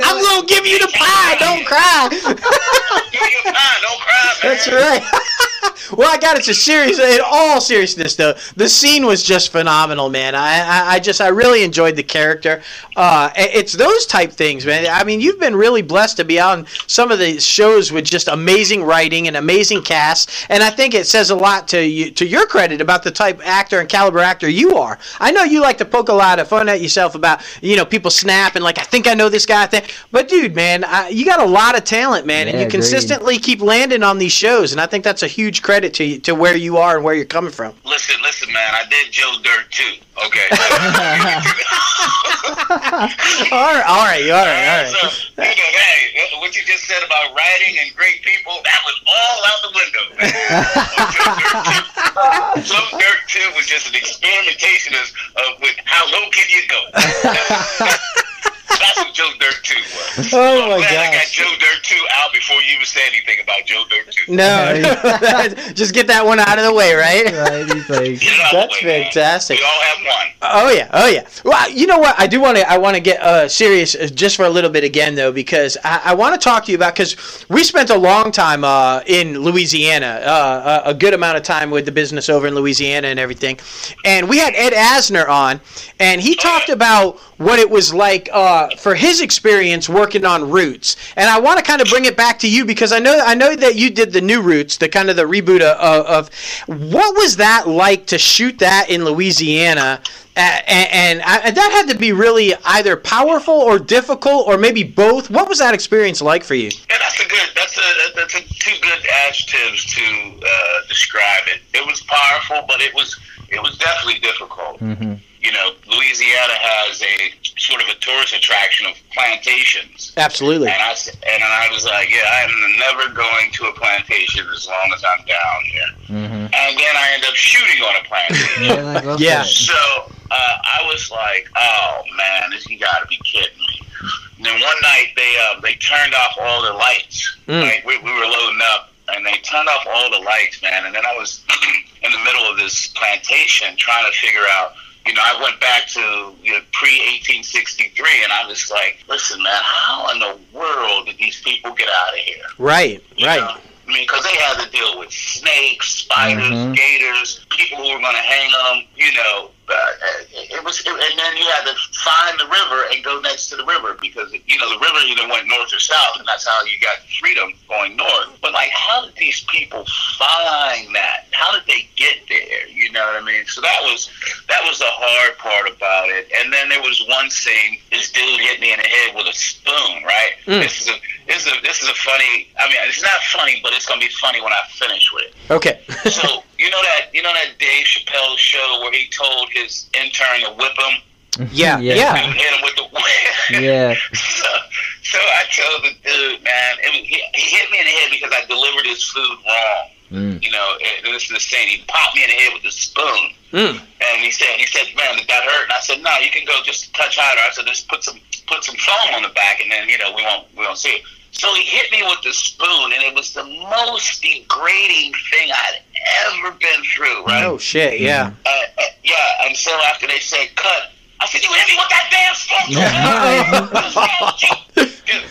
I'm gonna give you the pie. Don't cry. Give me your pie, don't cry, *laughs* man. That's right. Well, I got it. To serious. In all seriousness, though, the scene was just phenomenal, man. I, I, I just, I really enjoyed the character. Uh, it's those type things, man. I mean, you've been really blessed to be on some of the shows with just amazing writing and amazing cast, and I think it says a lot to you, to your credit about the type actor and caliber actor you are. I know you like to poke a lot of fun at yourself about, you know, people snapping like, I think I know this guy. I think, but dude, man, I, you got a lot of talent, man, and you agreed. consistently keep landing on these shows, and I think that's a huge credit to you, to where you are and where you're coming from. Listen, listen, man. I did Joe Dirt too. Okay. *laughs* *laughs* all right, all right, all right, all So, you know, hey, what you just said about writing and great people, that was all out the window. Joe Dirt 2, *laughs* Joe Dirt 2 was just an experimentation of, of with how low can you go. That's what Joe Dirt 2 was. *laughs* Oh, I'm my glad I got. Joe Dirt 2 out before you even said anything about Joe Dirt 2. No, *laughs* *laughs* just get that one out of the way, right? Right, he's like, Get it out That's the way, man. fantastic. We all have one. Oh yeah, oh yeah. Well, you know what? I do want to. I want to get uh, serious uh, just for a little bit again, though, because I, I want to talk to you about because we spent a long time uh, in Louisiana, uh, a a good amount of time with the business over in Louisiana and everything, and we had Ed Asner on, and he talked about what it was like uh, for his experience working on Roots, and I want to kind of bring it back to you because I know I know that you did the new Roots, the kind of the reboot of, of what was that like to shoot that in Louisiana. A- and, and I, that had to be really either powerful or difficult or maybe both. What was that experience like for you? Yeah, that's a good. That's a that's a two good adjectives to uh, describe it. It was powerful, but it was it was definitely difficult. hmm You know, Louisiana has a sort of a tourist attraction of plantations, Absolutely. and I s- and I was like, yeah, I'm never going to a plantation as long as I'm down here. hmm And then I end up shooting on a plantation. Yeah, Yeah. So uh, I was like, "Oh man, this you got to be kidding me!" And then one night they uh, they turned off all the lights. Mm. Like we, we were loading up, and they turned off all the lights, man. And then I was *clears throat* in the middle of this plantation trying to figure out. You know, I went back to you know, pre 1863, and I was like, "Listen, man, how in the world did these people get out of here?" Right, You right. know? I mean, because they had to deal with snakes, spiders, Mhm. gators, people who were going to hang them. You know, uh, it, it was, and then you had to find the river and go next to the river because you know the river either went north or south, and that's how you got freedom going north. But like, how did these people find that? How did they get there? You know what I mean? So that was that was the hard part about it. And then there was one scene. This dude hit me in the head with a spoon. Right. Mm. This is a this is a this is a funny. I mean, it's not funny, but it's gonna be funny when I finish with it. Okay. *laughs* So you know that you know that Dave Chappelle show where he told his intern to whip him Yeah, yeah. and hit him with the whip. *laughs* Yeah. *laughs* so, so I told the dude, man, it he, he hit me in the head because I delivered his food wrong. Mm. You know, and this is the saying. He popped me in the head with a spoon. Mm. And he said, he said, man, did that hurt? And I said, no, you can go just a touch harder. I said, just put some put some foam on the back, and then you know we won't we won't see it. So he hit me with the spoon, and it was the most degrading thing I'd ever been through. Right? Oh shit, yeah. Uh, uh, yeah. And so after they said cut, I said, you hit me with that damn spoon.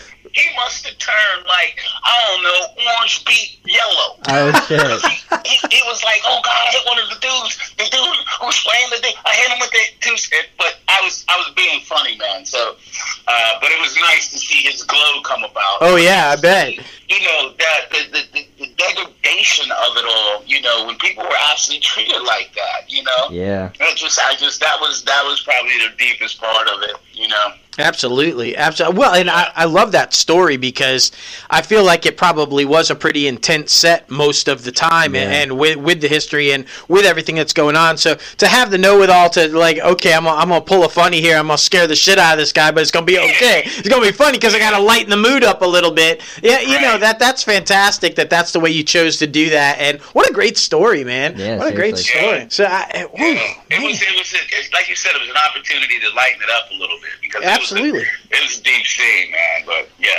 *laughs* *laughs* What's wrong with you? Dude, he must have turned like I don't know, orange beat yellow. Oh shit. *laughs* he, he was like, "Oh God, I hit one of the dudes. The dude who was playing the thing. I hit him with the two stick." But I was I was being funny, man. So, uh, but it was nice to see his glow come about. Oh yeah, I bet. You know that the, the, the, the degradation of it all. You know when people were actually treated like that. You know, Yeah. it just I just that was that was probably the deepest part of it. You know. Absolutely, absolutely. Well, and I, I love that story because I feel like it probably was a pretty intense set most of the time, and, Yeah. and with with the history and with everything that's going on. So to have the know it all to like, okay, I'm gonna, I'm gonna pull a funny here. I'm gonna scare the shit out of this guy, but it's gonna be okay. It's gonna be funny because I gotta lighten the mood up a little bit. Yeah, you know that that's fantastic. That that's the way you chose to do that, and what a great story, man. Yeah, what a great seriously. story. So I, whew, Yeah, it was it was it, like you said, it was an opportunity to lighten it up a little bit because Absolutely. it was a, it was a deep scene, man. But yeah,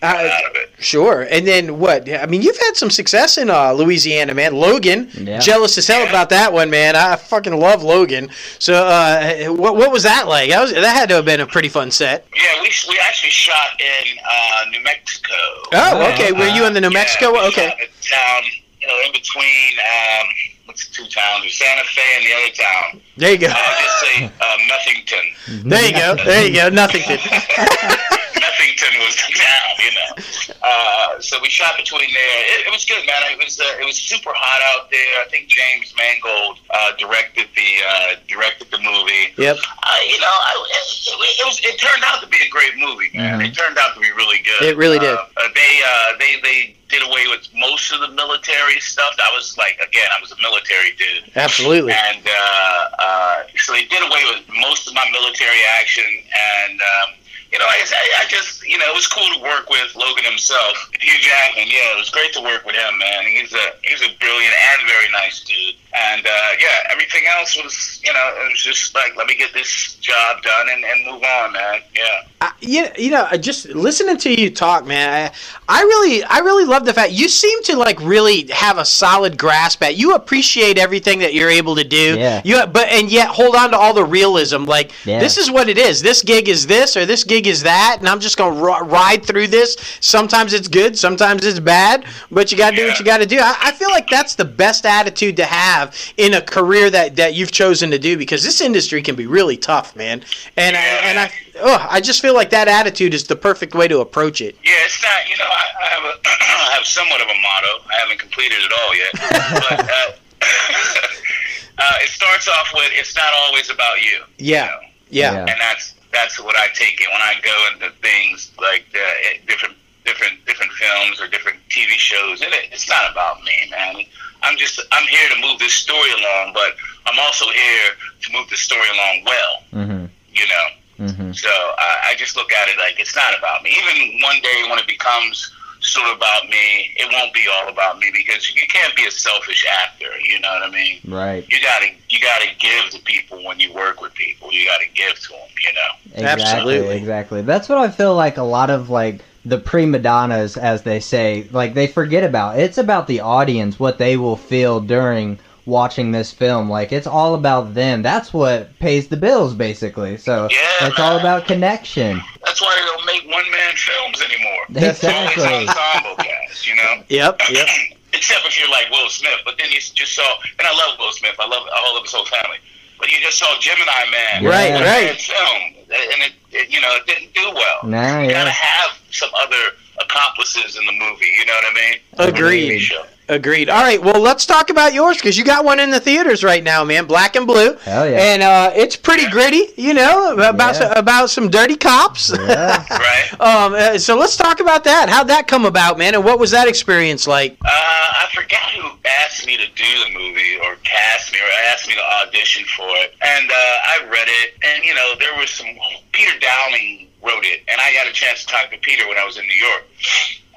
Uh, got out of it. Sure. And then what? I mean, you've had some success in uh, Louisiana, man. Logan, Yeah. jealous as hell Yeah. about that one, man. I fucking love Logan. So, uh, what what was that like? That was that had to have been a pretty fun set. Yeah, we we actually shot in uh, New Mexico. Oh, Yeah. okay. Were you in the New Yeah, Mexico? we Okay. shot a town, you know, in between um, what's two towns? There's Santa Fe and the other town. There you go. I'll just say uh, Muffington. There you go. There you go. Nothing. *laughs* To, Muffington was the town, you know. Uh, so we shot between there. It, it was good, man. It was uh, it was super hot out there. I think James Mangold uh, directed the uh, directed the movie. yep. Uh, you know, I, it, it, was it turned out to be a great movie, man. Mhm. It turned out to be really good. It really did. Uh, uh, they uh, they they did away with most of the military stuff. I was like, again, I was a military dude. Absolutely. And uh, uh, so they did away with most of my military action, and um, you know, I, I just, you know, it was cool to work with Logan himself, Hugh Jackman. Yeah, it was great to work with him, man. He's a he's a brilliant and very nice dude. And uh, yeah, everything else was, you know, it was just like, let me get this job done and, and move on, man. Yeah. I, you, you know, just listening to you talk, man. I, I really, I really love the fact you seem to like really have a solid grasp at. You appreciate everything that you're able to do. Yeah. You, but and yet hold on to all the realism. Like Yeah. this is what it is. This gig is this, or this gig is that, and I'm just gonna ri- ride through this. Sometimes it's good, sometimes it's bad, but you gotta do what you gotta do. I, I feel like that's the best attitude to have in a career that that you've chosen to do because this industry can be really tough, man. And I, and I, oh, I just feel like that attitude is the perfect way to approach it. Yeah, it's not. You know, I, I have a *clears throat* I have somewhat of a motto. I haven't completed it all yet, *laughs* but uh, *laughs* uh, it starts off with "It's not always about you." Yeah. You know? Yeah. Yeah. and that's that's what I take it when I go into things like uh, eh, different different different films or different TV shows. And it, it's not about me, man. I'm just I'm here to move this story along, but I'm also here to move the story along well. Mhm. You know. Mhm. So I, I just look at it like it's not about me. Even one day when it becomes sort of about me, it won't be all about me because you can't be a selfish actor. You know what I mean? Right. You gotta you gotta give to people when you work with people. You gotta give to them. You know? Exactly, Absolutely. exactly. That's what I feel like a lot of like the prima donnas, as they say, like they forget about. It's about the audience, what they will feel during watching this film. Like it's all about them. That's what pays the bills, basically. So Yeah, it's all about connection. That's why they don't make one man films anymore. *laughs* It's Exactly. always ensemble cast. You know? *laughs* Yep. Yep. *clears throat* Except if you're like Will Smith, but then you just saw, and I love Will Smith. I love I love his whole family. But you just saw Gemini Man, Right, right. film, and it, it you know it didn't do well. Nah, You gotta have some other accomplices in the movie. You know what I mean? Agreed. Show. Agreed. All right. Well, let's talk about yours because you got one in the theaters right now, man. Black and blue. Hell yeah. And uh, it's pretty gritty, you know, about Yeah. about some dirty cops. Yeah. *laughs* Right. um, uh, so let's talk about that. How'd that come about, man? And what was that experience like? Uh, I forgot who asked me to do the movie or cast me or asked me to audition for it. And uh, I read it, and, you know, there was some. Peter Dowling wrote it, and I got a chance to talk to Peter when I was in New York.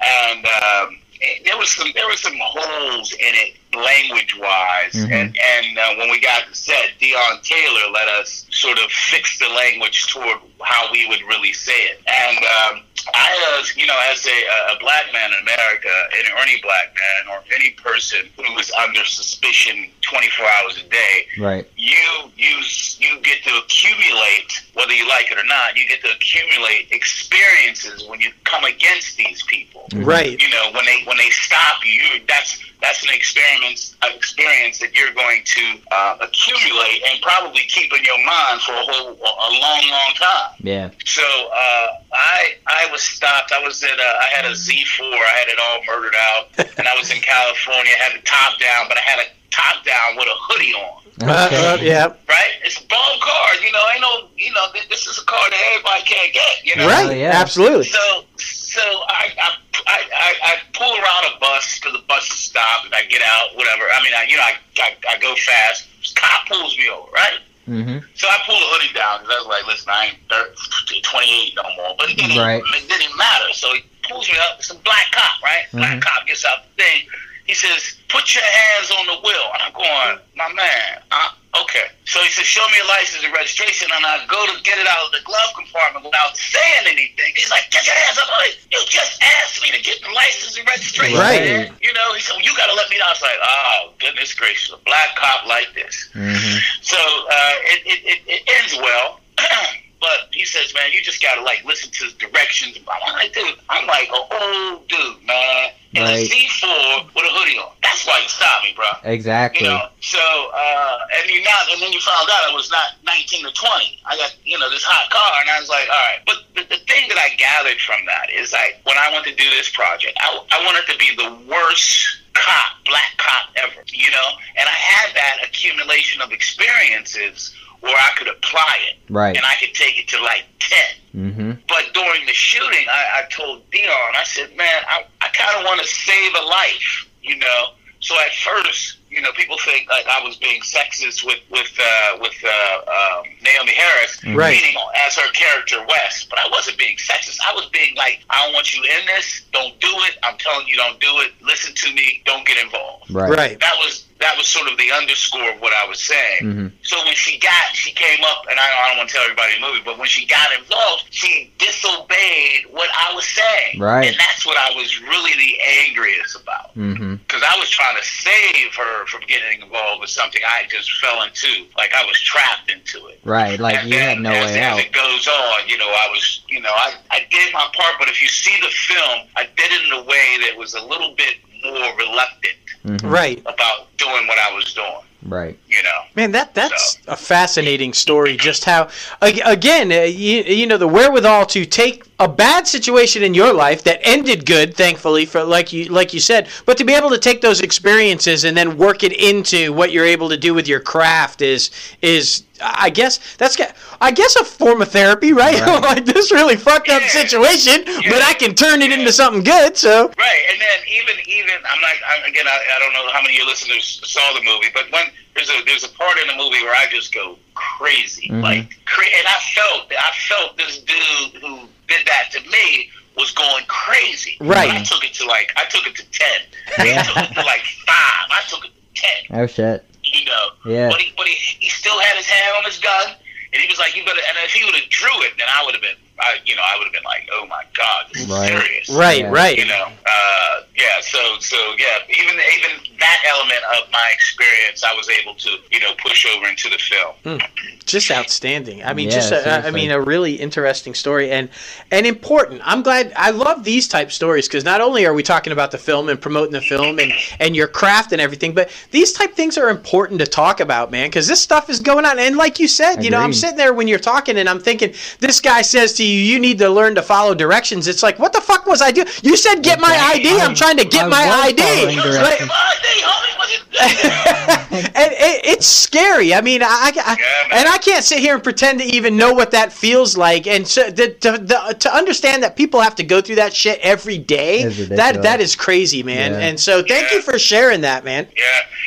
And um, there was some there was some holes in it language wise, Mhm. and and uh, when we got set, Deon Taylor let us sort of fix the language toward how we would really say it, and um, I, uh, you know, as a, a black man in America, and or any black man or any person who is under suspicion 24 hours a day, Right. you you you get to accumulate whether you like it or not you get to accumulate experiences when you come against these people Mhm. Right. you know when they when they stop you you- that's that's an experience an experience that you're going to uh, accumulate and probably keep in your mind for a whole a long long time Yeah. so uh, I I was stopped. I was at a, I had a Z4. I had it all murdered out, *laughs* and I was in California. I had the top down, but I had a top down with a hoodie on. Uh, uh, yeah. Right? It's a bomb car. You know, ain't no. You know, th- this is a car that everybody can't get. You know. Right. Oh, yeah. Absolutely. So so I I, I, I I pull around a bus because the bus is stopped, and I get out. Whatever. I mean, I you know I I, I go fast. Cop pulls me over. Right. Mm-hmm. So I pulled the hoodie down because I was like, listen, I ain't 30, *laughs* 28 no more. But it didn't, Right. it didn't matter. So he pulls me up. It's a black cop, right? Black Mhm. cop gets out the thing. He says, put your hands on the wheel. And I'm going, my man, uh, okay. So he says, show me your license and registration. And I go to get it out of the glove compartment without saying anything. He's like, get your hands up. Like, you just asked me to get the license and registration. Right. man." You know, he said, well, you got to let me know. I was like, oh, goodness gracious, a black cop like this. Mm-hmm. So uh, it, it, it, it ends well. *clears throat* but he says, man, you just got to, like, listen to the directions. I'm like, dude, I'm like an old dude, man, in Right. a C4 with a hoodie on. That's why you stopped me, bro. Exactly. You know, so, uh, and you not, and then you found out I was not 19 or 20. I got, you know, this hot car, and I was like, all right. But the, the thing that I gathered from that is like, when I went to do this project, I, I wanted to be the worst cop, black cop ever, you know? And I had that accumulation of experiences where I could apply it, Right. and I could take it to like 10. Mm-hmm. But during the shooting, I, I told Deon, I said, man, I, I kind of want to save a life, you know? So at first, you know, people think like I was being sexist with with uh, with uh, um, Naomie Harris, Right. meaning as her character West. But I wasn't being sexist. I was being like, I don't want you in this. Don't do it. I'm telling you, don't do it. Listen to me. Don't get involved. Right. Right. That was that was sort of the underscore of what I was saying. Mm-hmm. So when she got, she came up, and I, I don't want to tell everybody the movie, but when she got involved, she disobeyed what I was saying. Right. And that's what I was really the angriest about. Mm-hmm. Because I was trying to save her from getting involved with something I just fell into. Like I was trapped into it. Right. Like and you had no as, way as out. it goes on, you know, I was, you know, I, I did my part, but if you see the film, I did it in a way that was a little bit more reluctant Mm-hmm. Right. about doing what I was doing, Right. you know. Man, that that's a fascinating story. Just how, again, uh, you, you know, the wherewithal to take a bad situation in your life that ended good, thankfully, for like you like you said, but to be able to take those experiences and then work it into what you're able to do with your craft is is. I guess that's ca- I guess a form of therapy, right? *laughs* Right. like this really fucked up Yeah. situation, but I can turn it Yeah. into something good. So Right, and then even even I'm not I, again I, I don't know how many of your listeners saw the movie, but when there's a there's a part in the movie where I just go crazy, Mhm. like cra- and I felt that I felt this dude who did that to me was going crazy. Right. I took it to like I took it to ten. Yeah. I took it to like five. I took it to ten. Oh shit. You know. Yeah. But he but he, he still had his hand on his gun, and he was like, "You better." And if he would have drew it, then I would have been, I you know, I would have been like, "Oh my god, this is Right. serious." right, Yeah. right. you know uh yeah so so yeah even even that element of my experience i was able to you know push over into the film just outstanding. I mean, Yeah, just a, I mean, a really interesting story and and important. I'm glad. I love these type stories because not only are we talking about the film and promoting the film and and your craft and everything, but these type things are important to talk about, man. Because this stuff is going on. And like you said, you know, I'm sitting there when you're talking and I'm thinking, this guy says to you, you need to learn to follow directions. It's like, what the fuck was I doing? You said get my ID. I'm trying to get I my ID. following It was directions. like, "Oh, hey, homie, what you- *laughs* and it, it's scary. I mean, I, I, Yeah, and I can't sit here and pretend to even know what that feels like. And so the, to, the, to understand that people have to go through that shit every day, that that is crazy, man. Yeah. And so thank Yeah. you for sharing that, man. yeah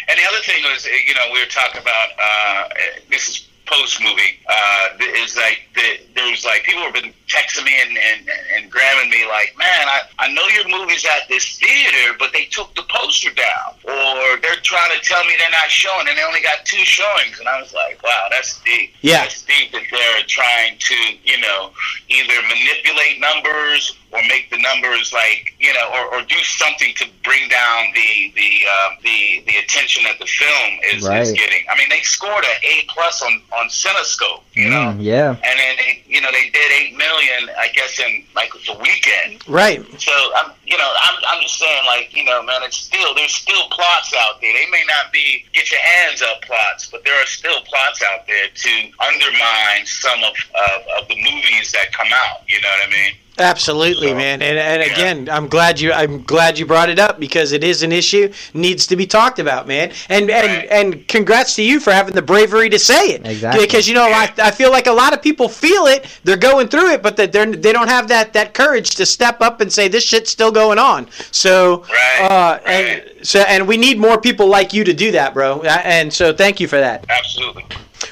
and the other thing was you know we were talking about uh this is post movie uh, is like the, there's like people have been texting me and, and, and grabbing me like, man, I, I know your movie's at this theater, but they took the poster down, or they're trying to tell me they're not showing, and they only got two showings, and I was like, wow, that's deep. Yeah. that's deep that they're trying to, you know, either manipulate numbers or make the numbers like you know, or, or do something to bring down the the uh, the the attention that the film is, Right. is getting. I mean, they scored an A plus on on CinemaScore, you know, Mm, yeah. and then they, you know they did eight million, I guess, in like the weekend. Right. So I'm, you know, I'm, I'm just saying, like, you know, man, it's still there's still plots out there. They may not be get your hands up plots, but there are still plots out there to undermine some of of, of the movies that come out. You know what I mean? Absolutely, So, man. And, and yeah. again, I'm glad you I'm glad you brought it up because it is an issue needs to be talked about, man. And and Right. and congrats to you for having the bravery to say it. Exactly. Because you know, I, I feel like a lot of people feel it, they're going through it, but that they're they don't have that that courage to step up and say this shit's still going on. So Right, uh, right. and so and we need more people like you to do that, bro. Uh, And so thank you for that. Absolutely.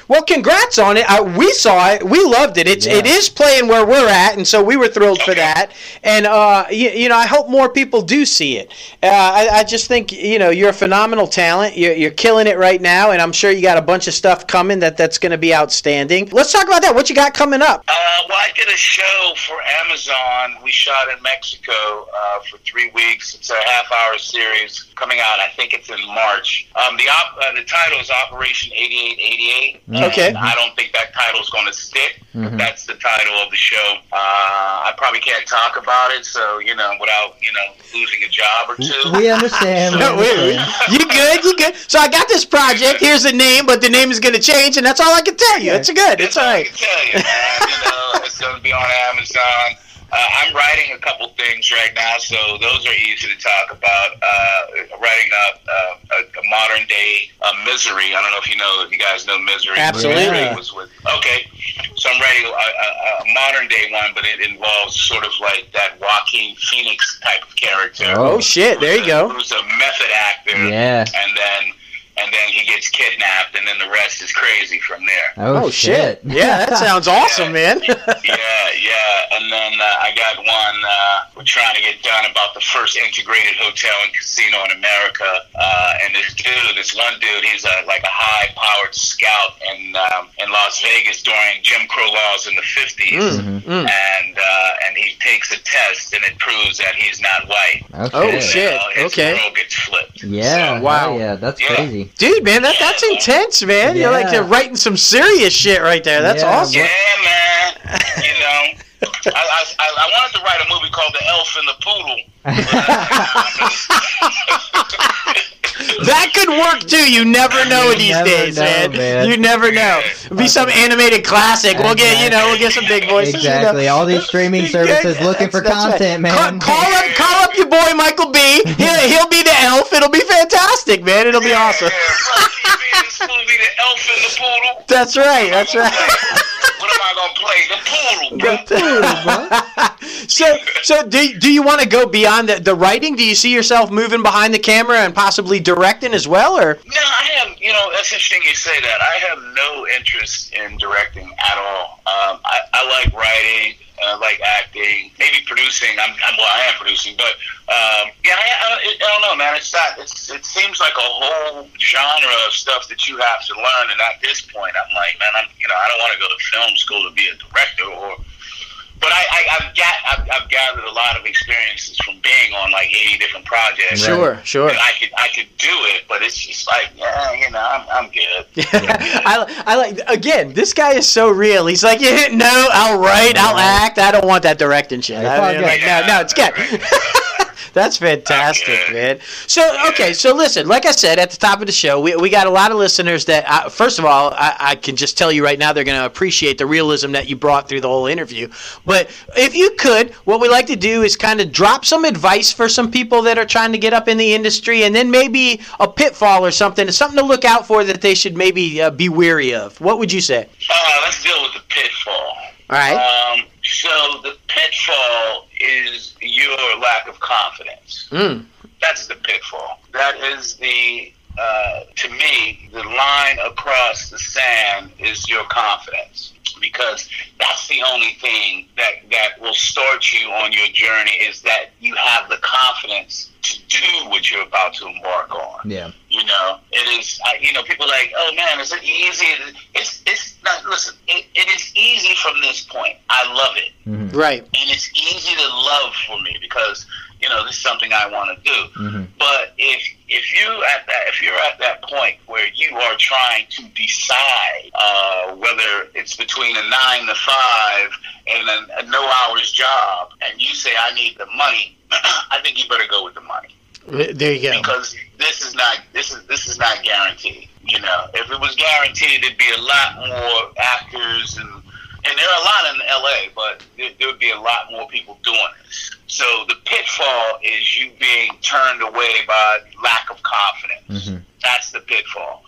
Well, congrats on it. Uh, we saw it. We loved it. It's Yeah. it is playing where we're at, and so we were thrilled for that. And uh, you, you know, I hope more people do see it. Uh, I, I just think you know you're a phenomenal talent. You're, you're killing it right now, and I'm sure you got a bunch of stuff coming that that's going to be outstanding. Let's talk about that. What you got coming up? Uh, well, I did a show for Amazon. We shot in Mexico uh, for three weeks. It's a half-hour series coming out. I think it's in March. Um, the op- uh, the title is Operation 8888. Okay. And I don't think that title is going to stick. Mhm. But that's the title of the show. Uh, I probably can't talk about it, so you know, without you know losing a job or two. We understand. *laughs* *laughs* We No, wait, wait. understand. You good? You good? So I got this project. Here's the name, but the name is going to change, and that's all I can tell you. It's good. It's That's all all I right. can tell you, man. you know, it's going to be on Amazon. Uh, I'm writing a couple things right now, so those are easy to talk about. Uh, writing up uh, a, a modern day uh, misery. I don't know if you know, if you guys know misery. Absolutely. Misery Was with okay, so I'm writing a, a, a modern day one, but it involves sort of like that Joaquin Phoenix type of character. Oh shit! There you a- go. Who's a method actor? Yeah. and then and then he gets kidnapped, and then the rest is crazy from there. Oh, Oh shit! Yeah, that *laughs* sounds awesome, man. *laughs* yeah, yeah. And then uh, I got one uh, we're trying to get done about the first integrated hotel and casino in America. Uh, and this dude, this one dude, he's a, like a high-powered scout in um, in Las Vegas during Jim Crow laws in the 50s. Mm, mm. And uh, and he takes a test, and it proves that he's not white. Okay. Oh, shit. You know, his okay. world gets flipped. Yeah. Wow. wow. Yeah, that's Yeah. crazy. Dude, man, that that's intense, man. You're like you're writing some serious shit right there. That's Yeah, awesome. Yeah, man. You know, I, I, I I wanted to write a movie called The Elf and the Poodle. *laughs* *laughs* That could work too. You never know You these never days, know, man. man. You never know. It'll be some animated classic. We'll get you know we'll get some big voices. you know. Exactly. All these streaming *laughs* services Yeah, looking for that's- that's content, right. man. Call, call up, call up your boy Michael B. He'll, he'll be the elf. It'll be fantastic, man. It'll be awesome. Yeah, Rocky B in this movie, The Elf and the Poodle. *laughs* That's right. That's right. *laughs* What am I gonna play? The poodle, bro. *laughs* so, so do, do you want to go beyond the, the writing? Do you see yourself moving behind the camera and possibly directing as well, or? No, I have. You know, that's interesting you say that. I have no interest in directing at all. Um, I, I like writing. I like acting. Maybe producing. I'm, I'm well. I am producing, but um, yeah, I, I, I don't know, man. It's not. It's. It seems like a whole genre of stuff that you have to learn. And at this point, I'm like, man, I'm. You know, I don't want to go to film school to be a director or. But I, I, I've got I've, I've gathered a lot of experiences from being on like 80 different projects. Sure, sure. And I could I could do it, but it's just like, yeah, you know, I'm, I'm good. *laughs* I, I like again. This guy is so real. He's like, yeah, *laughs* no, I'll write, I'll act. I don't want that directing shit. It's I mean, good. like, no, no, it's good. *laughs* That's fantastic, Okay. man. So, okay, so listen, like I said at the top of the show, we, we got a lot of listeners that, uh, first of all, I, I can just tell you right now, they're going to appreciate the realism that you brought through the whole interview. But if you could, what we like to do is kind of drop some advice for some people that are trying to get up in the industry, and then maybe a pitfall or something, something to look out for that they should maybe uh, be weary of. What would you say? Uh, let's deal with the pitfall. All right. Um, so the pitfall is your lack of confidence. Mm. That's the pitfall. That is the uh, to me, the line across the sand is your confidence because that's the only thing that that will start you on your journey is that you have the confidence to do what you're about to embark on. Yeah. You know, it is. I, you know, people are like, oh man, is it easy? It's it's not. Listen, it, it is easy from this point. I love it, hmm Right. and it's easy to love for me because you know this is something I want to do. hmm But if if you at that if you're at that point where you are trying to decide uh, whether it's between a nine to five and a, a no hours job, and you say I need the money, *clears throat* I think you better go with the money There you go. because this is not this is this is not guaranteed. You know, if it was guaranteed, there'd be a lot more actors and and there are a lot in LA, but there, there would be a lot more people doing this. So the pitfall is you being turned away by lack of confidence. hmm That's the pitfall.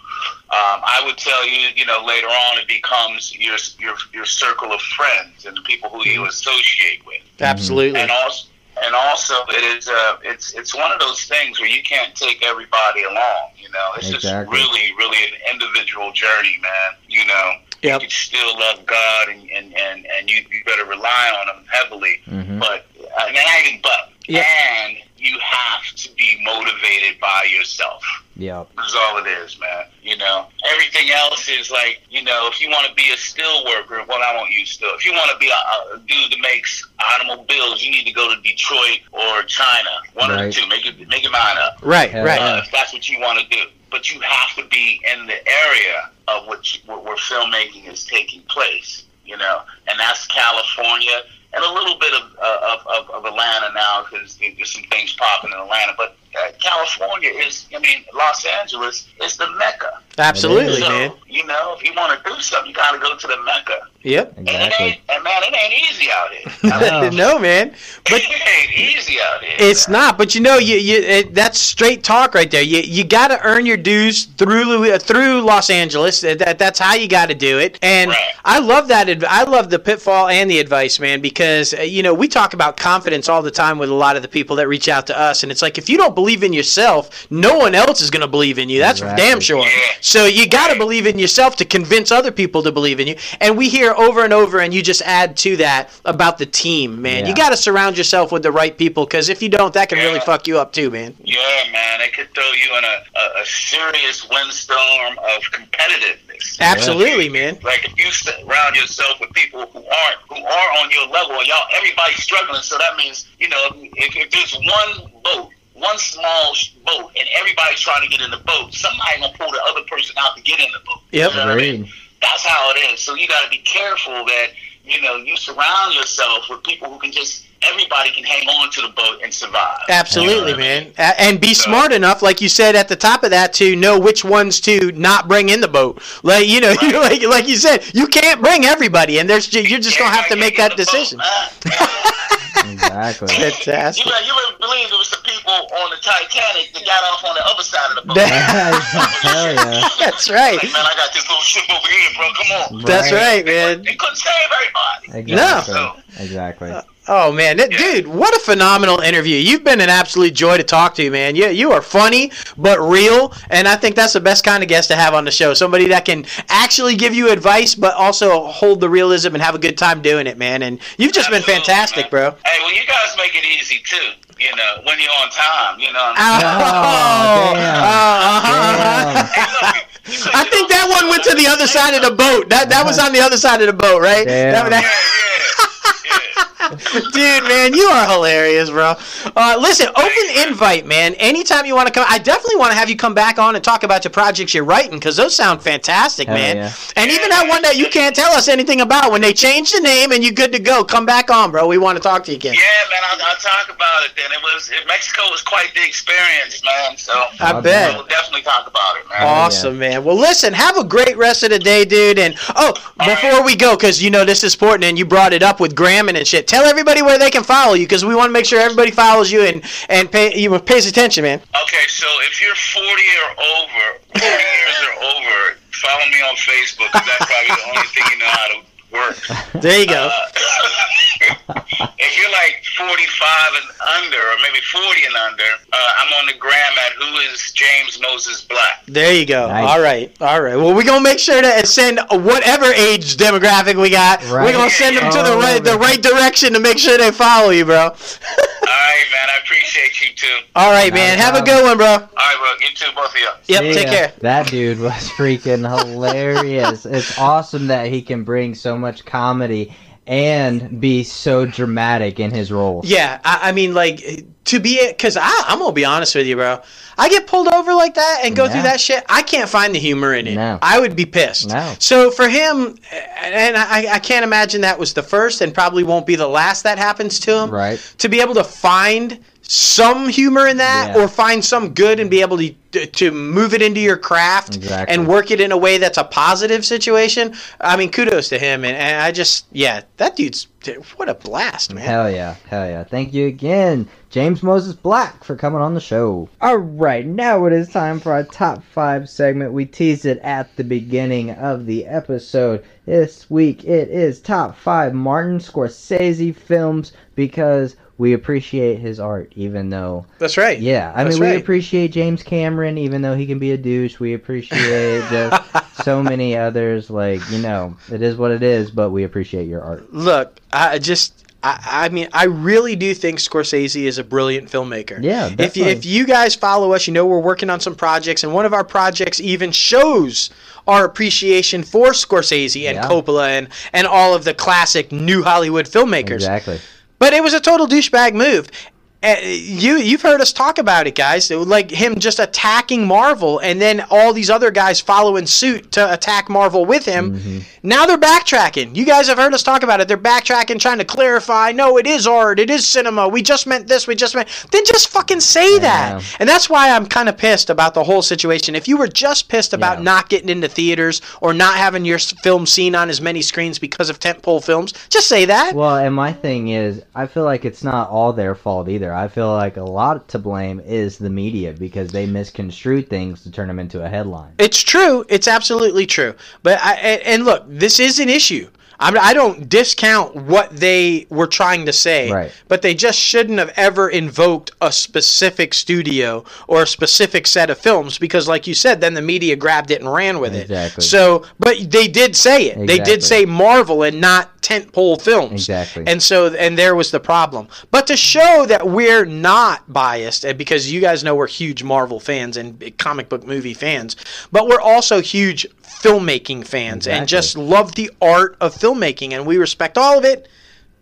Um, I would tell you, you know, later on it becomes your your your circle of friends and the people who you associate with Absolutely. and also and also it is uh it's it's one of those things where you can't take everybody along you know it's Exactly. just really really an individual journey man you know Yep. you still love god and and and, and you, you better rely on him heavily hmm but uh, and I even but Yeah. and you have to be motivated by yourself Yeah, that's all it is, man. You know, everything else is like, you know, if you want to be a still worker, well, I won't use still. If you want to be a, a dude that makes automobiles, you need to go to Detroit or China. One of the two. Make it, make your mind up. right. Yeah. Right. Uh, if that's what you want to do. But you have to be in the area of which where filmmaking is taking place. You know, and that's California and a little bit of uh, of, of, of Atlanta now because there's some things popping in Atlanta. But uh, California is, I mean, Los Angeles is the mecca. Absolutely, so man. you know, if you want to do something, you got to go to the mecca. Yep. And it Exactly. ain't, and man, it ain't easy out here. *laughs* No. no, man. But *laughs* it ain't easy out here. It's man. not, but you know, you, you it, that's straight talk right there. You you got to earn your dues through uh, through Los Angeles. That that's how you got to do it. And Right. I love that. I love the pitfall and the advice, man, because uh, you know we talk about confidence all the time with a lot of the people that reach out to us, and it's like if you don't believe in yourself, no one else is going to believe in you. That's for damn sure. So you got to believe in yourself to convince other people to believe in you. And we hear over and over, and you just add to that about the team, man. Yeah. You got to surround yourself with the right people because if you don't, that can really fuck you up too, man. Yeah, man, it could throw you in a, a, a serious windstorm of competitiveness. Absolutely, man. Like if you surround yourself with people who aren't who are on your level, and y'all everybody's struggling. So that means you know if, if there's one boat, one small boat, and everybody's trying to get in the boat, somebody gonna pull the other person out to get in the boat. Yep. You know I mean? That's how it is. So you got to be careful that you know you surround yourself with people who can just everybody can hang on to the boat and survive. Absolutely, You know what I mean? man. And be So- smart enough, like you said at the top of that, to know which ones to not bring in the boat. Like you know, *laughs* Right. like like you said, you can't bring everybody, and there's you're just gonna have to make that decision. *laughs* Exactly. *laughs* You, Fantastic. better- you better believe it was the people on the Titanic that got off on the other side of the boat. *laughs* Hell yeah. That's right. Like, man, I got this little ship over here, bro. Come on. That's right, man. They couldn't save everybody. Exactly. No. Exactly. Uh, Oh man, that, dude, what a phenomenal interview! You've been an absolute joy to talk to, man. You you are funny but real, and I think that's the best kind of guest to have on the show. Somebody that can actually give you advice, but also hold the realism and have a good time doing it, man. And you've just been fantastic, man. bro. Hey, well, you guys make it easy too. You know, when you're on time. You know. What Oh, I'm damn. uh-huh, uh-huh. Damn. saying? You know, I think that one went to the other side of the boat. That that was on the other side of the boat, right? Damn. That- that- Yeah, yeah, yeah. Dude, man, you are hilarious, bro. Uh, listen, open invite, man. Anytime you want to come, I definitely want to have you come back on and talk about your projects you're writing because those sound fantastic, Hell man. yeah. And even that one that you can't tell us anything about, when they change the name and you're good to go, come back on, bro. We want to talk to you again. Yeah, man, I'll, I'll talk about it then. It was it, Mexico was quite the experience, man. So I I'll bet. we'll definitely talk about it, man. Awesome, man. Well, listen, have a great rest of the day, dude. And oh, before we go, because you know this is important, and you brought it up with Gramming and shit. Tell everybody where they can follow you, because we want to make sure everybody follows you and and pay you pays attention, man. Okay, so if you're 40 or over, 40 years or over, follow me on Facebook. that's probably the only thing you know how to work. *laughs* There you go. Uh, *laughs* if you're like 45 and under, or maybe 40 and under, uh, I'm on the gram at Who is James Moses Black. There you go. Nice. All right, all right. Well, we're gonna make sure to send whatever age demographic we got. Right. We're gonna send them to the Oh, right, the right direction to make sure they follow you, bro. All *laughs* right, man. I appreciate you too. all right, Not man. a Have a good one, bro. All right, bro. You too, both of you. Yep. See Take ya. care. That dude was freaking hilarious. it's awesome that he can bring so much comedy and be so dramatic in his roles. Yeah, I, I mean, like to be, because I'm gonna be honest with you, bro. I get pulled over like that and go Yeah. through that shit. I can't find the humor in it. No. I would be pissed. No. So for him, and I, I can't imagine that was the first, and probably won't be the last that happens to him. Right. To be able to find some humor in that, Yeah. or find some good, and be able to to move it into your craft Exactly. and work it in a way that's a positive situation. I mean, kudos to him, and, and I just, yeah, that dude's what a blast, man. Hell yeah, hell yeah. Thank you again, James Moses Black, for coming on the show. All right, now it is time for our top five segment. We teased it at the beginning of the episode. This week it is top five Martin Scorsese films because we appreciate his art, even though That's right. Yeah, I That's mean, we appreciate James Cameron, even though he can be a douche. We appreciate *laughs* just so many others. Like, you know, it is what it is, but we appreciate your art. Look, I just. I, I mean, I really do think Scorsese is a brilliant filmmaker. Yeah, If you, if you guys follow us, you know we're working on some projects, and one of our projects even shows our appreciation for Scorsese and Yeah. Coppola and, and all of the classic new Hollywood filmmakers. Exactly. But it was a total douchebag move. Uh, you you've heard us talk about it, guys. It like him just attacking Marvel, and then all these other guys following suit to attack Marvel with him. Mm-hmm. Now they're backtracking. You guys have heard us talk about it. They're backtracking, trying to clarify. No, it is art. It is cinema. We just meant this. We just meant. Then just fucking say that. And that's why I'm kind of pissed about the whole situation. If you were just pissed about Yeah. not getting into theaters or not having your film seen on as many screens because of tentpole films, just say that. Well, and my thing is, I feel like it's not all their fault either. I feel like a lot to blame is the media because they misconstrue things to turn them into a headline. It's true. It's absolutely true. But I and look, this is an issue. I'm, I don't discount what they were trying to say, Right. but they just shouldn't have ever invoked a specific studio or a specific set of films because, like you said, then the media grabbed it and ran with Exactly. it. So, but they did say it. They did say Marvel and not tentpole films. Exactly. And so, and there was the problem. But to show that we're not biased, and because you guys know we're huge Marvel fans and comic book movie fans, but we're also huge filmmaking fans and just love the art of filmmaking, and we respect all of it.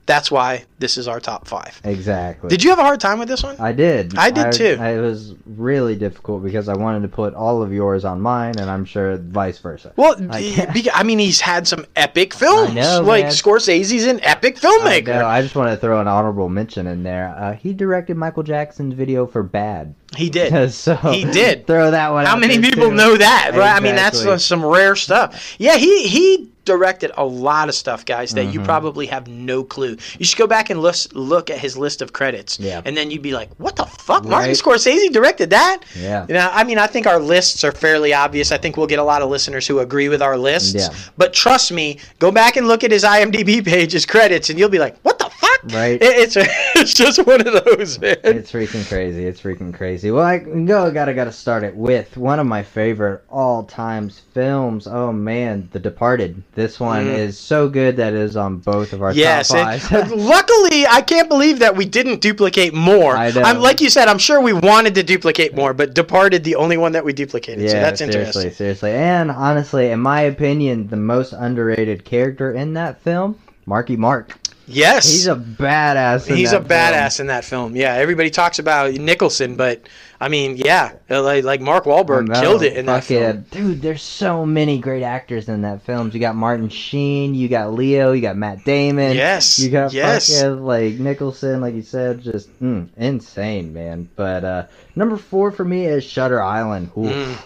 That's why this is our top five. Exactly. Did you have a hard time with this one? I did. I did too. I, it was really difficult because I wanted to put all of yours on mine, and I'm sure vice versa. Well, I I, *laughs* I mean, he's had some epic films. know, like man. Scorsese's an epic I, filmmaker. know, I just want to throw an honorable mention in there. Uh, he directed Michael Jackson's video for Bad. He did. *laughs* so He did. Throw that one. How many people too. know that? Right? I mean, that's uh, some rare stuff. Yeah, he he directed a lot of stuff, guys, that you Mhm. probably have no clue. You should go back and look look at his list of credits, Yeah. and then you'd be like, "What the fuck? Martin Scorsese directed that?" Yeah. You know, I mean, I think our lists are fairly obvious. I think we'll get a lot of listeners who agree with our lists. Yeah. But trust me, go back and look at his IMDb page, his credits, and you'll be like, "What the fuck?" Right. It, it's *laughs* it's just one of those, man. It's freaking crazy. It's freaking crazy. Well, I go. Gotta gotta start it with one of my favorite all times films. Oh man, The Departed. This one Mm. is so good that it is on both of our Yes, top fives. *laughs* luckily I can't believe that we didn't duplicate more. I know. I'm like you said, I'm sure we wanted to duplicate more, but Departed the only one that we duplicated. so that's seriously, interesting. seriously. And honestly, in my opinion, the most underrated character in that film, Marky Mark. Yes. He's a badass. in He's a film. badass in that film. Yeah, everybody talks about Nicholson, but I mean, yeah, uh, like, like Mark Wahlberg killed it in that film. Dude, there's so many great actors in that film. You got Martin Sheen, you got Leo, you got Matt Damon. Yes, You got yes. fucking like Nicholson, like you said, just mm, insane, man. But uh number four for me is Shutter Island. Oof, Mm.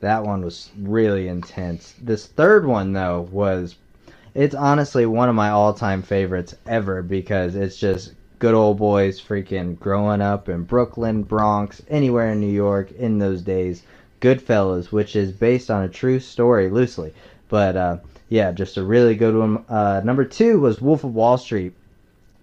That one was really intense. This third one though was it's honestly one of my all-time favorites ever because it's just good old boys freaking growing up in Brooklyn, Bronx, anywhere in New York in those days. Goodfellas, which is based on a true story loosely, but uh, yeah, just a really good one. Uh, number two was Wolf of Wall Street.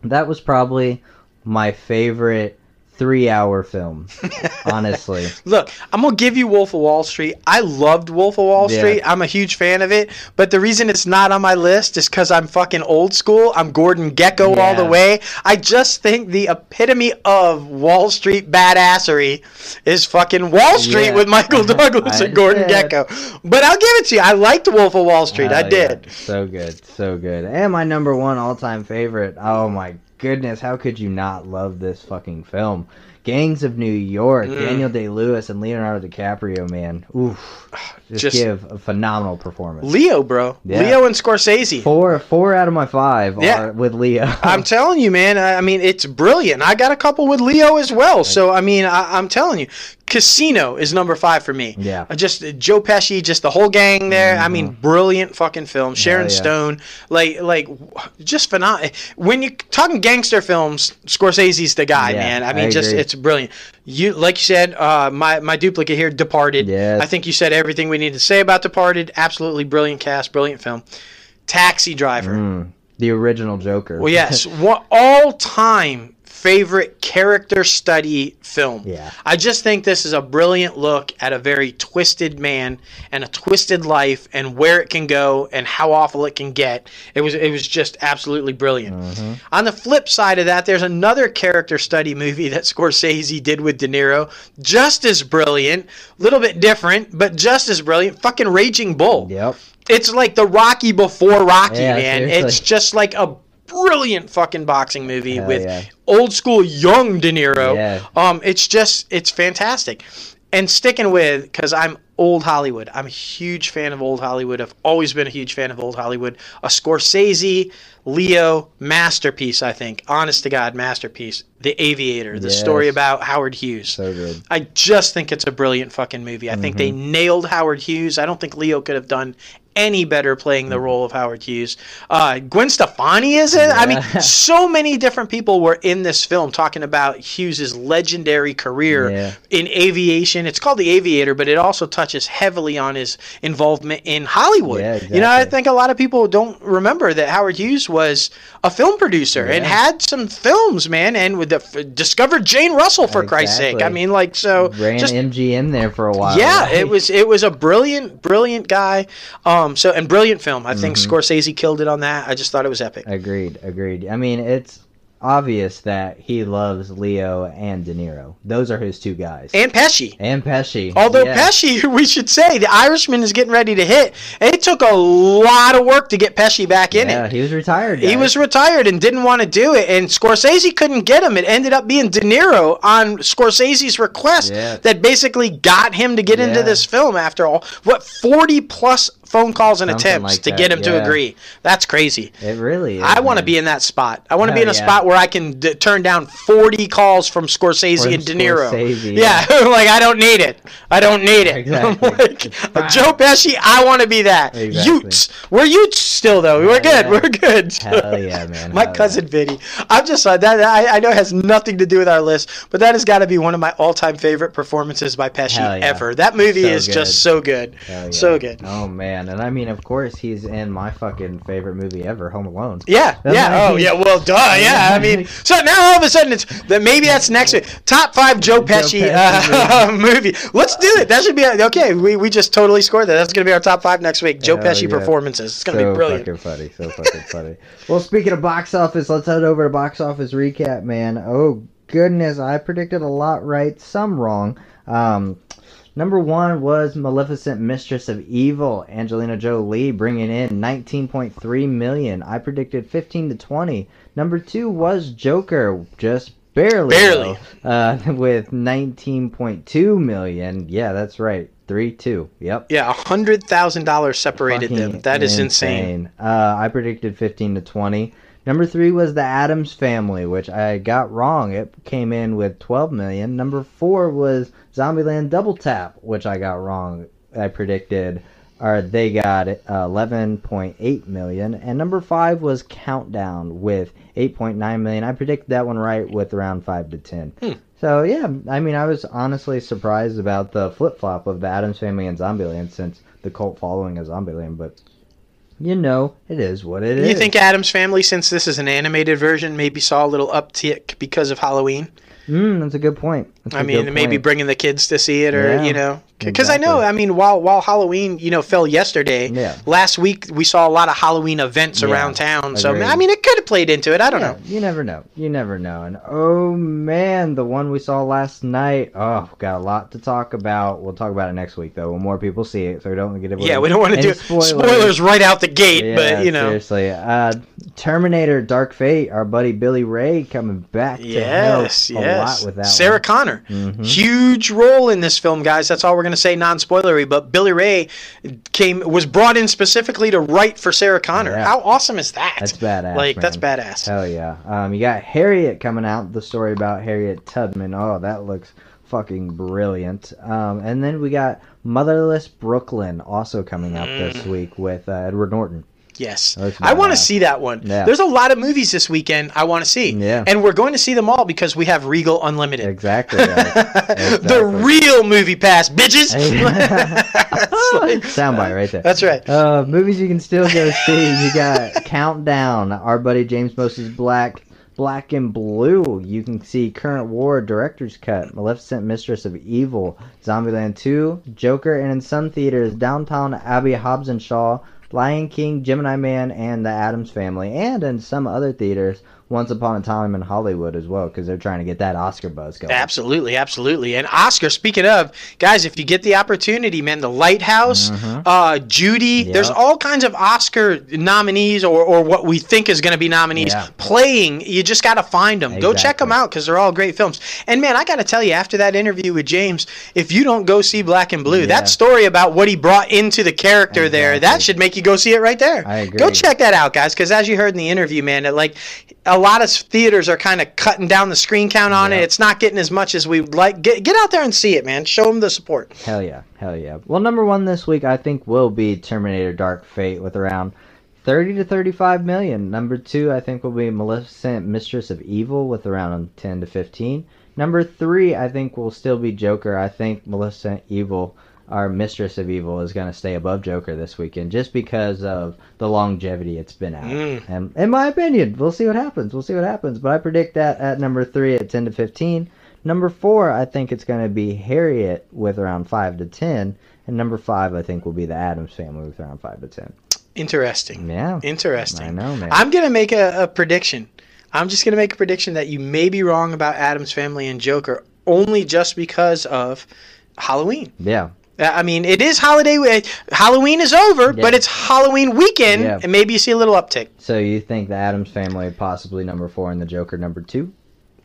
That was probably my favorite three hour film. *laughs* honestly. Look, I'm gonna give you Wolf of Wall Street. I loved Wolf of Wall Yeah. Street. I'm a huge fan of it. But the reason it's not on my list is because I'm fucking old school. I'm Gordon Gekko all the way. I just think the epitome of Wall Street badassery is fucking Wall Street Yeah. with Michael *laughs* Douglas and Gordon understand. Gekko. But I'll give it to you. I liked Wolf of Wall Street. I did. yeah. So good, so good. And my number one all time favorite. Oh my goodness, how could you not love this fucking film? Gangs of New York, Mm. Daniel Day Lewis and Leonardo DiCaprio, man. Oof. *sighs* Just, Just- give a phenomenal performance. Leo, bro. Yeah. Leo and Scorsese. Four four out of my five Yeah. are with Leo. *laughs* I'm telling you, man. I, I mean, it's brilliant. I got a couple with Leo as well. So I mean, I, I'm telling you, Casino is number five for me. Yeah. Uh, Just uh, Joe Pesci, just the whole gang there. I mean, brilliant fucking film. Sharon yeah. Stone, like, like, just phenomenal. When you're talking gangster films, Scorsese's the guy, Yeah, man. I I mean, just agree. it's brilliant. You, like you said, uh, my my duplicate here, Departed. Yes. I think you said everything we need to say about Departed. Absolutely brilliant cast, brilliant film. Taxi Driver. Mm, the original Joker. Well, yes, *laughs* what all time favorite character study film. Yeah. I just think this is a brilliant look at a very twisted man and a twisted life and where it can go and how awful it can get. It was it was just absolutely brilliant. Mm-hmm. On the flip side of that, there's another character study movie that *laughs* Scorsese did with De Niro, just as brilliant, a little bit different, but just as brilliant. Fucking Raging Bull. Yep. It's like the Rocky before Rocky, Yeah, man. seriously. It's just like a brilliant fucking boxing movie Hell with yeah. old school young De Niro. Yeah. Um, it's just it's fantastic. And sticking with because I'm old Hollywood. I'm a huge fan of old Hollywood. I've always been a huge fan of old Hollywood. A Scorsese, Leo masterpiece. I think, honest to God, masterpiece. The Aviator, the Yes. story about Howard Hughes. So good. I just think it's a brilliant fucking movie. I think they Mm-hmm. nailed Howard Hughes. I don't think Leo could have done any better playing the role of Howard Hughes. Uh, Gwen Stefani is it? I mean, *laughs* so many different people were in this film talking about Hughes's legendary career Yeah. in aviation. It's called The Aviator, but it also touches heavily on his involvement in Hollywood. Yeah, You know, I think a lot of people don't remember that Howard Hughes was a film producer and had some films, man, and with the f- discovered Jane Russell for Christ's sake. I mean, like so Ran just MGM there for a while. yeah, right? it was it was a brilliant, brilliant guy. Um, so and brilliant film. I think Mm-hmm. Scorsese killed it on that. I just thought it was epic. Agreed, agreed. I mean, it's obvious that he loves Leo and De Niro. Those are his two guys. And Pesci. And Pesci. Although yeah. Pesci, *laughs* we should say, the Irishman is getting ready to hit. It took a lot of work to get Pesci back in yeah, it. he was retired. He was retired and didn't want to do it, and Scorsese couldn't get him. It ended up being De Niro on Scorsese's request Yeah. that basically got him to get into this film. After all, what forty plus phone calls and Something attempts like to that, get him to agree? That's crazy. It really is. I want to be in that spot. I want to be in a yeah. spot where I can d- turn down 40 calls from Scorsese From and De Niro. Scorsese, yeah, *laughs* like I don't need it. I don't need it. *laughs* Exactly. like, *laughs* Joe Pesci, I want to be that. Exactly. Utes. We're Utes still though. We're good. yeah. We're good. Hell yeah, man. My Hell cousin Vinny. I'm just uh, that I, I know it has nothing to do with our list, but that has got to be one of my all-time favorite performances by Pesci yeah. ever. That movie So is good. just so good. Yeah. So good. Oh man, and I mean, of course, he's in my fucking favorite movie ever, Home Alone. Yeah, That's yeah. Oh, yeah. Well, duh. *laughs* Yeah. I mean, so now all of a sudden it's that maybe that's next week. Top five Joe Pesci, Pesci uh, *laughs* movie. Let's do it. That should be okay. We, we just totally scored that. That's gonna be our top five next week. Joe Pesci yeah. performances. It's gonna so be brilliant. fucking funny, so fucking funny. *laughs* Well, speaking of box office, let's head over to box office recap, man. Oh goodness, I predicted a lot right, some wrong. Um, number one was Maleficent, Mistress of Evil, Angelina Jolie, bringing in 19.3 million. I predicted 15 to 20. Number two was Joker, just barely, Barely. though, uh, *laughs* with 19.2 million. Yeah, that's right, three two. Yep. Yeah, a hundred thousand dollars separated them. Fucking That is insane. Uh, I predicted 15 to 20. Number three was the Addams Family, which I got wrong. It came in with 12 million. Number four was Zombieland Double Tap, which I got wrong. I predicted, or they got uh, 11.8 million. And number five was Countdown with 8.9 million. I predicted that one right with around five to 10. Hmm. So yeah, I mean, I was honestly surprised about the flip flop of the Addams Family and Zombieland since the cult following of Zombieland, but you know, it is what it is. You think Addams Family, since this is an animated version, maybe saw a little uptick because of Halloween? Mm, that's a good point. That's I mean, maybe bringing the kids to see it, or Yeah, you know, because I know. I mean, while while Halloween, you know, fell yesterday. Yeah. Last week we saw a lot of Halloween events Yeah, around town. So agreed. I mean, it could have played into it. I don't know. You never know. You never know. And oh man, the one we saw last night. Oh, got a lot to talk about. We'll talk about it next week though, when more people see it, so we don't get it. Yeah, we don't want to do spoilers. right out the gate, but you know. seriously. Uh, Terminator: Dark Fate. Our buddy Billy Ray coming back to Yes, help yes. a lot with that. Sarah one. Connor, Mhm. huge role in this film, guys. That's all we're gonna say, non-spoilery. But Billy Ray came was brought in specifically to write for Sarah Connor. Yeah. How awesome is that? That's badass. Like that's man. badass. Hell yeah. Um, you got Harriet coming out, the story about Harriet Tubman. Oh, that looks fucking brilliant. Um, and then we got Motherless Brooklyn also coming out this Mm. week with uh, Edward Norton. Yes, I want to see that one. Yeah. There's a lot of movies this weekend I want to see, Yeah. and we're going to see them all because we have Regal Unlimited. Exactly. *laughs* guys. the real movie pass, bitches. *laughs* Like- *laughs* Soundbite right there. That's right. Uh, movies you can still go see. You got Countdown. Our buddy James Moses Black. Black and Blue. You can see Current War Director's Cut, Maleficent Mistress of Evil, Zombieland 2, Joker, and in some theaters, Downton Abbey Hobbs and Shaw, Lion King, Gemini Man, and The Addams Family, and in some other theaters, Once Upon a Time in Hollywood as well, because they're trying to get that Oscar buzz going. Absolutely, absolutely. And Oscar, speaking of, guys, if you get the opportunity, man, The Lighthouse, Mhm. uh, Judy, Yep. there's all kinds of Oscar nominees or, or what we think is going to be nominees Yeah. playing. You just got to find them. Go check them out because they're all great films. And man, I got to tell you, after that interview with James, if you don't go see Black and Blue, Yeah. that story about what he brought into the character there, that should make you go see it right there. I agree. Go check that out, guys, because as you heard in the interview, man, it, like a lot of theaters are kind of cutting down the screen count on it. It's not getting as much as we would like. Get get out there and see it, man. Show them the support. Hell yeah, hell yeah. Well, number one this week I think will be Terminator: Dark Fate with around thirty to thirty-five million. Number two I think will be Maleficent: Mistress of Evil with around ten to fifteen. Number three I think will still be Joker. I think Maleficent Evil, our Mistress of Evil, is going to stay above Joker this weekend just because of the longevity it's been out. Mm. And in my opinion, we'll see what happens. We'll see what happens. But I predict that at number three at ten to fifteen. Number four, I think it's going to be Harriet with around five to ten, and number five, I think, will be the Addams Family with around five to ten. Interesting. Yeah, Interesting. I know, man. I'm gonna make a, a prediction. I'm just gonna make a prediction that you may be wrong about Addams family and Joker only just because of Halloween. yeah, I mean, it is holiday. uh, Halloween is over, Yeah. but it's Halloween weekend, Yeah. and maybe you see a little uptick, so you think the Addams Family possibly number four and the Joker number two?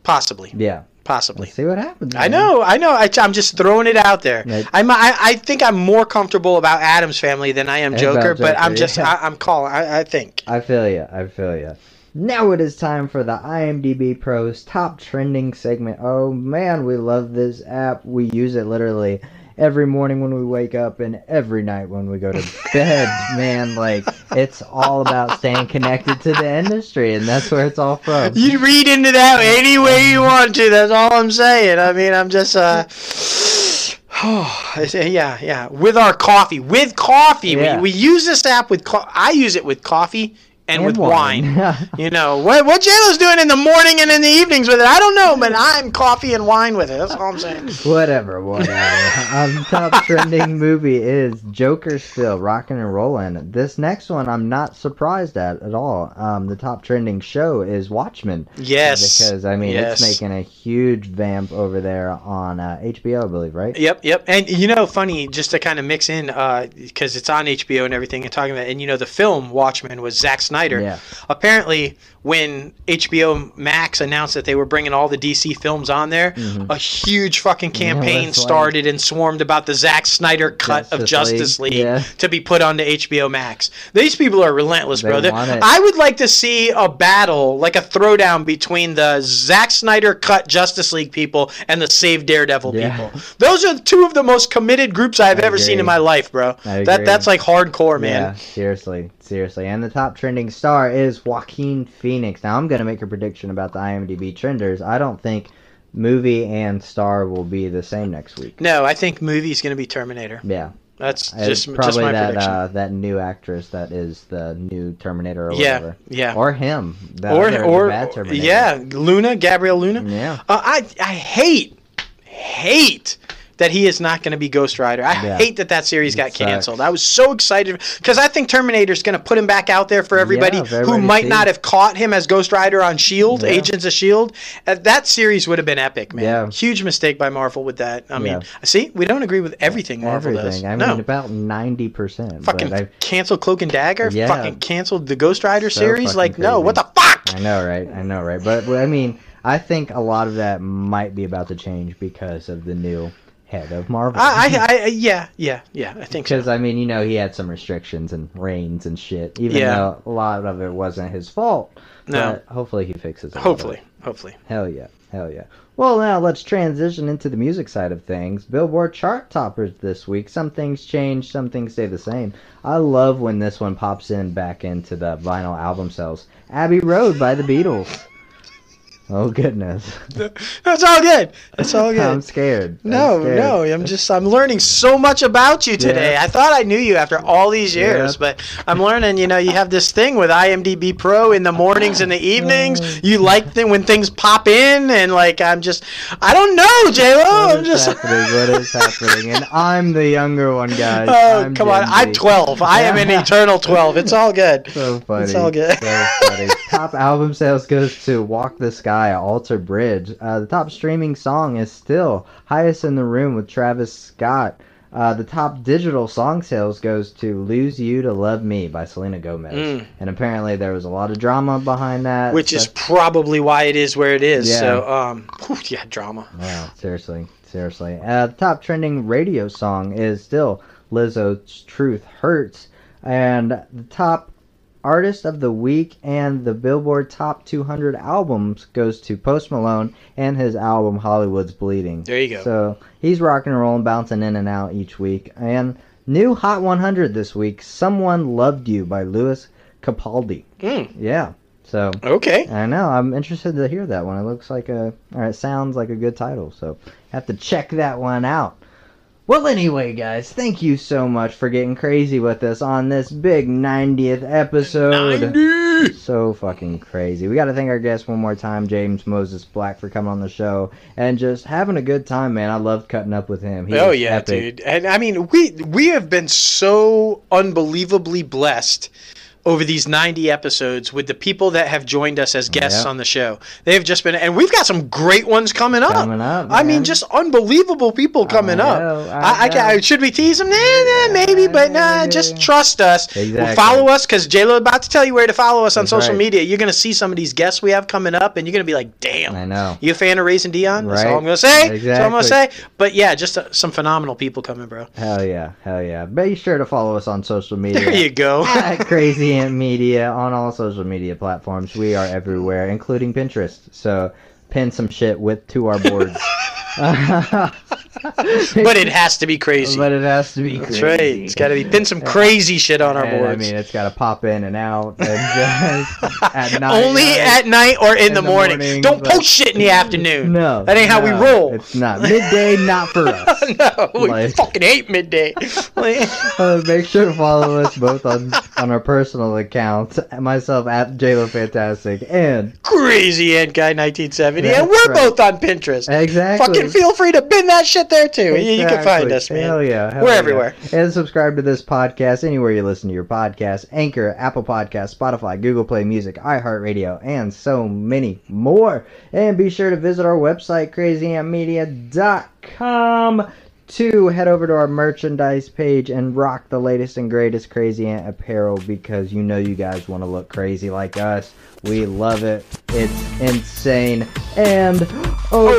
possibly, Yeah, possibly. let's see what happens. I know, I know. I, am just throwing it out there. Yeah. I'm, I, I think I'm more comfortable about Addams family than I am About Joker, but I'm just, yeah. I, I'm calling. I, I think. I feel you. I feel you. Now it is time for the IMDb Pros top trending segment. Oh man, we love this app. We use it literally every morning when we wake up and every night when we go to bed. *laughs* man, like it's all about staying connected to the industry, and that's where it's all from. You read into that any way you want to. That's all I'm saying. I mean, I'm just uh. *sighs* Say, yeah, yeah. With our coffee, with coffee, Yeah. we, we use this app with. Co- I use it with coffee and, with wine. *laughs* You know what? What JLo's doing in the morning and in the evenings with it, I don't know, but I'm coffee and wine with it. That's all I'm saying. *laughs* Whatever, whatever. um, top *laughs* trending movie is Joker still rocking and rolling. This next one I'm not surprised at at all. Um, the top trending show is Watchmen. Yes. Because I mean Yes. it's making a huge vamp over there on uh, HBO, I believe, right? Yep, yep. And you know, funny, just to kind of mix in, because it's on HBO and everything, and talking about, and you know, the film Watchmen was Zack Snyder. Yeah. Apparently, when HBO Max announced that they were bringing all the DC films on there, Mhm. a huge fucking campaign why- started and swarmed about the Zack Snyder cut of Justice Justice League, League, yeah. to be put onto HBO Max. These people are relentless, They bro. They're- want it. I would like to see a battle, like a throwdown between the Zack Snyder cut Justice League people and the Save Daredevil Yeah. people. Those are two of the most committed groups I've I ever seen in my life, bro. That that's like hardcore, Yeah, man. seriously, seriously. And the top trending star is Joaquin Phoenix. Now I'm gonna make a prediction about the IMDb trenders. I don't think movie and star will be the same next week. No, I think movie is gonna be Terminator. Yeah, That's It's just just probably my that prediction. uh, that new actress that is the new Terminator or yeah, whatever. yeah. Or him. Or or yeah, Luna, Gabriel Luna. Yeah. Uh, I I hate hate that he is not going to be Ghost Rider. I Yeah. hate that that series got sucks. canceled. I was so excited because I think Terminator is going to put him back out there for everybody Yeah, for who might see. not have caught him as Ghost Rider on Shield, Yeah. Agents of Shield. Uh, that series would have been epic, man. Huge mistake by Marvel with that. I mean, see, we don't agree with everything Marvel Everything. does. I no. mean, about ninety percent. Fucking I, canceled Cloak and Dagger. Yeah. Fucking canceled the Ghost Rider So series. Like, no, what the fuck? I know, right? I know, right? But, but I mean, I think a lot of that might be about to change because of the new head of Marvel. I, *laughs* I, I, yeah, yeah, yeah. I think so. Because I mean, you know, he had some restrictions and reigns and shit. Even Yeah. though a lot of it wasn't his fault. No. Hopefully he fixes it. Hopefully, hopefully. Hell yeah, hell yeah. Well, now let's transition into the music side of things. Billboard chart toppers this week. Some things change, some things stay the same. I love when this one pops in back into the vinyl album sales. Abbey Road by the Beatles. Oh goodness, *laughs* That's all good. That's all good. I'm scared. I'm No, scared. no, I'm just I'm learning so much about you today. Yeah. I thought I knew you after all these years, Yeah. but I'm learning. You know, you have this thing with IMDb Pro in the mornings and the *sighs* evenings. You like th- when things pop in, and like I'm just I don't know, J Lo. I'm just. *laughs* happening? What is happening? And I'm the younger one, guys. Oh I'm come on! Gen I'm 12. I am an *laughs* eternal 12. It's all good. So funny. It's all good. So funny. top album sales goes to Walk the Sky, Alter Bridge. Uh, the top streaming song is still Highest in the Room with Travis Scott. Uh, the top digital song sales goes to Lose You to Love Me by Selena Gomez. Mm. And apparently there was a lot of drama behind that. Which is probably why it is where it is. Yeah. So, um, whew, yeah, drama. Wow, seriously, seriously. Uh, the top trending radio song is still Lizzo's "Truth Hurts," and the top artist of the week and the Billboard Top 200 albums goes to Post Malone and his album "Hollywood's Bleeding." There you go. So he's rocking and rolling, bouncing in and out each week. And new Hot 100 this week: "Someone Loved You" by Lewis Capaldi. Mm, Yeah. So okay. I know. I'm interested to hear that one. It looks like a, or it sounds like a good title. So have to check that one out. Well, anyway, guys, thank you so much for getting crazy with us on this big 90th episode. 90. So fucking crazy. We got to thank our guest one more time, James Moses Black, for coming on the show and just having a good time, man. I loved cutting up with him. He oh yeah, epic. dude. And I mean, we we have been so unbelievably blessed over these 90 episodes with the people that have joined us as guests Yeah. on the show. They've just been and we've got some great ones coming up. Coming up, I mean, just unbelievable people coming I up. I I, I, should we tease them? Nah, nah, maybe, but nah, just trust us. Exactly. Follow us because J Lo about to tell you where to follow us on That's social right. media. You're gonna see some of these guests we have coming up, and you're gonna be like, "Damn, I know. you a fan of Raising Dion?" That's all Right. I'm gonna say. That's all I'm gonna say. But yeah, just uh, some phenomenal people coming, bro. Hell yeah, hell yeah. Be sure to follow us on social media. There you go. Crazy *laughs* Ant Media on all social media platforms. We are everywhere, including Pinterest. So pin some shit with to our boards. *laughs* *laughs* *laughs* but it has to be crazy. But it has to be. That's crazy. right. It's got to be pin some crazy shit on our And, boards. I mean, it's got to pop in and out and *laughs* just at night. Only right? at night or in, In the, the morning. morning, Don't but- post shit in the afternoon. No, that ain't how we roll. It's not midday, not for *laughs* us. no, we Like- fucking hate midday. Uh, make sure to follow us both on on our personal accounts. Myself at JLo Fantastic and Crazy Ant Guy 1970, That's and we're right. both on Pinterest. exactly. Fucking feel free to pin that shit there too. You, you can find us, man. Hell yeah. hell We're yeah. everywhere. And subscribe to this podcast anywhere you listen to your podcast Anchor, Apple Podcasts, Spotify, Google Play Music, iHeartRadio, and so many more. And be sure to visit our website, crazyantmedia.com, to head over to our merchandise page and rock the latest and greatest Crazy Ant apparel because you know you guys want to look crazy like us. We love it. It's insane. And over.